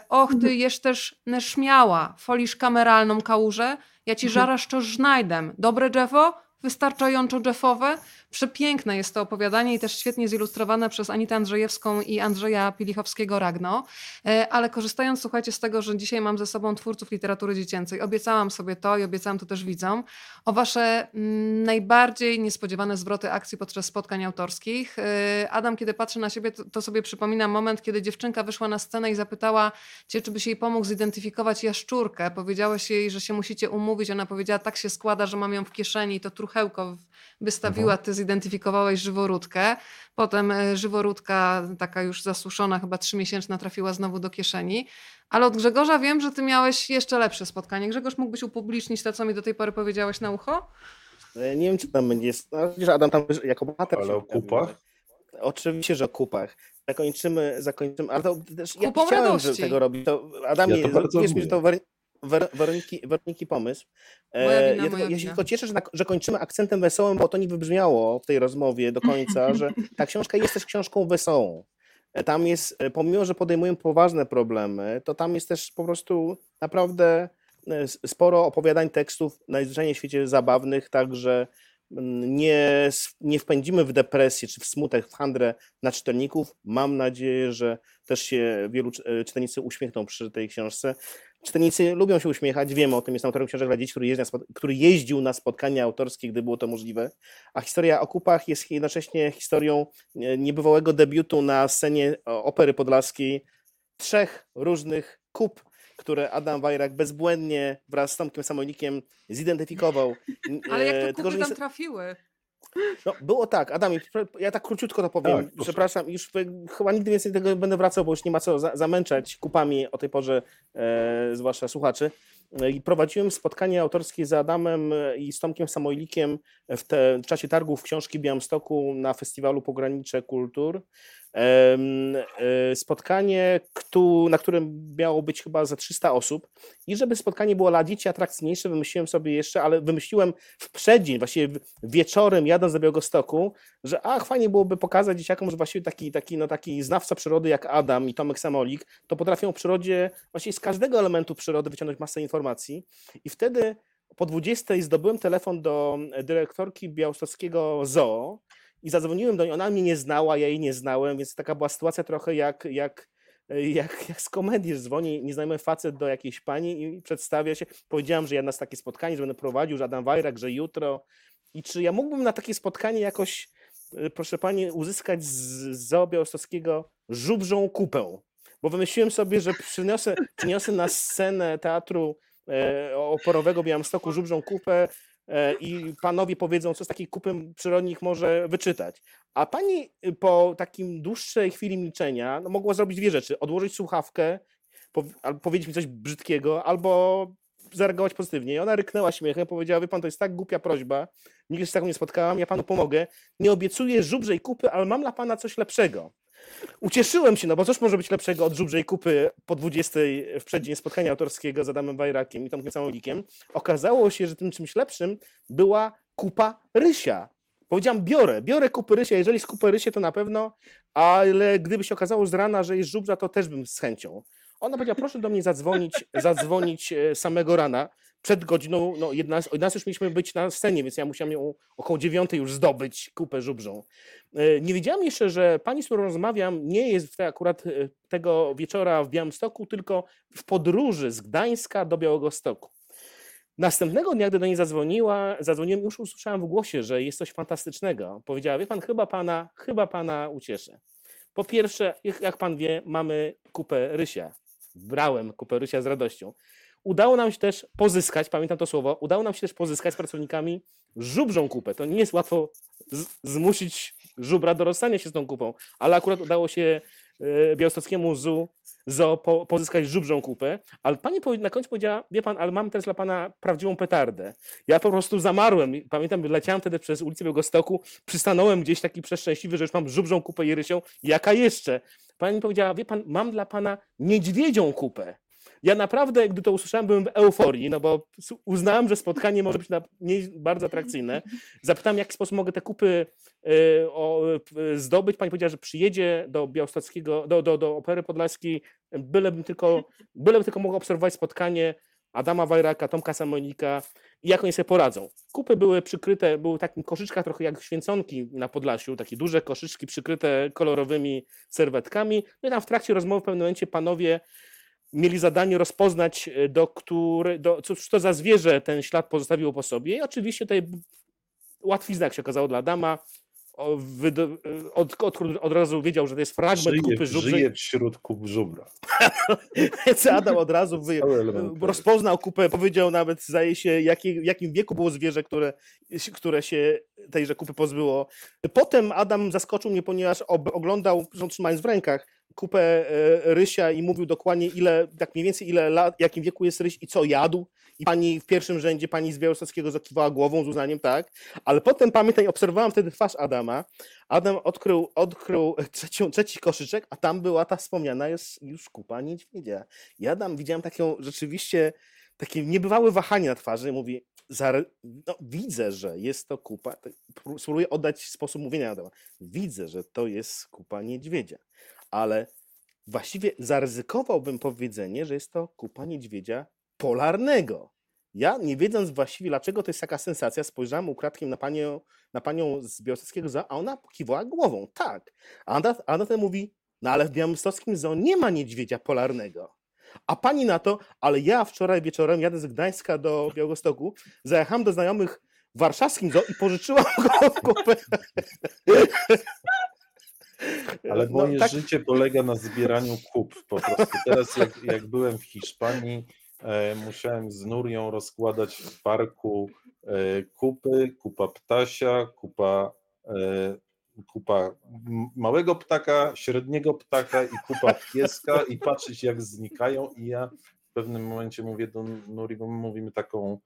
A: Och, ty jesz też neśmiała, folisz kameralną kałużę, ja ci żarasz to żnajdem. Dobre drzewo? Wystarczająco drzewowe? Przepiękne jest to opowiadanie i też świetnie zilustrowane przez Anitę Andrzejewską i Andrzeja Pilichowskiego-Ragno. E, Ale korzystając, słuchajcie, z tego, że dzisiaj mam ze sobą twórców literatury dziecięcej, obiecałam sobie to i obiecałam to też widzom, o wasze mm, najbardziej niespodziewane zwroty akcji podczas spotkań autorskich. E, Adam, kiedy patrzy na siebie, to, sobie przypomina moment, kiedy dziewczynka wyszła na scenę i zapytała cię, czy byś jej pomógł zidentyfikować jaszczurkę. Powiedziałeś jej, że się musicie umówić. Ona powiedziała, tak się składa, że mam ją w kieszeni to truchełko w- wystawiła, ty zidentyfikowałeś żyworódkę. Potem e, żyworódka, taka już zasuszona, chyba trzymiesięczna, trafiła znowu do kieszeni. Ale od Grzegorza wiem, że ty miałeś jeszcze lepsze spotkanie. Grzegorz, mógłbyś upublicznić to, co mi do tej pory powiedziałeś na ucho?
D: E, Nie wiem, czy tam będzie. No, Adam tam jako bohater.
C: Ale o kupach?
D: Oczywiście, że o kupach. Zakończymy, zakończymy, ale to też ja
A: Kupą
D: chciałem
A: radości.
D: że tego robić. To Adamie,
C: Ja to bardzo
D: wiesz mi, że to Weroniki, Weroniki pomysł. E,
A: Moja wina,
D: ja, tylko, ja się tylko cieszę, że, na, że kończymy akcentem wesołym, bo to nie wybrzmiało w tej rozmowie do końca, że ta książka jest też książką wesołą. E, Tam jest, e, pomimo, że podejmują poważne problemy, to tam jest też po prostu naprawdę sporo opowiadań, tekstów najzwyczajniej w świecie zabawnych, także mm, nie, nie wpędzimy w depresję czy w smutek, w handrę na czytelników. Mam nadzieję, że też się wielu czy- czytelnicy uśmiechną przy tej książce. Czytelnicy lubią się uśmiechać, wiemy o tym, jest autorem książek dla dzieci, który, jeździ który jeździł na spotkania autorskie, gdy było to możliwe. A historia o kupach jest jednocześnie historią e, niebywałego debiutu na scenie o, Opery Podlaskiej trzech różnych kup, które Adam Wajrak bezbłędnie wraz z Tomkiem Samojnikiem zidentyfikował.
A: Ale jak
D: E, tylko,
A: kupy tam trafiły?
D: No, było tak, Adam, ja tak króciutko to powiem.
C: Tak.
D: Przepraszam, już chyba nigdy więcej tego będę wracał, bo już nie ma co za, zamęczać kupami o tej porze, e, zwłaszcza słuchaczy. E, I prowadziłem spotkanie autorskie z Adamem e, i z Tomkiem Samojlikiem w, te, w czasie targów książki w Białymstoku na festiwalu Pogranicze Kultur. E, Spotkanie, na którym miało być chyba za 300 osób. I żeby spotkanie było dla dzieci atrakcyjniejsze, wymyśliłem sobie jeszcze, ale wymyśliłem w przeddzień, właściwie wieczorem jadąc do Białegostoku, że ach, fajnie byłoby pokazać dzieciakom, że właściwie taki, taki, no, taki znawca przyrody jak Adam i Tomek Samolik, to potrafią o przyrodzie, właściwie z każdego elementu przyrody wyciągnąć masę informacji. I wtedy po 20 zdobyłem telefon do dyrektorki białostockiego zoo i zadzwoniłem do niej. Ona mnie nie znała, ja jej nie znałem, więc taka była sytuacja trochę jak, jak, jak, jak z komedii, że dzwoni nieznajomy facet do jakiejś pani i przedstawia się. Powiedziałem, że ja na takie spotkanie, że będę prowadził, że Adam Wajrak, że jutro. I czy ja mógłbym na takie spotkanie jakoś, e, proszę pani, uzyskać z zoo białostockiego żubrzą kupę? Bo wymyśliłem sobie, że przyniosę, przyniosę na scenę teatru e, oporowego Białymstoku żubrzą kupę e, i panowie powiedzą, co z takiej kupy przyrodnik może wyczytać. A pani y, po takim dłuższej chwili milczenia no, mogła zrobić dwie rzeczy. Odłożyć słuchawkę, albo powiedzieć mi coś brzydkiego, albo zareagować pozytywnie. I ona ryknęła śmiechem, powiedziała, wie pan, to jest tak głupia prośba, nigdy się z taką nie spotkałam, ja panu pomogę. Nie obiecuję żubrzej kupy, ale mam dla pana coś lepszego. Ucieszyłem się, no bo cóż może być lepszego od żubrzej kupy po 20 w przeddzień spotkania autorskiego z Adamem Wajrakiem i Tomkiem Samolikiem. Okazało się, że tym czymś lepszym była kupa rysia. Powiedziałam, biorę, biorę kupy rysia, jeżeli z kupy rysie to na pewno, ale gdyby się okazało z rana, że jest żubra, to też bym z chęcią. Ona powiedziała, proszę do mnie zadzwonić, zadzwonić e, samego rana, przed godziną, no 11, o 11 już mieliśmy być na scenie, więc ja musiałem ją około 9 już zdobyć kupę żubrzą. E, Nie wiedziałam jeszcze, że pani, z którą rozmawiam, nie jest te, akurat e, tego wieczora w Białymstoku, tylko w podróży z Gdańska do Białegostoku. Następnego dnia, gdy do niej zadzwoniła, zadzwoniłem, już usłyszałem w głosie, że jest coś fantastycznego. Powiedziała, wie pan, chyba pana, chyba pana ucieszę. Po pierwsze, jak pan wie, mamy kupę rysia. Brałem kupę rysia z radością. Udało nam się też pozyskać, pamiętam to słowo, udało nam się też pozyskać z pracownikami żubrzą kupę. To nie jest łatwo zmusić żubra do rozstania się z tą kupą, ale akurat udało się białostockiemu zoo, zoo po, pozyskać żubrzą kupę, ale pani na końcu powiedziała, wie pan, ale mam teraz dla pana prawdziwą petardę. Ja po prostu zamarłem. Pamiętam, leciałem wtedy przez ulicę Białegostoku, przystanąłem gdzieś taki przeszczęśliwy, że już mam żubrzą kupę i rysią. Jaka jeszcze? Pani powiedziała, wie pan, mam dla pana niedźwiedzią kupę. Ja naprawdę, gdy to usłyszałem, byłem w euforii, no bo uznałem, że spotkanie może być na, nie, bardzo atrakcyjne. Zapytałem, w jaki sposób mogę te kupy y, o, y, zdobyć. Pani powiedziała, że przyjedzie do Białostockiego, do, do, do Opery Podlaskiej, bylebym tylko, bylebym tylko mógł obserwować spotkanie Adama Wajraka, Tomka Samonika i jak oni sobie poradzą. Kupy były przykryte, były takim koszyczkach trochę jak święconki na Podlasiu, takie duże koszyczki przykryte kolorowymi serwetkami. No i tam w trakcie rozmowy w pewnym momencie panowie mieli zadanie rozpoznać, e, do której, do, cóż to za zwierzę ten ślad pozostawiło po sobie. I oczywiście tutaj łatwizna, jak się okazało, dla Adama. E, od, od, od razu wiedział, że to jest fragment
C: Żyje,
D: kupy żubrzej.
C: żyje wśród kup żubra.
D: Więc Adam od razu wy, rozpoznał kupę, powiedział nawet, zdaje się, jaki, w jakim wieku było zwierzę, które, które się tejże kupy pozbyło. Potem Adam zaskoczył mnie, ponieważ ob, oglądał, trzymając w rękach, kupę e, rysia i mówił dokładnie, ile, tak mniej więcej ile lat, jakim wieku jest ryś i co jadł. I pani w pierwszym rzędzie, pani z Białostockiego zakiwała głową z uznaniem, tak. Ale potem pamiętam, obserwowałem wtedy twarz Adama. Adam odkrył, odkrył trzecią, trzeci koszyczek, a tam była ta wspomniana jest już kupa niedźwiedzia. Ja tam widziałem taką rzeczywiście takie niebywałe wahanie na twarzy. Mówi, no, widzę, że jest to kupa. pró- Spróbuję oddać sposób mówienia Adama. Widzę, że to jest kupa niedźwiedzia, ale właściwie zaryzykowałbym powiedzenie, że jest to kupa niedźwiedzia polarnego. Ja, nie wiedząc właściwie, dlaczego to jest taka sensacja, spojrzałem ukradkiem na panią, na panią z Białostockiego Zoo, a ona kiwała głową. Tak. A ona, a ona wtedy mówi, no ale w Białymstockim Zoo nie ma niedźwiedzia polarnego. A pani na to, ale ja wczoraj wieczorem jadę z Gdańska do Białegostoku, zajechałem do znajomych w warszawskim zoo i pożyczyłam go w kupę.
C: Ale
D: No,
C: moje
D: tak-
C: życie polega na zbieraniu kup po prostu. Teraz jak, jak byłem w Hiszpanii, e, musiałem z Nurią rozkładać w parku e, kupy, kupa ptasia, kupa, e, kupa małego ptaka, średniego ptaka i kupa pieska i patrzeć jak znikają i ja w pewnym momencie mówię do Nuri, bo my mówimy taką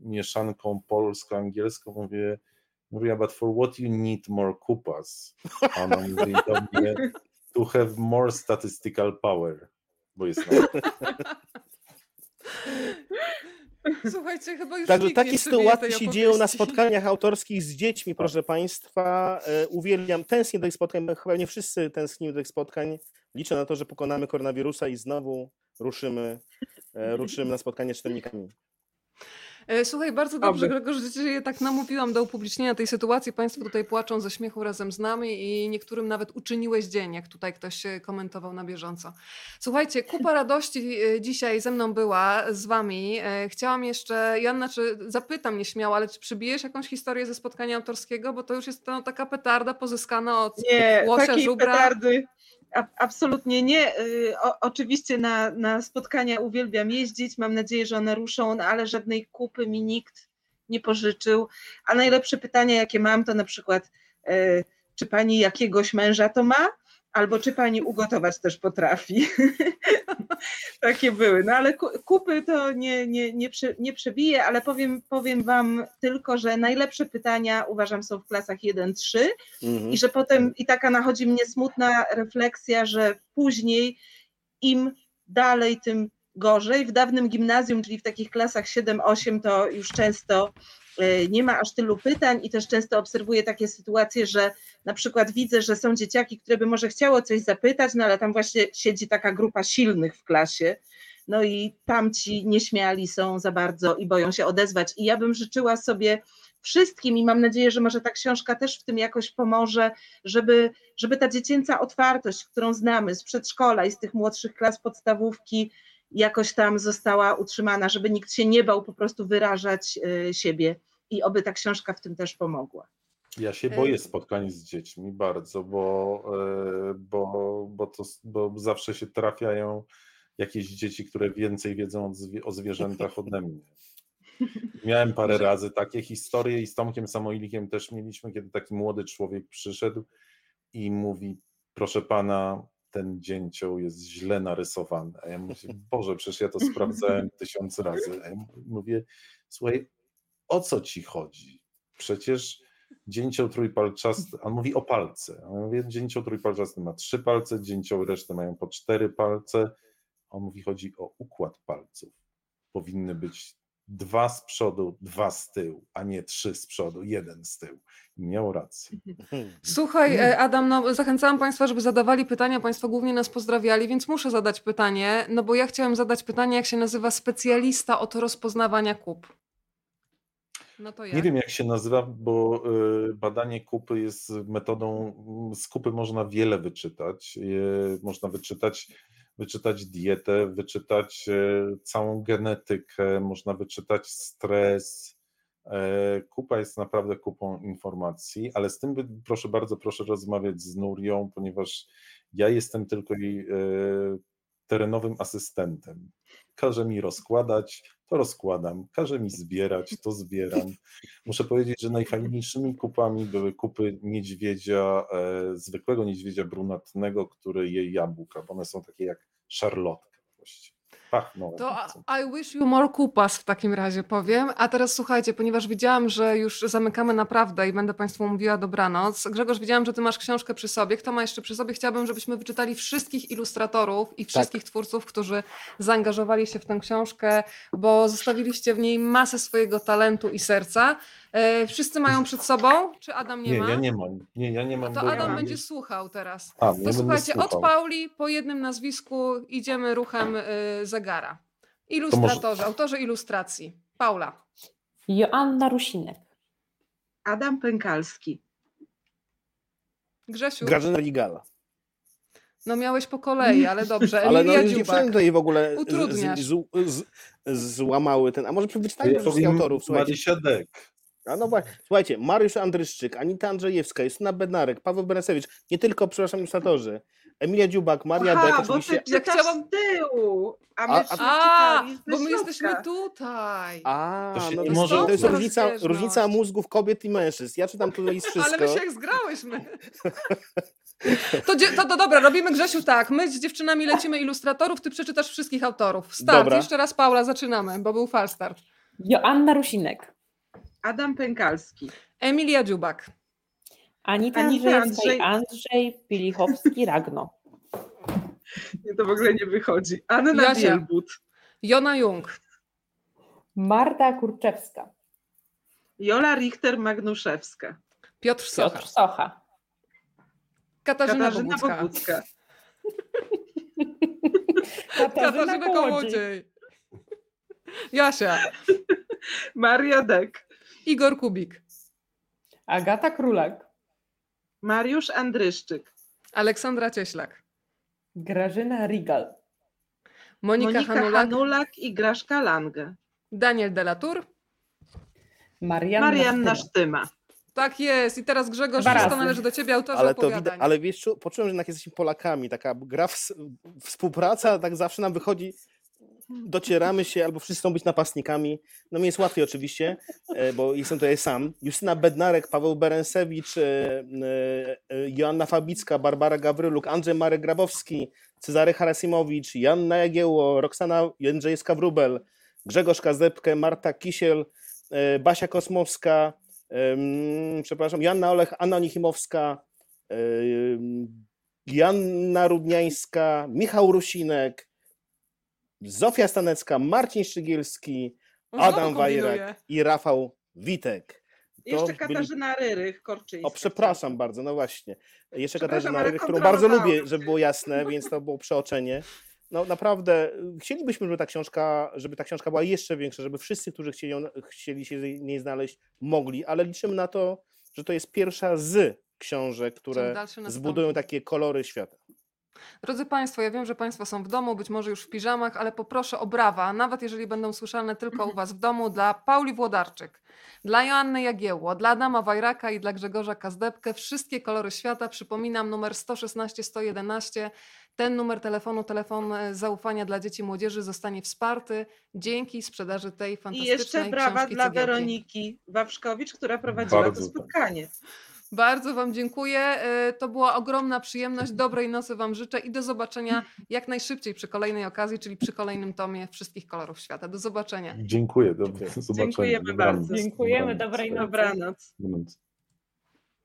C: mieszanką polsko-angielską, mówię Nuria, but for what you need more kupas? A ona mówi do mnie, to have more statistical power, bo jest na...
A: Słuchajcie, chyba już
D: Także
A: nikt
D: takie sytuacje się dzieją na spotkaniach autorskich z dziećmi, proszę Państwa. E, Uwielbiam, tęsknię do tych spotkań, chyba nie wszyscy tęsknimy do tych spotkań. Liczę na to, że pokonamy koronawirusa i znowu ruszymy, e, ruszymy na spotkanie z czytelnikami.
A: E, Słuchaj, bardzo dobrze,
B: Oby.
A: Gregorz, że cię tak namówiłam do upublicznienia tej sytuacji. Państwo tutaj płaczą ze śmiechu razem z nami i niektórym nawet uczyniłeś dzień, jak tutaj ktoś e, komentował na bieżąco. Słuchajcie, kupa radości e, dzisiaj ze mną była, z wami. Chciałam jeszcze, Janna, czy zapytam nieśmiało, ale czy przybijesz jakąś historię ze spotkania autorskiego? Bo to już jest no, taka petarda pozyskana od
B: Nie,
A: łosia,
B: takiej
A: żubra.
B: petardy absolutnie nie. Y, O, oczywiście na, na spotkania uwielbiam jeździć, mam nadzieję, że one ruszą, no, ale żadnej kupy mi nikt nie pożyczył. A najlepsze pytania, jakie mam, to na przykład, y, czy pani jakiegoś męża to ma? Albo czy pani ugotować też potrafi? Takie były. No ale ku- kupy to nie, nie, nie, prze, nie przebiję, ale powiem, powiem wam tylko, że najlepsze pytania uważam są w klasach 1-3
D: Mhm.
B: i że potem i taka nachodzi mnie smutna refleksja, że później im dalej, tym gorzej. W dawnym gimnazjum, czyli w takich klasach 7-8, to już często nie ma aż tylu pytań i też często obserwuję takie sytuacje, że na przykład widzę, że są dzieciaki, które by może chciało coś zapytać, no ale tam właśnie siedzi taka grupa silnych w klasie, no i tamci nieśmiali są za bardzo i boją się odezwać. I ja bym życzyła sobie wszystkim i mam nadzieję, że może ta książka też w tym jakoś pomoże, żeby, żeby ta dziecięca otwartość, którą znamy z przedszkola i z tych młodszych klas podstawówki, jakoś tam została utrzymana, żeby nikt się nie bał po prostu wyrażać y, siebie i oby ta książka w tym też pomogła.
C: Ja się
A: E,
C: boję spotkań z dziećmi bardzo, bo, e, bo, bo, to, bo zawsze się trafiają jakieś dzieci, które więcej wiedzą o zwierzętach ode mnie. Miałem parę razy takie historie i z Tomkiem Samoilikiem też mieliśmy, kiedy taki młody człowiek przyszedł i mówi, proszę pana, ten dzięcioł jest źle narysowany. A ja mówię, Boże, przecież ja to sprawdzałem tysiąc razy. A ja mówię, słuchaj, o co ci chodzi? Przecież dzięcioł trójpalczasty, on mówi o palce. A ja mówię, dzięcioł trójpalczasty ma trzy palce, dzięcioł resztę mają po cztery palce. On mówi, chodzi o układ palców. Powinny być dwa z przodu, dwa z tyłu, a nie trzy z przodu, jeden z tyłu. I miał rację.
A: Słuchaj, e, Adam, no, zachęcałam Państwa, żeby zadawali pytania. Państwo głównie nas pozdrawiali, więc muszę zadać pytanie, no bo ja chciałem zadać pytanie, jak się nazywa specjalista od rozpoznawania kup. No to jak?
C: Nie wiem, jak się nazywa, bo y, badanie kupy jest metodą, mm, z kupy można wiele wyczytać. Można wyczytać, wyczytać dietę, wyczytać y, całą genetykę, można wyczytać stres. E, Kupa jest naprawdę kupą informacji, ale z tym proszę bardzo, proszę rozmawiać z Nurią, ponieważ ja jestem tylko jej e, terenowym asystentem. Każe mi rozkładać, to rozkładam. Każe mi zbierać, to zbieram. Muszę powiedzieć, że najfajniejszymi kupami były kupy niedźwiedzia, e, zwykłego niedźwiedzia brunatnego, który je jabłka, bo one są takie jak szarlotka właściwie. Pachną.
A: To I wish you more kupas w takim razie powiem. A teraz słuchajcie, ponieważ widziałam, że już zamykamy naprawdę i będę Państwu mówiła dobranoc. Grzegorz, widziałam, że Ty masz książkę przy sobie. Kto ma jeszcze przy sobie? Chciałabym, żebyśmy wyczytali wszystkich ilustratorów i wszystkich twórców, którzy zaangażowali się w tę książkę, bo zostawiliście w niej masę swojego talentu i serca. E, wszyscy mają przed sobą? Czy Adam nie,
C: Nie,
A: ma?
C: ja nie mam. Nie, ja nie mam.
A: To Adam będzie słuchał teraz.
C: A, ja
A: To słuchajcie, od. Pauli po jednym nazwisku idziemy ruchem y, zegara. Ilustratorzy, autorzy ilustracji. Paula.
E: Joanna Rusinek.
B: Adam Pękalski.
A: Grzesiu.
D: Grażyna Rigala.
A: No miałeś po kolei, ale dobrze.
D: Ale no
A: Emilia
D: już
A: Dziubak.
D: dziewczyny w ogóle z,
A: Utrudniasz.
D: z, z, z, złamały ten. A może
C: ja
D: wszystkich autorów, słuchajcie.
C: Marysia Dek.
D: A no właśnie, słuchajcie, Mariusz Andryszczyk, Anita Andrzejewska, Justyna Bednarek, Paweł Beresewicz, nie tylko, przepraszam, ilustratorzy, Emilia Dziubak, Maria Dek,
B: Aha, bo
D: oczywiście.
B: ty czytasz
A: chciałam-
B: z tyłu, a my
D: A-
B: wszyscy
A: A,
B: czytali
A: bo my
B: środka.
A: jesteśmy tutaj.
D: A,
C: To się
D: no
C: nie
D: to,
C: może
D: to jest różnica,
A: Rozbieżność.
D: różnica mózgów kobiet i mężczyzn. Ja czytam tutaj z wszystko.
A: Ale my się jak zgrałyśmy. To, dzie- to, to dobra, robimy Grzesiu tak. My z dziewczynami lecimy ilustratorów, ty przeczytasz wszystkich autorów. Start.
D: Dobra.
A: Jeszcze raz Paula, zaczynamy, bo był fal start.
E: Joanna Rusinek.
B: Adam Pękalski.
A: Emilia Dziubak.
E: Anita,
B: Anita
E: Andrzej Pilichowski Ragno.
B: Nie, to w ogóle nie wychodzi. Anna
A: Jasia.
B: Bielbut.
A: Jona Jung.
E: Marta Kurczewska.
B: Jola Richter-Magnuszewska.
A: Piotr Socha.
E: Piotr Socha.
A: Katarzyna,
B: Katarzyna
A: Bogucka.
B: Bogucka.
A: Katarzyna Kołodziej. Jasia.
B: Maria Dek.
A: Igor Kubik.
E: Agata Królak.
B: Mariusz Andryszczyk.
A: Aleksandra Cieślak.
E: Grażyna Rigal.
A: Monika,
B: Monika
A: Hanulak.
B: Hanulak i Graszka Lange.
A: Daniel Delatour.
E: Marianna,
B: Marianna
E: Sztyma.
B: Sztyma.
A: Tak jest. I teraz Grzegorz, wszystko należy do ciebie, autorze
D: Ale to widać, ale wiesz, czu- poczułem, że jednak jesteśmy Polakami, taka gra w, współpraca, tak zawsze nam wychodzi, docieramy się, albo wszyscy chcą być napastnikami. No mi jest łatwiej oczywiście, e, bo jestem tutaj sam. Justyna Bednarek, Paweł Berensewicz, e, e, Joanna Fabicka, Barbara Gawryluk, Andrzej Marek Grabowski, Cezary Harasimowicz, Janna Jagiełło, Roxana Jędrzejska-Wróbel, Grzegorz Kazepkę, Marta Kisiel, Basia Kosmowska, przepraszam, Joanna Olech, Anna Nichimowska, Janna Rudniańska, Michał Rusinek, Zofia Stanecka, Marcin Szczygielski,
A: znowu
D: Adam. Wajrak i Rafał Witek. To
B: Jeszcze
D: byli-
B: Katarzyna Ryrych, Korczyńska.
D: O, przepraszam bardzo, no właśnie. Jeszcze Katarzyna Ryrych, którą bardzo lubię, żeby było jasne, więc to było przeoczenie. No naprawdę, chcielibyśmy, żeby ta książka, żeby ta książka była jeszcze większa, żeby wszyscy, którzy chcieli, chcieli się w niej znaleźć, mogli, ale liczymy na to, że to jest pierwsza z książek, które zbudują takie kolory świata.
A: Drodzy Państwo, ja wiem, że Państwo są w domu, być może już w piżamach, ale poproszę o brawa, nawet jeżeli będą słyszalne tylko u Was w domu, dla Pauli Włodarczyk, dla Joanny Jagiełło, dla Adama Wajraka i dla Grzegorza Kazdebkę. Wszystkie kolory świata. Przypominam, numer 116 111. Ten numer telefonu, telefon e, zaufania dla dzieci i młodzieży zostanie wsparty dzięki sprzedaży tej
B: I
A: fantastycznej
B: jeszcze brawa dla
A: Cegiełki.
B: Weroniki Wawrzkowicz, która prowadziła
C: Bardzo
B: to
C: tak.
B: spotkanie.
A: Bardzo Wam dziękuję. E, To była ogromna przyjemność. Dobrej nocy Wam życzę i do zobaczenia jak najszybciej przy kolejnej okazji, czyli przy kolejnym tomie wszystkich kolorów świata. Do zobaczenia.
C: Dziękuję, do zobaczenia.
B: Dziękujemy
C: Dobranoc.
B: bardzo.
E: Dziękujemy, dobrej nocy.
B: Dobranoc.
C: Dobranoc.